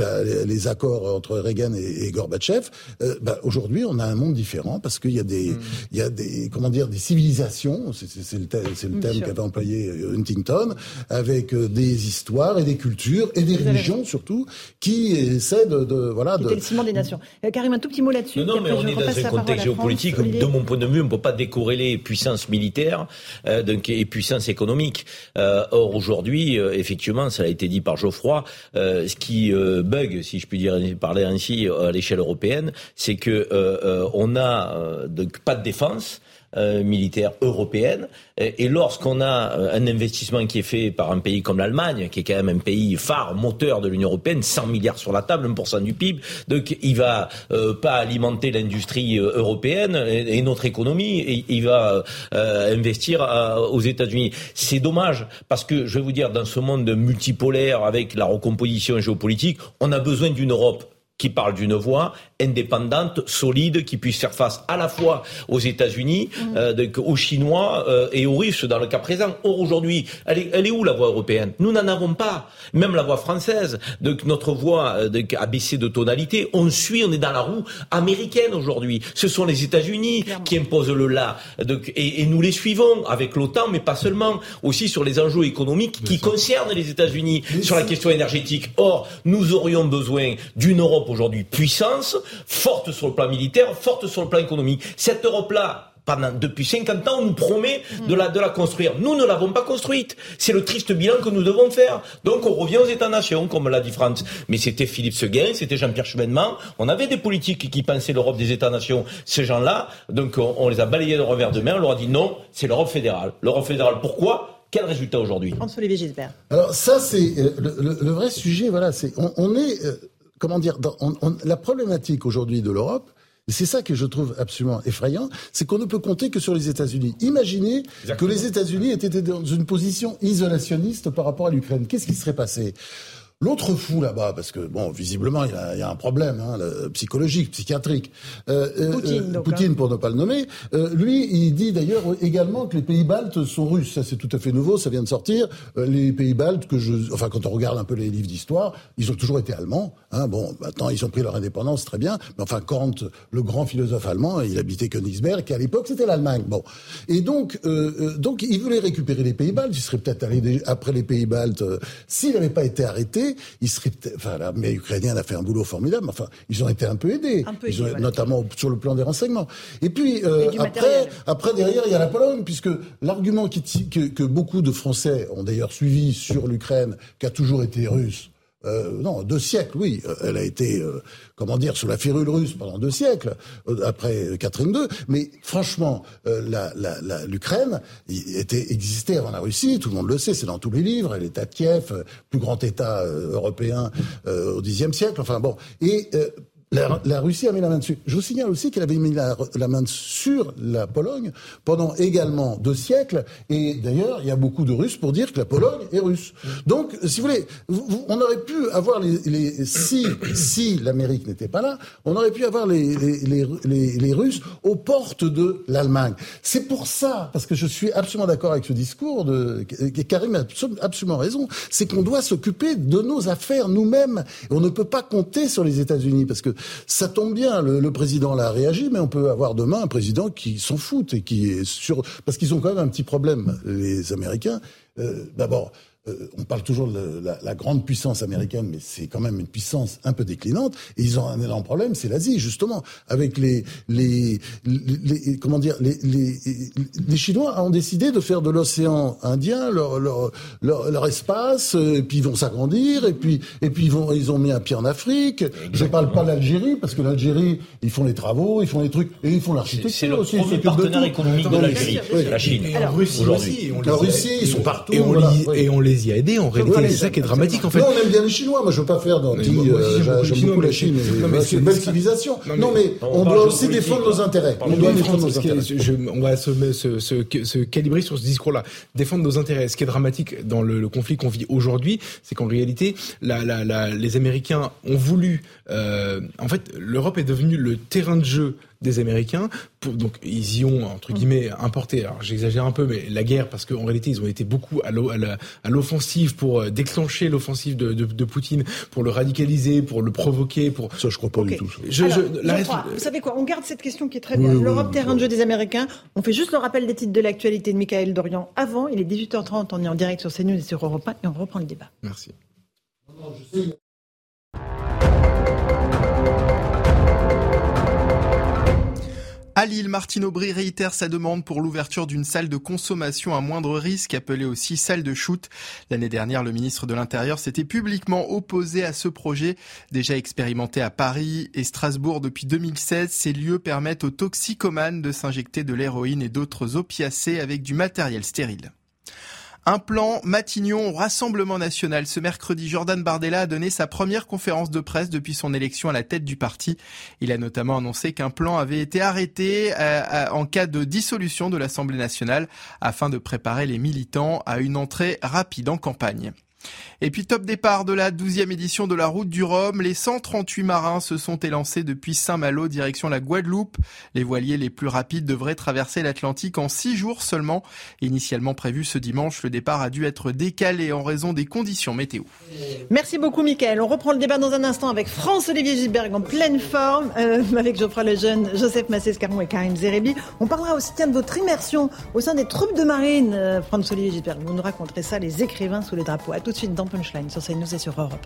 les, accords entre Reagan et, Gorbatchev, euh, bah, aujourd'hui on a un monde différent parce qu'il y a des, mm. il y a des, comment dire, des civilisations. C'est le, le thème qu'avait employé euh, Huntington, avec euh, des histoires et des cultures et des religions surtout, qui essaient de, de voilà. de... le ciment des nations. Euh, Karim, un tout petit mot là-dessus. Non, non, mais on est dans un contexte géopolitique. De mon point de vue, on ne peut pas décorréler puissance militaire euh, donc, et puissance économique. Euh, or aujourd'hui, effectivement, ça a été dit par Geoffroy, ce qui bug, si je puis dire parler ainsi, à l'échelle européenne, c'est que on a donc pas de défense. Euh, militaire européenne. Et, lorsqu'on a euh, un investissement qui est fait par un pays comme l'Allemagne, qui est quand même un pays phare, moteur de l'Union européenne, 100 milliards sur la table, 1% du PIB, donc il va euh, pas alimenter l'industrie européenne et, notre économie, et il va investir aux États-Unis. C'est dommage parce que je vais vous dire, dans ce monde multipolaire avec la recomposition géopolitique, on a besoin d'une Europe qui parle d'une voix indépendante, solide, qui puisse faire face à la fois aux États-Unis, mm. euh, aux Chinois euh, et aux Russes dans le cas présent. Or aujourd'hui, elle est, elle est où la voix européenne? Nous n'en avons pas. Même la voix française, donc notre voix euh, a baissé de tonalité. On suit, on est dans la roue américaine aujourd'hui. Ce sont les États-Unis qui imposent le là, et, et, nous les suivons avec l'OTAN, mais pas seulement, aussi sur les enjeux économiques qui concernent les États-Unis sur la question énergétique. Or, nous aurions besoin d'une Europe aujourd'hui puissance, forte sur le plan militaire, forte sur le plan économique. Cette Europe-là, pendant, depuis 50 ans, on nous promet de la, de la construire. Nous ne l'avons pas construite. C'est le triste bilan que nous devons faire. Donc on revient aux États-nations, comme l'a dit France. Mais c'était Philippe Seguin, c'était Jean-Pierre Chevènement. On avait des politiques qui pensaient l'Europe des États-nations. Ces gens-là, donc on, les a balayés de revers de main. On leur a dit non, c'est l'Europe fédérale. L'Europe fédérale, pourquoi? Quel résultat aujourd'hui? François-Olivier Gisbert. Alors ça, c'est euh, le, vrai sujet. Voilà, c'est on, est euh, comment dire, dans, la problématique aujourd'hui de l'Europe, et c'est ça que je trouve absolument effrayant, c'est qu'on ne peut compter que sur les États-Unis. Imaginez que les États-Unis étaient dans une position isolationniste par rapport à l'Ukraine. Qu'est-ce qui serait passé? L'autre fou là-bas, parce que bon, visiblement il y a, un problème hein, psychologique, psychiatrique. Euh, euh Poutine, euh, Poutine hein. pour ne pas le nommer. Euh, lui, il dit d'ailleurs également que les pays baltes sont russes. Ça c'est tout à fait nouveau, ça vient de sortir. les pays baltes que je, enfin quand on regarde un peu les livres d'histoire, ils ont toujours été allemands. Hein. Bon, maintenant ils ont pris leur indépendance, très bien. Mais enfin, Kant, le grand philosophe allemand, il habitait Königsberg, qui à l'époque c'était l'Allemagne. Bon, et donc donc il voulait récupérer les pays baltes. Il serait peut-être allé après les pays baltes s'il n'avait pas été arrêté il serait enfin, l'armée ukrainienne a fait un boulot formidable. Enfin, ils ont été un peu aidés, notamment sur le plan des renseignements. Et puis euh, après, après derrière, il y a la Pologne, puisque l'argument que, que beaucoup de Français ont d'ailleurs suivi sur l'Ukraine, qui a toujours été russe, euh, non, deux siècles, oui. Euh, elle a été, euh, comment dire, sous la férule russe pendant deux siècles, après Catherine II. Mais franchement, l'Ukraine était existait avant la Russie, tout le monde le sait, c'est dans tous les livres. L'État de Kiev, plus grand État européen au Xe siècle. Enfin bon, et la, Russie a mis la main dessus. Je vous signale aussi qu'elle avait mis la, main sur la Pologne pendant également deux siècles. Et d'ailleurs, il y a beaucoup de Russes pour dire que la Pologne est russe. Donc, si vous voulez, on aurait pu avoir les, si si l'Amérique n'était pas là, on aurait pu avoir les, les, Russes aux portes de l'Allemagne. C'est pour ça, parce que je suis absolument d'accord avec ce discours de Karim a absolument raison, c'est qu'on doit s'occuper de nos affaires nous-mêmes. On ne peut pas compter sur les États-Unis parce que ça tombe bien, le, président l'a réagi, mais on peut avoir demain un président qui s'en fout et qui est sur... Parce qu'ils ont quand même un petit problème, les Américains. Euh, D'abord, euh, on parle toujours de la, la, grande puissance américaine, mais c'est quand même une puissance un peu déclinante. Et ils ont un énorme problème, c'est l'Asie justement, avec les, les, les, comment dire, les, les, les, Chinois ont décidé de faire de l'océan Indien leur, leur, leur, espace, et puis ils vont s'agrandir, et puis et puis ils vont ils ont mis un pied en Afrique. Je parle pas d'Algérie parce que l'Algérie ils font les travaux, ils font les trucs et ils font l'architecture aussi. C'est le partenaire économique de l'Algérie, la Chine. La Russie aussi. La Russie, ils sont partout. Et on les y a aidés en réalité. c'est ça qui est dramatique en fait. Non, on aime bien les Chinois. Moi, je veux pas faire d'anti. Euh, j'aime beaucoup la Chine. C'est une belle civilisation. Non, mais on doit aussi défendre nos intérêts. On doit défendre nos intérêts. On va se calibrer sur ce discours-là. Défendre nos intérêts. Ce qui est dramatique dans le conflit qu'on vit aujourd'hui, c'est qu'en réalité, les Américains ont voulu. Euh, en fait, l'Europe est devenue le terrain de jeu des Américains. Pour, donc ils y ont entre guillemets importé. Alors j'exagère un peu, mais la guerre parce qu'en réalité ils ont été beaucoup à l'offensive pour euh, déclencher l'offensive de, de, de, Poutine, pour le radicaliser, pour le provoquer. Pour ça je crois pas du tout. Je, je, vous savez quoi On garde cette question qui est très bien. L'Europe terrain de jeu des Américains. On fait juste le rappel des titres de l'actualité de Michael Dorian. Avant, il est 18h30, on est en direct sur CNews et sur Europe 1 et on reprend le débat. Merci. À Lille, Martine Aubry réitère sa demande pour l'ouverture d'une salle de consommation à moindre risque, appelée aussi salle de shoot. L'année dernière, le ministre de l'Intérieur s'était publiquement opposé à ce projet. Déjà expérimenté à Paris et Strasbourg depuis 2016, ces lieux permettent aux toxicomanes de s'injecter de l'héroïne et d'autres opiacés avec du matériel stérile. Un plan Matignon au Rassemblement national. Ce mercredi, Jordan Bardella a donné sa première conférence de presse depuis son élection à la tête du parti. Il a notamment annoncé qu'un plan avait été arrêté euh, euh, en cas de dissolution de l'Assemblée nationale afin de préparer les militants à une entrée rapide en campagne. Et puis top départ de la 12e édition de la route du Rhum, les 138 marins se sont élancés depuis Saint-Malo direction la Guadeloupe. Les voiliers les plus rapides devraient traverser l'Atlantique en 6 jours seulement. Initialement prévu ce dimanche, le départ a dû être décalé en raison des conditions météo. Merci beaucoup Mickaël. On reprend le débat dans un instant avec France-Olivier Gilberg en pleine forme, euh, avec Geoffroy Lejeune, Joseph Massescaron et Karine Zerebi. On parlera aussi de votre immersion au sein des troupes de marine, euh, France-Olivier Gilberg. Vous nous raconterez ça, les écrivains sous les drapeaux. À tout de suite dans Punchline sur CNews et sur Europe.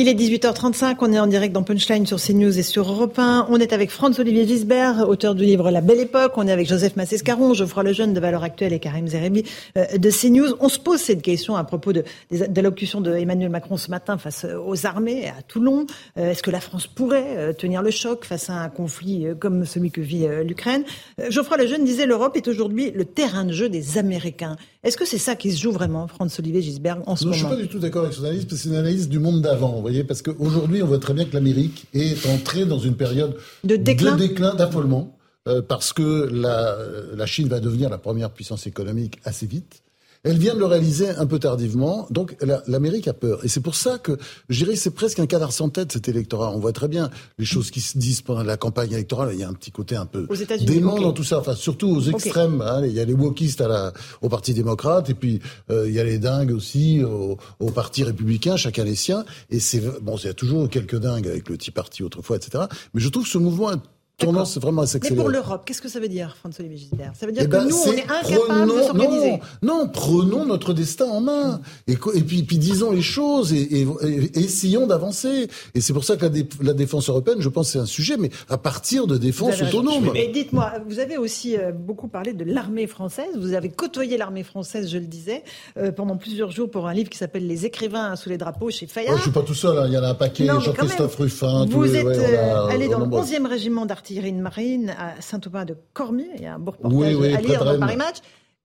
Il est 18h35, on est en direct dans Punchline sur CNews et sur Europe 1. On est avec Franz-Olivier Gisbert, auteur du livre La Belle Époque. On est avec Joseph Massescaron, Geoffroy Lejeune de Valeurs Actuelles et Karim Zerebi euh, de CNews. On se pose cette question à propos de, de l'allocution de Emmanuel Macron ce matin face aux armées à Toulon. Euh, est-ce que la France pourrait euh, tenir le choc face à un conflit comme celui que vit l'Ukraine? Geoffroy Lejeune disait l'Europe est aujourd'hui le terrain de jeu des Américains. Est-ce que c'est ça qui se joue vraiment, Franz-Olivier Gisbert, en ce non, moment Je ne suis pas du tout d'accord avec son analyse, parce que c'est une analyse du monde d'avant voyez, parce qu'aujourd'hui, on voit très bien que l'Amérique est entrée dans une période de déclin, d'affolement, euh, parce que la, la Chine va devenir la première puissance économique assez vite. Elle vient de le réaliser un peu tardivement, donc l'Amérique a peur. Et c'est pour ça que, je dirais, c'est presque un cadre sans tête, cet électorat. On voit très bien les choses qui se disent pendant la campagne électorale. Il y a un petit côté un peu dément dans tout ça, enfin, surtout aux extrêmes. Hein. il y a les wokistes à la, au Parti démocrate, et puis euh, il y a les dingues aussi au, au Parti républicain, chacun les siens. Et c'est bon, il y a toujours quelques dingues avec le Tea Party autrefois, etc. Mais je trouve ce mouvement tendance vraiment à s'accélérer. Mais pour l'Europe, qu'est-ce que ça veut dire, François-Olivier Gisbert Ça veut dire eh que ben, nous, on est incapables de s'organiser. Non, non, prenons notre destin en main. Et, et puis, puis disons les choses et, et, et essayons d'avancer. Et c'est pour ça que la, la, défense européenne, je pense, c'est un sujet, mais à partir de défense autonome. Mais dites-moi, vous avez aussi euh, beaucoup parlé de l'armée française. Vous avez côtoyé l'armée française, je le disais, euh, pendant plusieurs jours pour un livre qui s'appelle Les écrivains sous les drapeaux chez Fayard. Oh, je suis pas tout seul, hein. il y en a un paquet, Jean-Christophe Ruffin. Vous êtes euh, allé dans le 11e régiment d'artillerie artillerie de marine à Saint-Aubin de Cormier. Il y a un beau reportage à lire dans Paris Match.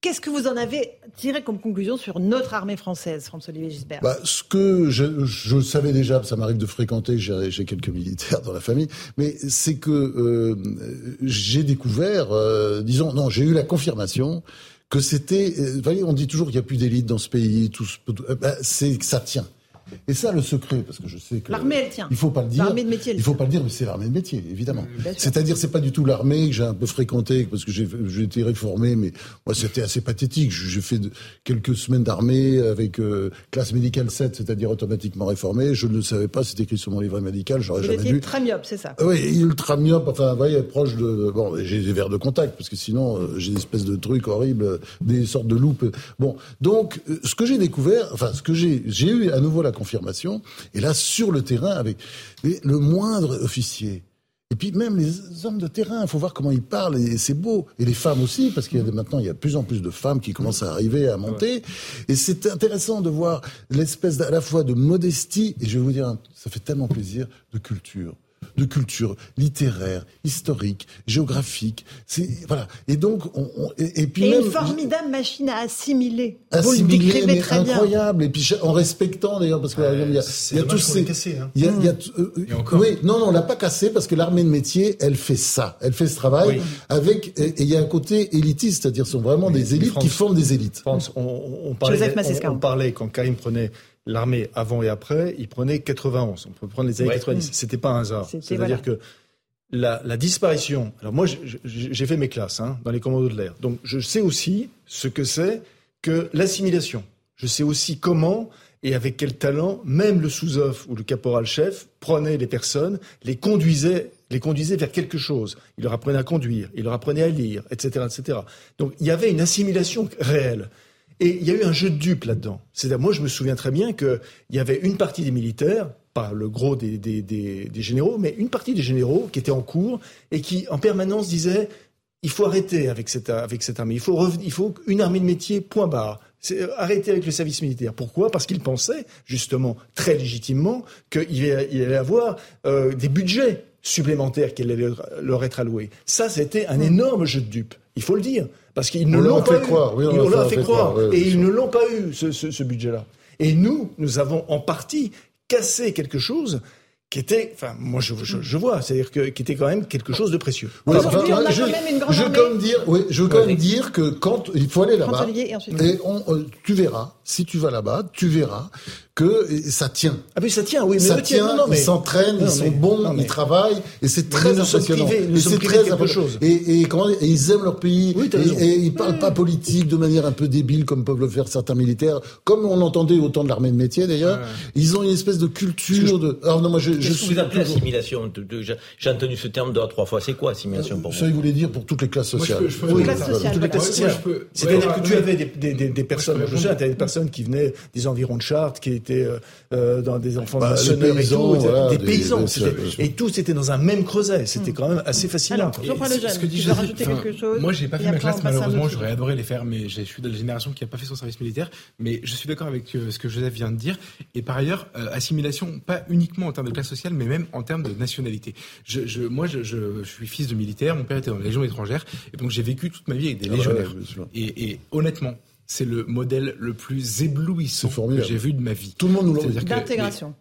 Qu'est-ce que vous en avez tiré comme conclusion sur notre armée française, François-Olivier Gisbert? Bah, Ce que je, je savais déjà, ça m'arrive de fréquenter, j'ai quelques militaires dans la famille, mais c'est que euh, j'ai découvert, euh, disons, non, j'ai eu la confirmation que c'était, euh, on dit toujours qu'il n'y a plus d'élite dans ce pays, tout, bah, c'est que ça tient. Et ça, le secret, parce que je sais que l'armée, elle tient. Il faut pas le dire. L'armée de métier. Il faut pas le dire, mais c'est l'armée de métier, évidemment. C'est-à-dire, c'est pas du tout l'armée que j'ai un peu fréquenté parce que j'ai été réformé, mais moi, c'était assez pathétique. J'ai fait quelques semaines d'armée avec euh, classe médicale 7, c'est-à-dire automatiquement réformé. Je ne le savais pas, c'était écrit sur mon livret médical, j'aurais jamais dû. Très myope, c'est ça? Oui, ultra myope. Enfin, vous voyez, proche de. Bon, j'ai des verres de contact parce que sinon, euh, j'ai des espèces de trucs horribles, des sortes de loupes. Bon, donc, euh, ce que j'ai découvert, enfin, ce que j'ai, j'ai eu à nouveau la confirmation. Et là, sur le terrain, avec le moindre officier, et puis même les hommes de terrain, il faut voir comment ils parlent et c'est beau. Et les femmes aussi, parce qu'il y a maintenant il y a de plus en plus de femmes qui commencent à arriver à monter. Et c'est intéressant de voir l'espèce à la fois de modestie et je vais vous dire, ça fait tellement plaisir de culture de culture littéraire, historique, géographique. C'est voilà. Et donc, on, et, puis et une formidable machine à assimiler. Assimiler, mais très incroyable. Et puis en respectant d'ailleurs, parce que il y a, il y a tous ces. Cassé, hein. il y a, il y a, euh, oui, non, non, on l'a pas cassé parce que l'armée de métier, elle fait ça, elle fait ce travail avec. Et il y a un côté élitiste, c'est-à-dire sont vraiment des élites qui forment des élites. France, on, on, parlait, on, on parlait quand Karim prenait l'armée avant et après, il prenait 91. On peut prendre les années 90. C'était pas un hasard. C'est-à-dire que la, disparition. Alors moi, j'ai fait mes classes hein, dans les commandos de l'air, donc je sais aussi ce que c'est que l'assimilation. Je sais aussi comment et avec quel talent même le sous-off ou le caporal-chef prenait les personnes, les conduisait, les conduisait vers quelque chose. Il leur apprenait à conduire, il leur apprenait à lire, etc., etc. Donc il y avait une assimilation réelle. Et il y a eu un jeu de dupes là-dedans. C'est-à-dire, moi, je me souviens très bien qu'il y avait une partie des militaires, pas le gros des, des, généraux, mais une partie des généraux qui étaient en cours et qui, en permanence, disaient il faut arrêter avec cette, avec cette armée. Il faut, il faut une armée de métier, point barre. Euh, arrêter avec le service militaire. Pourquoi? Parce qu'ils pensaient, justement, très légitimement, qu'il allait avoir euh, des budgets supplémentaires qui allaient leur être alloués. Ça, c'était un énorme jeu de dupes. Il faut le dire. Parce qu'ils ne l'ont pas, croire. Oui, on, l'a fait, croire. et ils ne l'ont pas eu, ce, ce budget-là. Et nous, nous avons en partie cassé quelque chose qui était, enfin, moi je, je, vois, c'est-à-dire que qui était quand même quelque chose de précieux. Oui, enfin, je, je, veux quand même dire, oui, je veux quand même dire que quand il faut aller là-bas, et, on, euh, tu verras, si tu vas là-bas, tu verras que ça tient. Ah oui, ça tient, oui. Mais ça tient, non, mais... ils s'entraînent, ils sont bons, ils travaillent, et c'est très impressionnant. et c'est très impressionnant. Et, et, comment, et ils aiment leur pays, et, et, ils parlent pas politique de manière un peu débile comme peuvent le faire certains militaires, comme on entendait autant de l'armée de métier d'ailleurs. Ils ont une espèce de culture de. Alors non, moi je Qu'est-ce que vous appelez assimilation J'ai entendu ce terme deux à trois fois. C'est quoi assimilation pour vous? Ça, il voulait dire pour toutes les classes sociales. Toutes les classes sociales. C'est-à-dire que tu avais des personnes, je sais, des personnes qui venaient des environs de Chartres, qui étaient euh, euh, dans des enfants bah, de et tout, des paysans. Et tous étaient dans un même creuset. C'était quand même assez fascinant. Ce que dit je rajouter quelque chose. Moi, j'ai pas fait ma classe, malheureusement. J'aurais adoré les faire, mais je suis de la génération qui n'a pas fait son service militaire. Mais je suis d'accord avec euh, ce que Joseph vient de dire. Et par ailleurs, assimilation, pas uniquement en termes de classe sociale, mais même en termes de nationalité. Je, je, moi, je, je, suis fils de militaire, mon père était dans la Légion étrangère, et donc j'ai vécu toute ma vie avec des ah légionnaires. et, et honnêtement, c'est le modèle le plus éblouissant que j'ai vu de ma vie. Tout le monde nous l'a D'intégration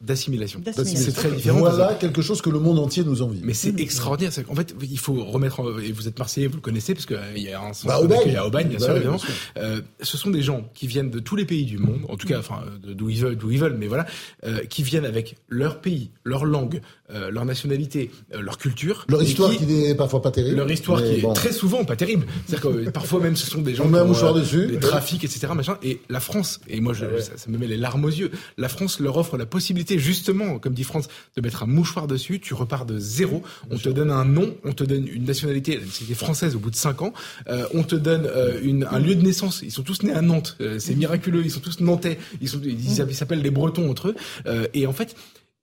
d'assimilation. C'est très différent. Voilà quelque chose que le monde entier nous envie. Mais c'est mmh. extraordinaire. En fait, il faut remettre. Et vous êtes Marseillais, vous le connaissez, parce qu'il euh, y a un sens bah, Aubagne. à Aubagne, bien bah sûr, évidemment. Euh, ce sont des gens qui viennent de tous les pays du monde, en tout cas, enfin, d'où ils veulent, d'où ils veulent, mais voilà, euh, qui viennent avec leur pays, leur langue, euh, leur nationalité, euh, leur culture. Leur histoire qui, n'est parfois pas terrible. Leur histoire qui est très souvent pas terrible. C'est-à-dire que parfois même ce sont des gens qui ont dessus, des trafics, etc. Machin. Et la France, et moi je, ah ça, ça, me met les larmes aux yeux, la France leur offre la possibilité justement, comme dit France, de mettre un mouchoir dessus. Tu repars de zéro. On te donne un nom, on te donne une nationalité, la nationalité française au bout de cinq ans. Euh, on te donne euh, une, un lieu de naissance. Ils sont tous nés à Nantes. Euh, c'est miraculeux. Ils sont tous nantais. Ils sont, ils s'appellent les Bretons entre eux. et en fait,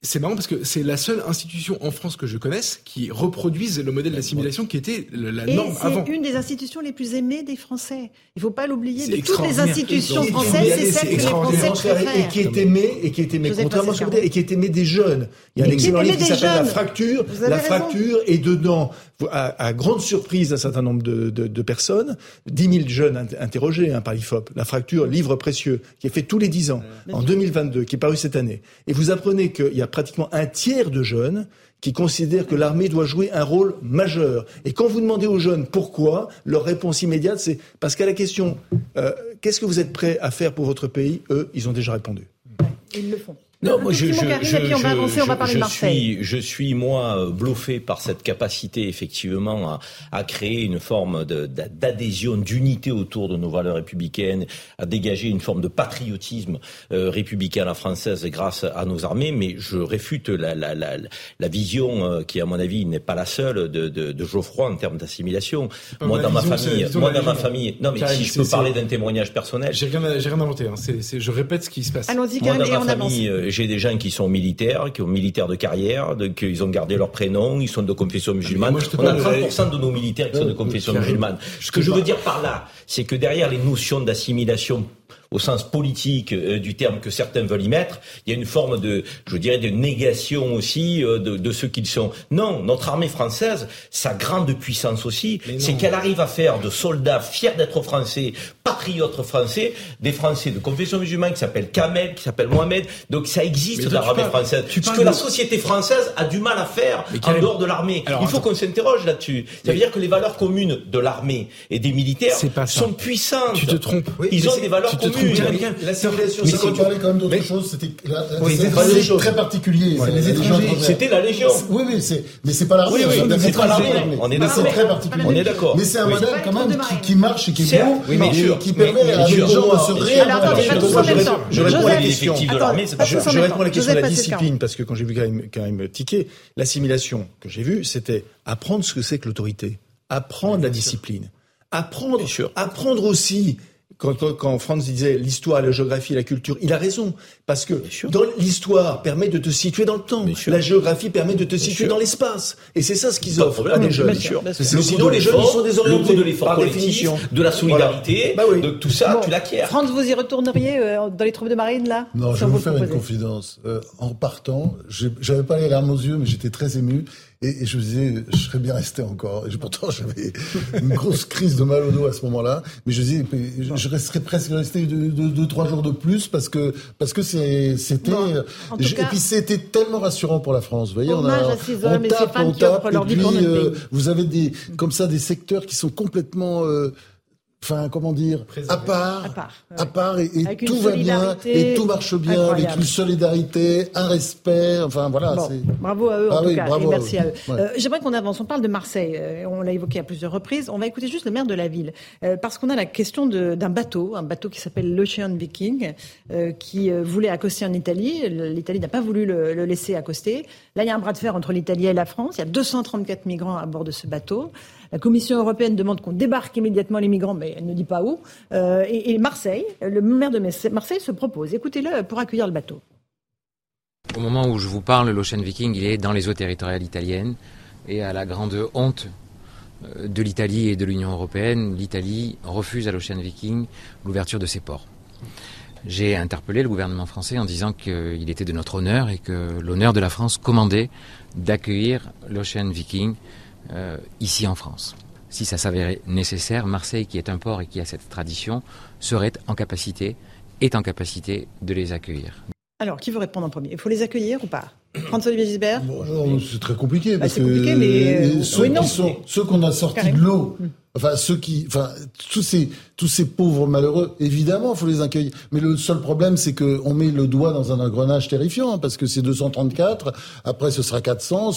c'est marrant parce que c'est la seule institution en France que je connaisse qui reproduise le modèle d'assimilation qui était la norme avant. C'est une des institutions les plus aimées des Français. Il ne faut pas l'oublier. De toutes les institutions françaises, c'est celle que les Français préfèrent. Et qui est aimée, et qui est aimée, contrairement à et qui est aimée des jeunes. Il y a un excellent livre qui s'appelle La fracture. La fracture est dedans, à, grande surprise d'un certain nombre de, de, de, personnes, 10 000 jeunes interrogés hein, par l'IFOP. La fracture, livre précieux, qui est fait tous les 10 ans, en 2022, qui est paru cette année. Et vous apprenez qu'il y a pratiquement un tiers de jeunes qui considèrent que l'armée doit jouer un rôle majeur. Et quand vous demandez aux jeunes pourquoi, leur réponse immédiate, c'est parce qu'à la question euh, qu'est-ce que vous êtes prêt à faire pour votre pays, eux, ils ont déjà répondu. ils le font. Non, moi, je, je, je, on va avancer, on va parler de Marseille. Suis, je suis, moi, bluffé par cette capacité, effectivement, à, à créer une forme d'adhésion, d'unité autour de nos valeurs républicaines, à dégager une forme de patriotisme euh, républicain à la française grâce à nos armées. Mais je réfute la, la, la, la vision euh, qui, à mon avis, n'est pas la seule de, de, de Geoffroy en termes d'assimilation. Moi, dans ma famille, moi, dans ma famille, non, mais si je peux parler d'un témoignage personnel. J'ai rien, rien inventé. Hein. je répète ce qui se passe. Allons-y, Moi, dans ma famille, euh, j'ai des gens qui sont militaires, qui sont militaires de carrière, de, qu'ils ont gardé leur prénom, ils sont de confession musulmane. on a 30% de nos militaires qui sont de confession musulmane. Ce que je veux dire par là, c'est que derrière les notions d'assimilation au sens politique euh, du terme que certains veulent y mettre, il y a une forme de, je dirais, de négation aussi euh, de, de ceux qu'ils sont. Non, notre armée française, sa grande puissance aussi, c'est qu'elle arrive à faire de soldats fiers d'être français, patriotes français, des Français de confession musulmane qui s'appellent Kamel, qui s'appellent Mohamed. Donc ça existe dans l'armée française. Ce que la société française a du mal à faire en dehors de l'armée. Il faut qu'on s'interroge là-dessus. Ça veut dire que les valeurs communes de l'armée et des militaires sont puissantes. Tu te trompes. Ils ont des valeurs communes. La circulation, ça quand tu parlais quand même d'autre chose, c'était très particulier. C'était la Légion. Oui, mais c'est mais c'est pas l'armée. C'est pas l'armée. On est d'accord. C'est très particulier. On est d'accord. Mais c'est un modèle quand même qui marche et qui est bon, et qui permet à des gens de se réinventer. Je réponds à la question de l'armée. Je réponds à la question de la discipline parce que quand j'ai vu quand même tiquer, l'assimilation que j'ai vue, c'était apprendre ce que c'est que l'autorité, apprendre la discipline, apprendre, apprendre aussi quand, quand, Franz disait l'histoire, la géographie, la culture, il a raison. Parce que dans l'histoire permet de te situer dans le temps. La géographie permet de te situer dans l'espace. Et c'est ça ce qu'ils offrent à des jeunes. Sinon, les jeunes, ils sont désorientés. Le de l'effort collectif, de la solidarité, bah de tout ça, tu l'acquiers. Franz, vous y retourneriez euh, dans les troupes de marine, là? Non, je vais vous faire une confidence. Euh, en partant, j'avais pas les larmes aux yeux, mais j'étais très ému. Et, je me disais, je serais bien resté encore. Et pourtant, j'avais une grosse crise de mal au dos à ce moment-là. Mais je disais, je, resterais presque resté deux, deux, trois jours de plus parce que parce que c'était. et puis c'était tellement rassurant pour la France. Vous voyez, on, a, on tape, on tape. Et puis, euh, vous avez des comme ça des secteurs qui sont complètement euh, enfin comment dire, à part, à part, et, tout va bien, et tout marche bien, avec une solidarité, un respect, enfin voilà. bravo à eux en ah tout cas, et merci à eux. Euh, j'aimerais qu'on avance, on parle de Marseille, euh, on l'a évoqué à plusieurs reprises, on va écouter juste le maire de la ville, euh, parce qu'on a la question d'un bateau, un bateau qui s'appelle l'Ocean Viking, qui voulait accoster en Italie, l'Italie n'a pas voulu le, le laisser accoster. Là, il y a un bras de fer entre l'Italie et la France, il y a 234 migrants à bord de ce bateau. La Commission européenne demande qu'on débarque immédiatement les migrants, mais elle ne dit pas où. Euh, et, Marseille, le maire de Marseille se propose, écoutez-le, pour accueillir le bateau. Au moment où je vous parle, l'Ocean Viking, est dans les eaux territoriales italiennes. Et à la grande honte euh, de l'Italie et de l'Union européenne, l'Italie refuse à l'Ocean Viking l'ouverture de ses ports. J'ai interpellé le gouvernement français en disant qu'il était de notre honneur et que l'honneur de la France commandait d'accueillir l'Ocean Viking euh, ici en France. Si ça s'avérait nécessaire, Marseille, qui est un port et qui a cette tradition, serait en capacité, est en capacité de les accueillir. Alors, qui veut répondre en premier? Il faut les accueillir ou pas? François-Olivier Gisbert C'est très compliqué. Bah, c'est compliqué, mais... ceux, qu'on a sortis de l'eau, mm. enfin, ceux qui, enfin, tous ces, tous ces pauvres malheureux, évidemment, il faut les accueillir. Mais le seul problème, c'est qu'on met le doigt dans un engrenage terrifiant, hein, parce que c'est 234, après ce sera 400.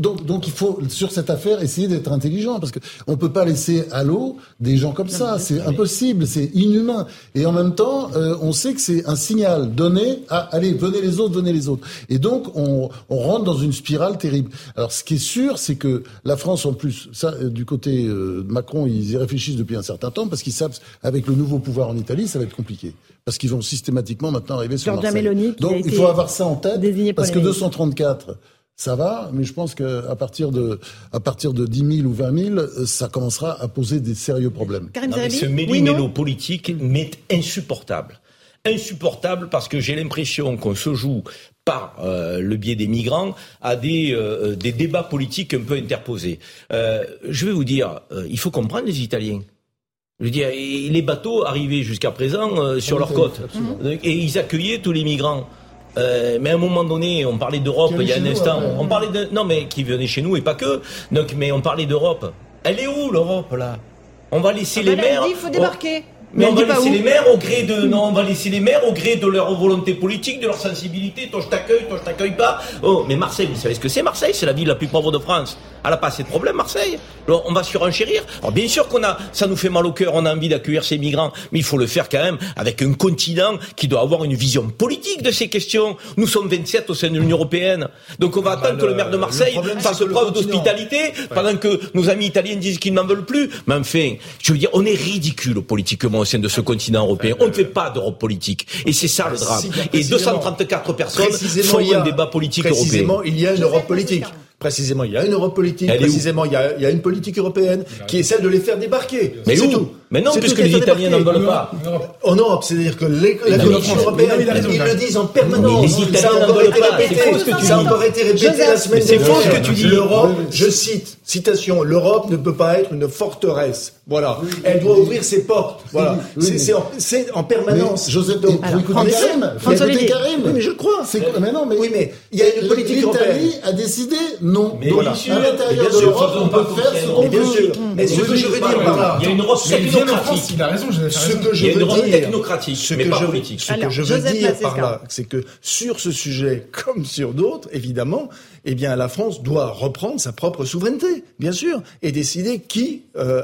Donc, donc il faut, sur cette affaire, essayer d'être intelligent, parce que on peut pas laisser à l'eau des gens comme ça. C'est impossible, c'est inhumain. Et en même temps, euh, on sait que c'est un signal donné à, allez, venez les autres, venez les autres. Et donc, on, on rentre dans une spirale terrible. Alors, ce qui est sûr, c'est que la France, en plus, ça, euh, du côté euh, de Macron, ils y réfléchissent depuis un certain temps, parce qu'ils savent, avec le nouveau pouvoir en Italie, ça va être compliqué. Parce qu'ils vont systématiquement maintenant arriver sur Marseille. Donc il faut avoir ça en tête, parce que 234, ça va, mais je pense qu'à partir de à partir de 10 000 ou 20 000, ça commencera à poser des sérieux problèmes. Non, mais ce méli-mélo politique m'est insupportable. Insupportable parce que j'ai l'impression qu'on se joue par euh, le biais des migrants à des, euh, des débats politiques un peu interposés. Euh, je vais vous dire, il faut comprendre les Italiens. Je veux dire, les bateaux arrivaient jusqu'à présent euh, sur leur côte et ils accueillaient tous les migrants. Euh, mais à un moment donné, on parlait d'Europe il y a un instant. on parlait de non mais qui venaient chez nous et pas que. Donc mais on parlait d'Europe. Elle est où l'Europe là? On va laisser ah les bah mers. Il faut débarquer. Mais, on va laisser les maires au gré de non, on va laisser les maires au gré de leur volonté politique, de leur sensibilité. Toi je t'accueille, toi je t'accueille pas. Oh, mais Marseille, vous savez ce que c'est Marseille? C'est la ville la plus pauvre de France. Elle a pas assez de problèmes Marseille. Alors, on va surenchérir. Alors bien sûr qu'on a, ça nous fait mal au cœur, on a envie d'accueillir ces migrants, mais il faut le faire quand même avec un continent qui doit avoir une vision politique de ces questions. Nous sommes 27 au sein de l'Union européenne, donc on va attendre que le maire de Marseille fasse preuve d'hospitalité pendant que nos amis italiens disent qu'ils n'en veulent plus. Mais enfin, je veux dire, on est ridicule politiquement au sein de ce continent européen. On ne fait pas d'Europe politique. Et c'est ça le drame. Et 234 personnes font un débat politique européen. Précisément, il y a une Europe politique. Précisément, il y a une Europe politique. précisément, il y, a, il y, a, une politique européenne qui essaie de les faire débarquer. Mais où tout. Mais non, puisque les Italiens n'en veulent pas. En Europe, c'est-à-dire que les, la Commission européenne, ils le disent en permanence. les Italiens n'en veulent pas. C'est faux ce que tu dis. Ça a encore été répété la semaine dernière. C'est faux ce que tu dis. L'Europe, je cite, citation, l'Europe ne peut pas être une forteresse. Voilà. Elle doit ouvrir ses portes. Voilà. C'est en, en, permanence. Joseph, donc, vous écoutez Karim. François Karim. Oui, mais je crois. Mais non, mais. Oui, mais il y a une politique européenne. L'Italie a décidé non. Mais voilà. À l'intérieur de l'Europe, on peut faire ce qu'on veut. Mais ce que je veux dire par là. Il y a une Europe technocratique. Il a raison, Ce que je veux dire. technocratique, ce mais pas politique. Ce que je veux dire par là, c'est que sur ce sujet, (laughs) comme sur d'autres, évidemment, eh bien, la France doit reprendre sa propre souveraineté, bien sûr, et décider qui, euh,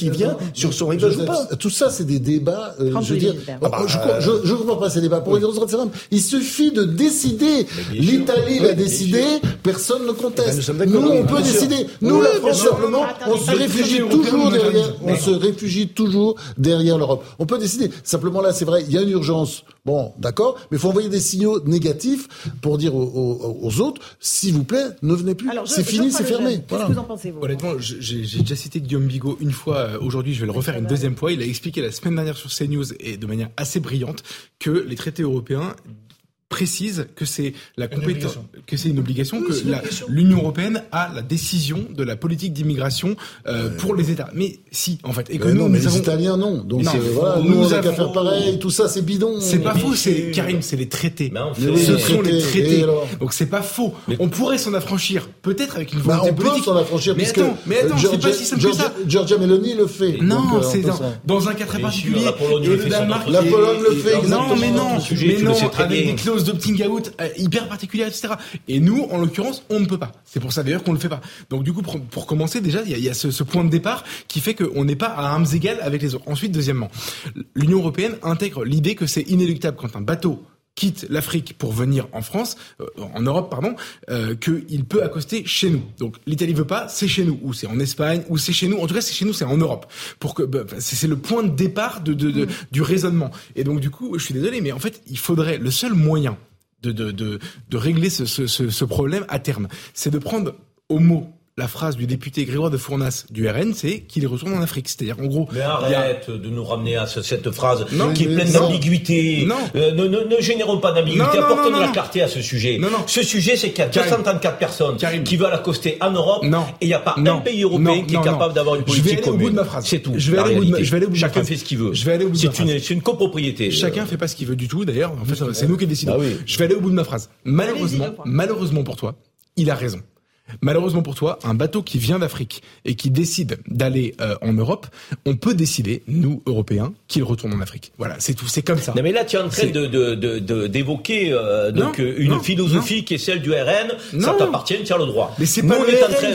qui vient sur son rivage ou pas. Tout ça, c'est des débats, euh, je veux dire, ah bah, je, je, comprends pas ces débats. Pour une raison très simple, il suffit de décider. L'Italie l'a décidé, personne ne conteste. nous, on peut décider. Nous, la France, simplement, on se réfugie toujours derrière, on se réfugie toujours derrière l'Europe. On peut décider. Simplement là, c'est vrai, il y a une urgence. Bon, d'accord, mais il faut envoyer des signaux négatifs pour dire aux, aux autres, si s'il vous plaît, ne venez plus. C'est fini, c'est fermé. Qu'est-ce que vous en pensez, vous Honnêtement, j'ai déjà cité Guillaume Bigot une fois. Euh, aujourd'hui, je vais le refaire une deuxième fois. Il a expliqué la semaine dernière sur CNews et de manière assez brillante que les traités européens précise que c'est la compétence, que c'est une obligation, que l'Union européenne a la décision de la politique d'immigration euh, pour les États. Mais si, en fait, et que nous, mais les Italiens non. Donc voilà, nous, nous on a qu'à faire pareil. Tout ça, c'est bidon. C'est pas faux. C'est Karim, c'est les traités. Ce sont les traités. Donc c'est pas faux. On pourrait s'en affranchir, peut-être avec une volonté bah, on politique. s'en affranchir. Mais attends, mais attends, c'est pas si simple que ça. Georgia Meloni le fait. Non, euh, c'est dans un cas très particulier. La Pologne le fait. Non, mais non, mais non, avec des clauses d'opting out euh, hyper particulière, etc. Et nous, en l'occurrence, on ne peut pas. C'est pour ça d'ailleurs qu'on ne le fait pas. Donc du coup, pour, commencer, déjà, il y a, ce, point de départ qui fait qu'on n'est pas à armes égales avec les autres. Ensuite, deuxièmement, l'Union européenne intègre l'idée que c'est inéluctable quand un bateau quitte l'Afrique pour venir en France, euh, en Europe pardon, euh, qu'il peut accoster chez nous. Donc l'Italie veut pas, c'est chez nous, ou c'est en Espagne, ou c'est chez nous. En tout cas, c'est chez nous, c'est en Europe. Pour que bah, c'est le point de départ de, de, mm. du raisonnement. Et donc du coup, je suis désolé, mais en fait, il faudrait le seul moyen de, de, de, de régler ce, ce, ce, problème à terme. C'est de prendre au mot la phrase du député Grégoire de Fournas du RN, c'est qu'il retourne en Afrique. C'est-à-dire, en gros. Mais arrête de nous ramener à cette phrase qui est pleine d'ambiguïté. Non. Euh, ne, ne, ne, générons pas d'ambiguïté. Apportons de la clarté à ce sujet. Non, non. Ce sujet, c'est qu'il y a 234 personnes qui veulent accoster en Europe. Non. Et il n'y a pas un pays européen qui est capable d'avoir une politique je vais aller commune. Au bout de ma phrase. C'est tout. Je vais, aller au bout de, je vais aller au bout de Chacun fait ce qu'il veut. Je vais aller au bout de ma phrase. C'est une, copropriété. Chacun fait pas ce qu'il veut du tout, d'ailleurs. En fait, c'est nous qui décidons. Ah je vais aller au bout de ma phrase. Malheureusement, malheureusement pour toi, il a raison. Malheureusement pour toi, un bateau qui vient d'Afrique et qui décide d'aller euh, en Europe, on peut décider, nous Européens, qu'il retourne en Afrique. Voilà, c'est tout, c'est comme ça. Non mais là, tu es en train de d'évoquer euh, donc une philosophie qui est celle du RN. Ça t'appartient, tu as le droit. Mais c'est pas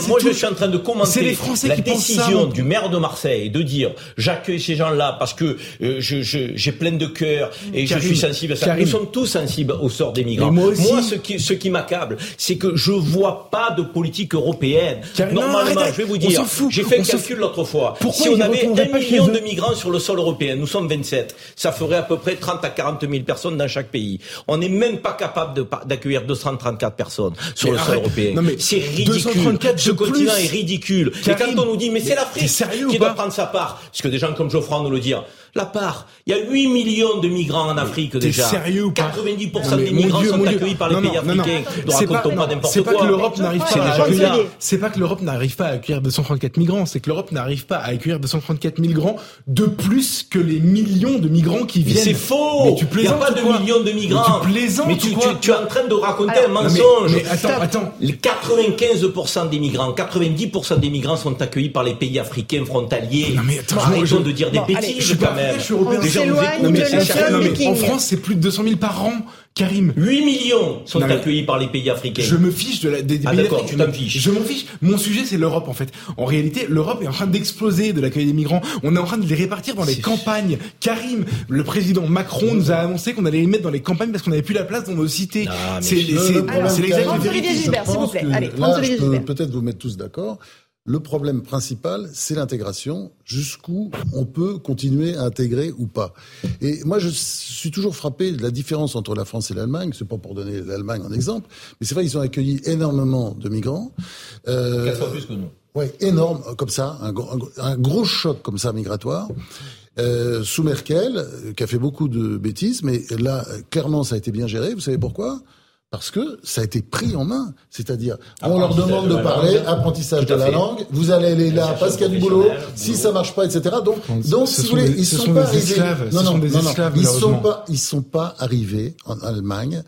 Moi, je suis en train de commenter la décision du maire de Marseille de dire j'accueille ces gens-là parce que euh, j'ai plein de cœur et je suis sensible à ça. Nous sommes tous sensibles au sort des migrants. Moi, moi, ce qui ce qui m'accable, c'est que je vois pas de politique politique européenne. Normalement, je vais vous dire, j'ai fait le calcul l'autre fois. si on avait un million de migrants sur le sol européen, nous sommes 27, ça ferait à peu près 30 à 40 000 personnes dans chaque pays. On n'est même pas capable d'accueillir 234 personnes sur le sol européen. C'est ridicule. Ce continent est ridicule. Et quand on nous dit, mais c'est l'Afrique qui doit prendre sa part, parce que des gens comme Geoffroy nous le disent, la part. Il y a 8 millions de migrants en Afrique déjà. sérieux ou pas 90% des migrants sont accueillis par les pays africains. C'est pas, C'est pas que l'Europe n'arrive pas à accueillir. C'est pas que l'Europe n'arrive pas à accueillir 234 migrants. C'est que l'Europe n'arrive pas à accueillir 234 migrants de plus que les millions de migrants qui viennent. C'est faux. Il n'y a pas de millions de migrants. Mais tu plaisantes. Mais tu, tu, es en train de raconter un mensonge. Mais, attends, attends. Les 95% des migrants, 90% des migrants sont accueillis par les pays africains frontaliers. Non mais attends, Arrêtons de dire des bêtises quand même. Je suis européen. Déjà, non, mais, en France, c'est plus de 200 000 par an. Karim. 8 millions sont accueillis par les pays africains. Je me fiche de la, des, ah, pays d'accord, tu t'en fiches. Je m'en fiche. Mon sujet, c'est l'Europe, en fait. En réalité, l'Europe est en train d'exploser de l'accueil des migrants. On est en train de les répartir dans les campagnes. Karim, le président Macron nous a annoncé qu'on allait les mettre dans les campagnes parce qu'on n'avait plus la place dans nos cités. C'est l'exact vérité. s'il vous plaît. Allez, là, je peux peut-être vous mettre tous d'accord. Le problème principal, c'est l'intégration. Jusqu'où on peut continuer à intégrer ou pas. Et moi, je suis toujours frappé de la différence entre la France et l'Allemagne. C'est pas pour donner l'Allemagne en exemple, mais c'est vrai qu'ils ont accueilli énormément de migrants. Euh, Quatre fois plus que nous. Ouais, énorme, comme ça, un, un, gros choc comme ça migratoire. Euh, sous Merkel, qui a fait beaucoup de bêtises, mais là, clairement, ça a été bien géré. Vous savez pourquoi? Parce que ça a été pris en main. C'est-à-dire, on leur demande de, parler, apprentissage de la langue, vous allez aller là parce qu'il y a du boulot, si ça marche pas, etc. Donc, donc si vous voulez, ils sont, pas arrivés. Non, non, non, ils sont pas, ils sont pas arrivés en Allemagne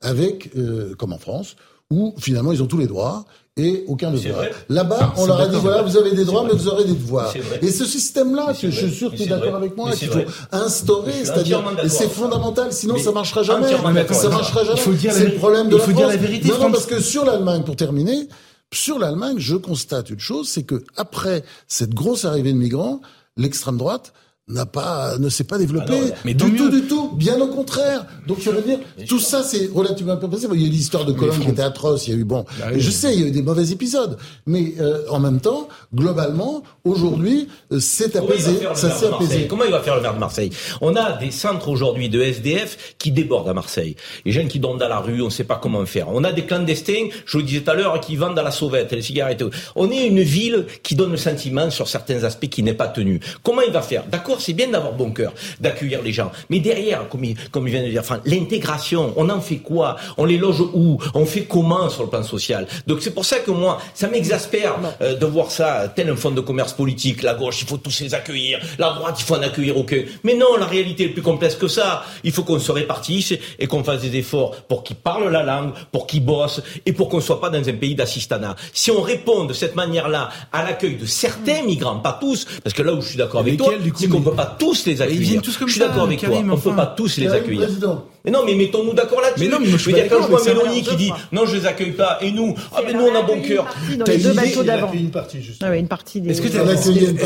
avec, euh, comme en France, où finalement ils ont tous les droits et aucun devoir. Là-bas, on leur a dit voilà, vous avez des droits, mais vous aurez des devoirs. Et ce système-là, je suis sûr que tu es d'accord avec moi, qu'il faut instaurer, c'est-à-dire, et c'est fondamental, sinon ça marchera jamais. Ça marchera jamais. C'est le problème de la France. Non, non, parce que sur l'Allemagne, pour terminer, sur l'Allemagne, je constate une chose, c'est que après cette grosse arrivée de migrants, l'extrême droite n'a pas, ne s'est pas développé mais du tout, du tout. Bien au contraire. Donc, je veux dire, tout ça, c'est relativement peu passé. Il y a eu l'histoire de Colombe qui était atroce. Il y a eu, bon, bah je sais, il y a eu des mauvais épisodes. Mais, euh, en même temps, globalement, aujourd'hui, euh, c'est apaisé. Ça s'est apaisé. Comment il va faire le maire de Marseille? On a des centres aujourd'hui de SDF qui débordent à Marseille. Les jeunes qui dorment dans la rue, on ne sait pas comment faire. On a des clandestins, je vous disais tout à l'heure, qui vendent à la sauvette, les cigarettes. On est une ville qui donne le sentiment sur certains aspects qui n'est pas tenu. Comment il va faire? D'accord, c'est bien d'avoir bon cœur, d'accueillir les gens. Mais derrière, comme il, comme il vient de dire, enfin, l'intégration, on en fait quoi? On les loge où? On fait comment sur le plan social? Donc c'est pour ça que moi, ça m'exaspère euh, de voir ça tel un fonds de commerce politique. La gauche, il faut tous les accueillir. La droite, il faut en accueillir aucun. Mais non, la réalité est plus complexe que ça. Il faut qu'on se répartisse et qu'on fasse des efforts pour qu'ils parlent la langue, pour qu'ils bossent et pour qu'on soit pas dans un pays d'assistanat. Si on répond de cette manière-là à l'accueil de certains migrants, pas tous, parce que là où je suis d'accord avec toi, c'est qu'on peut pas tous les accueillir. je suis d'accord avec toi. On ne peut pas tous les accueillir. Mais non, mais mettons-nous d'accord là-dessus. Mais non, mais je, veux dire, quand je vois Mélanie qui dit non, je les accueille pas, et nous, ah mais nous on a bon cœur. Dans les deux bateaux d'avant. Une partie, juste. Ah une partie des. Est-ce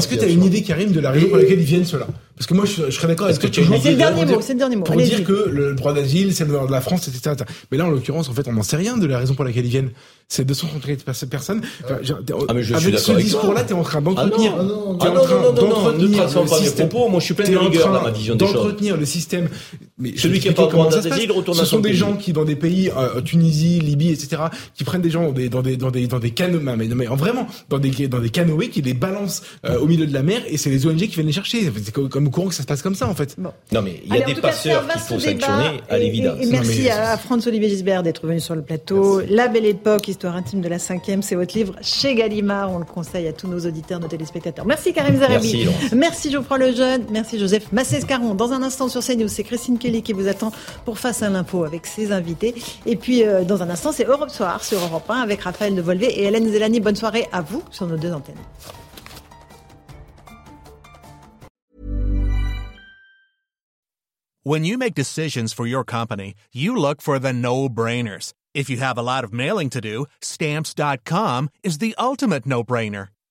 que tu as une idée, Karim, de la raison pour laquelle ils viennent ceux-là? Parce que moi, je serais d'accord avec ce que tu C'est le dernier mot. C'est le dernier mot. Pour dire que le droit d'asile, c'est le droit de la France, etc. Mais là, en l'occurrence, en fait, on n'en sait rien de la raison pour laquelle ils viennent c'est 230 personnes. Enfin, ah, mais je avec suis ce discours-là, tu es en train d'entretenir. Ah non, ah non, non, non, non, ne transforme pas mes propos. Moi, je suis plein de rigueur dans ma vision des choses. D'entretenir le système. Mais Celui qui a pas comment ça se passe. Ce sont des gens qui, dans des pays, euh, Tunisie, Libye, etc., qui prennent des gens dans des, dans des, dans des, dans des canoës, mais, mais vraiment, dans des, dans des canoës qui les balancent euh, au milieu de la mer et c'est les ONG qui viennent les chercher. C'est comme au courant que ça se passe comme ça, en fait. Non, mais il y a des passeurs qu'il faut sanctionner à l'évidence. Et merci à Franz-Olivier Gisbert d'être venu sur le plateau. La belle époque, histoire intime de la c'est votre livre chez Gallimard. On le conseille à tous nos auditeurs, nos téléspectateurs. Merci Karim Zarabi. Merci, merci Geoffroy Lejeune. Merci Joseph Massescaron. Dans un instant sur CNews, c'est Christine Kelly qui vous attend pour Face à l'info avec ses invités. Et puis, euh, dans un instant, c'est Europe Soir sur Europe 1 avec Raphaël de Volvé et Hélène Zelani. Bonne soirée à vous sur nos deux antennes. When you make decisions for your company, you look for the no-brainers. If you have a lot of mailing to do, stamps.com is the ultimate no brainer.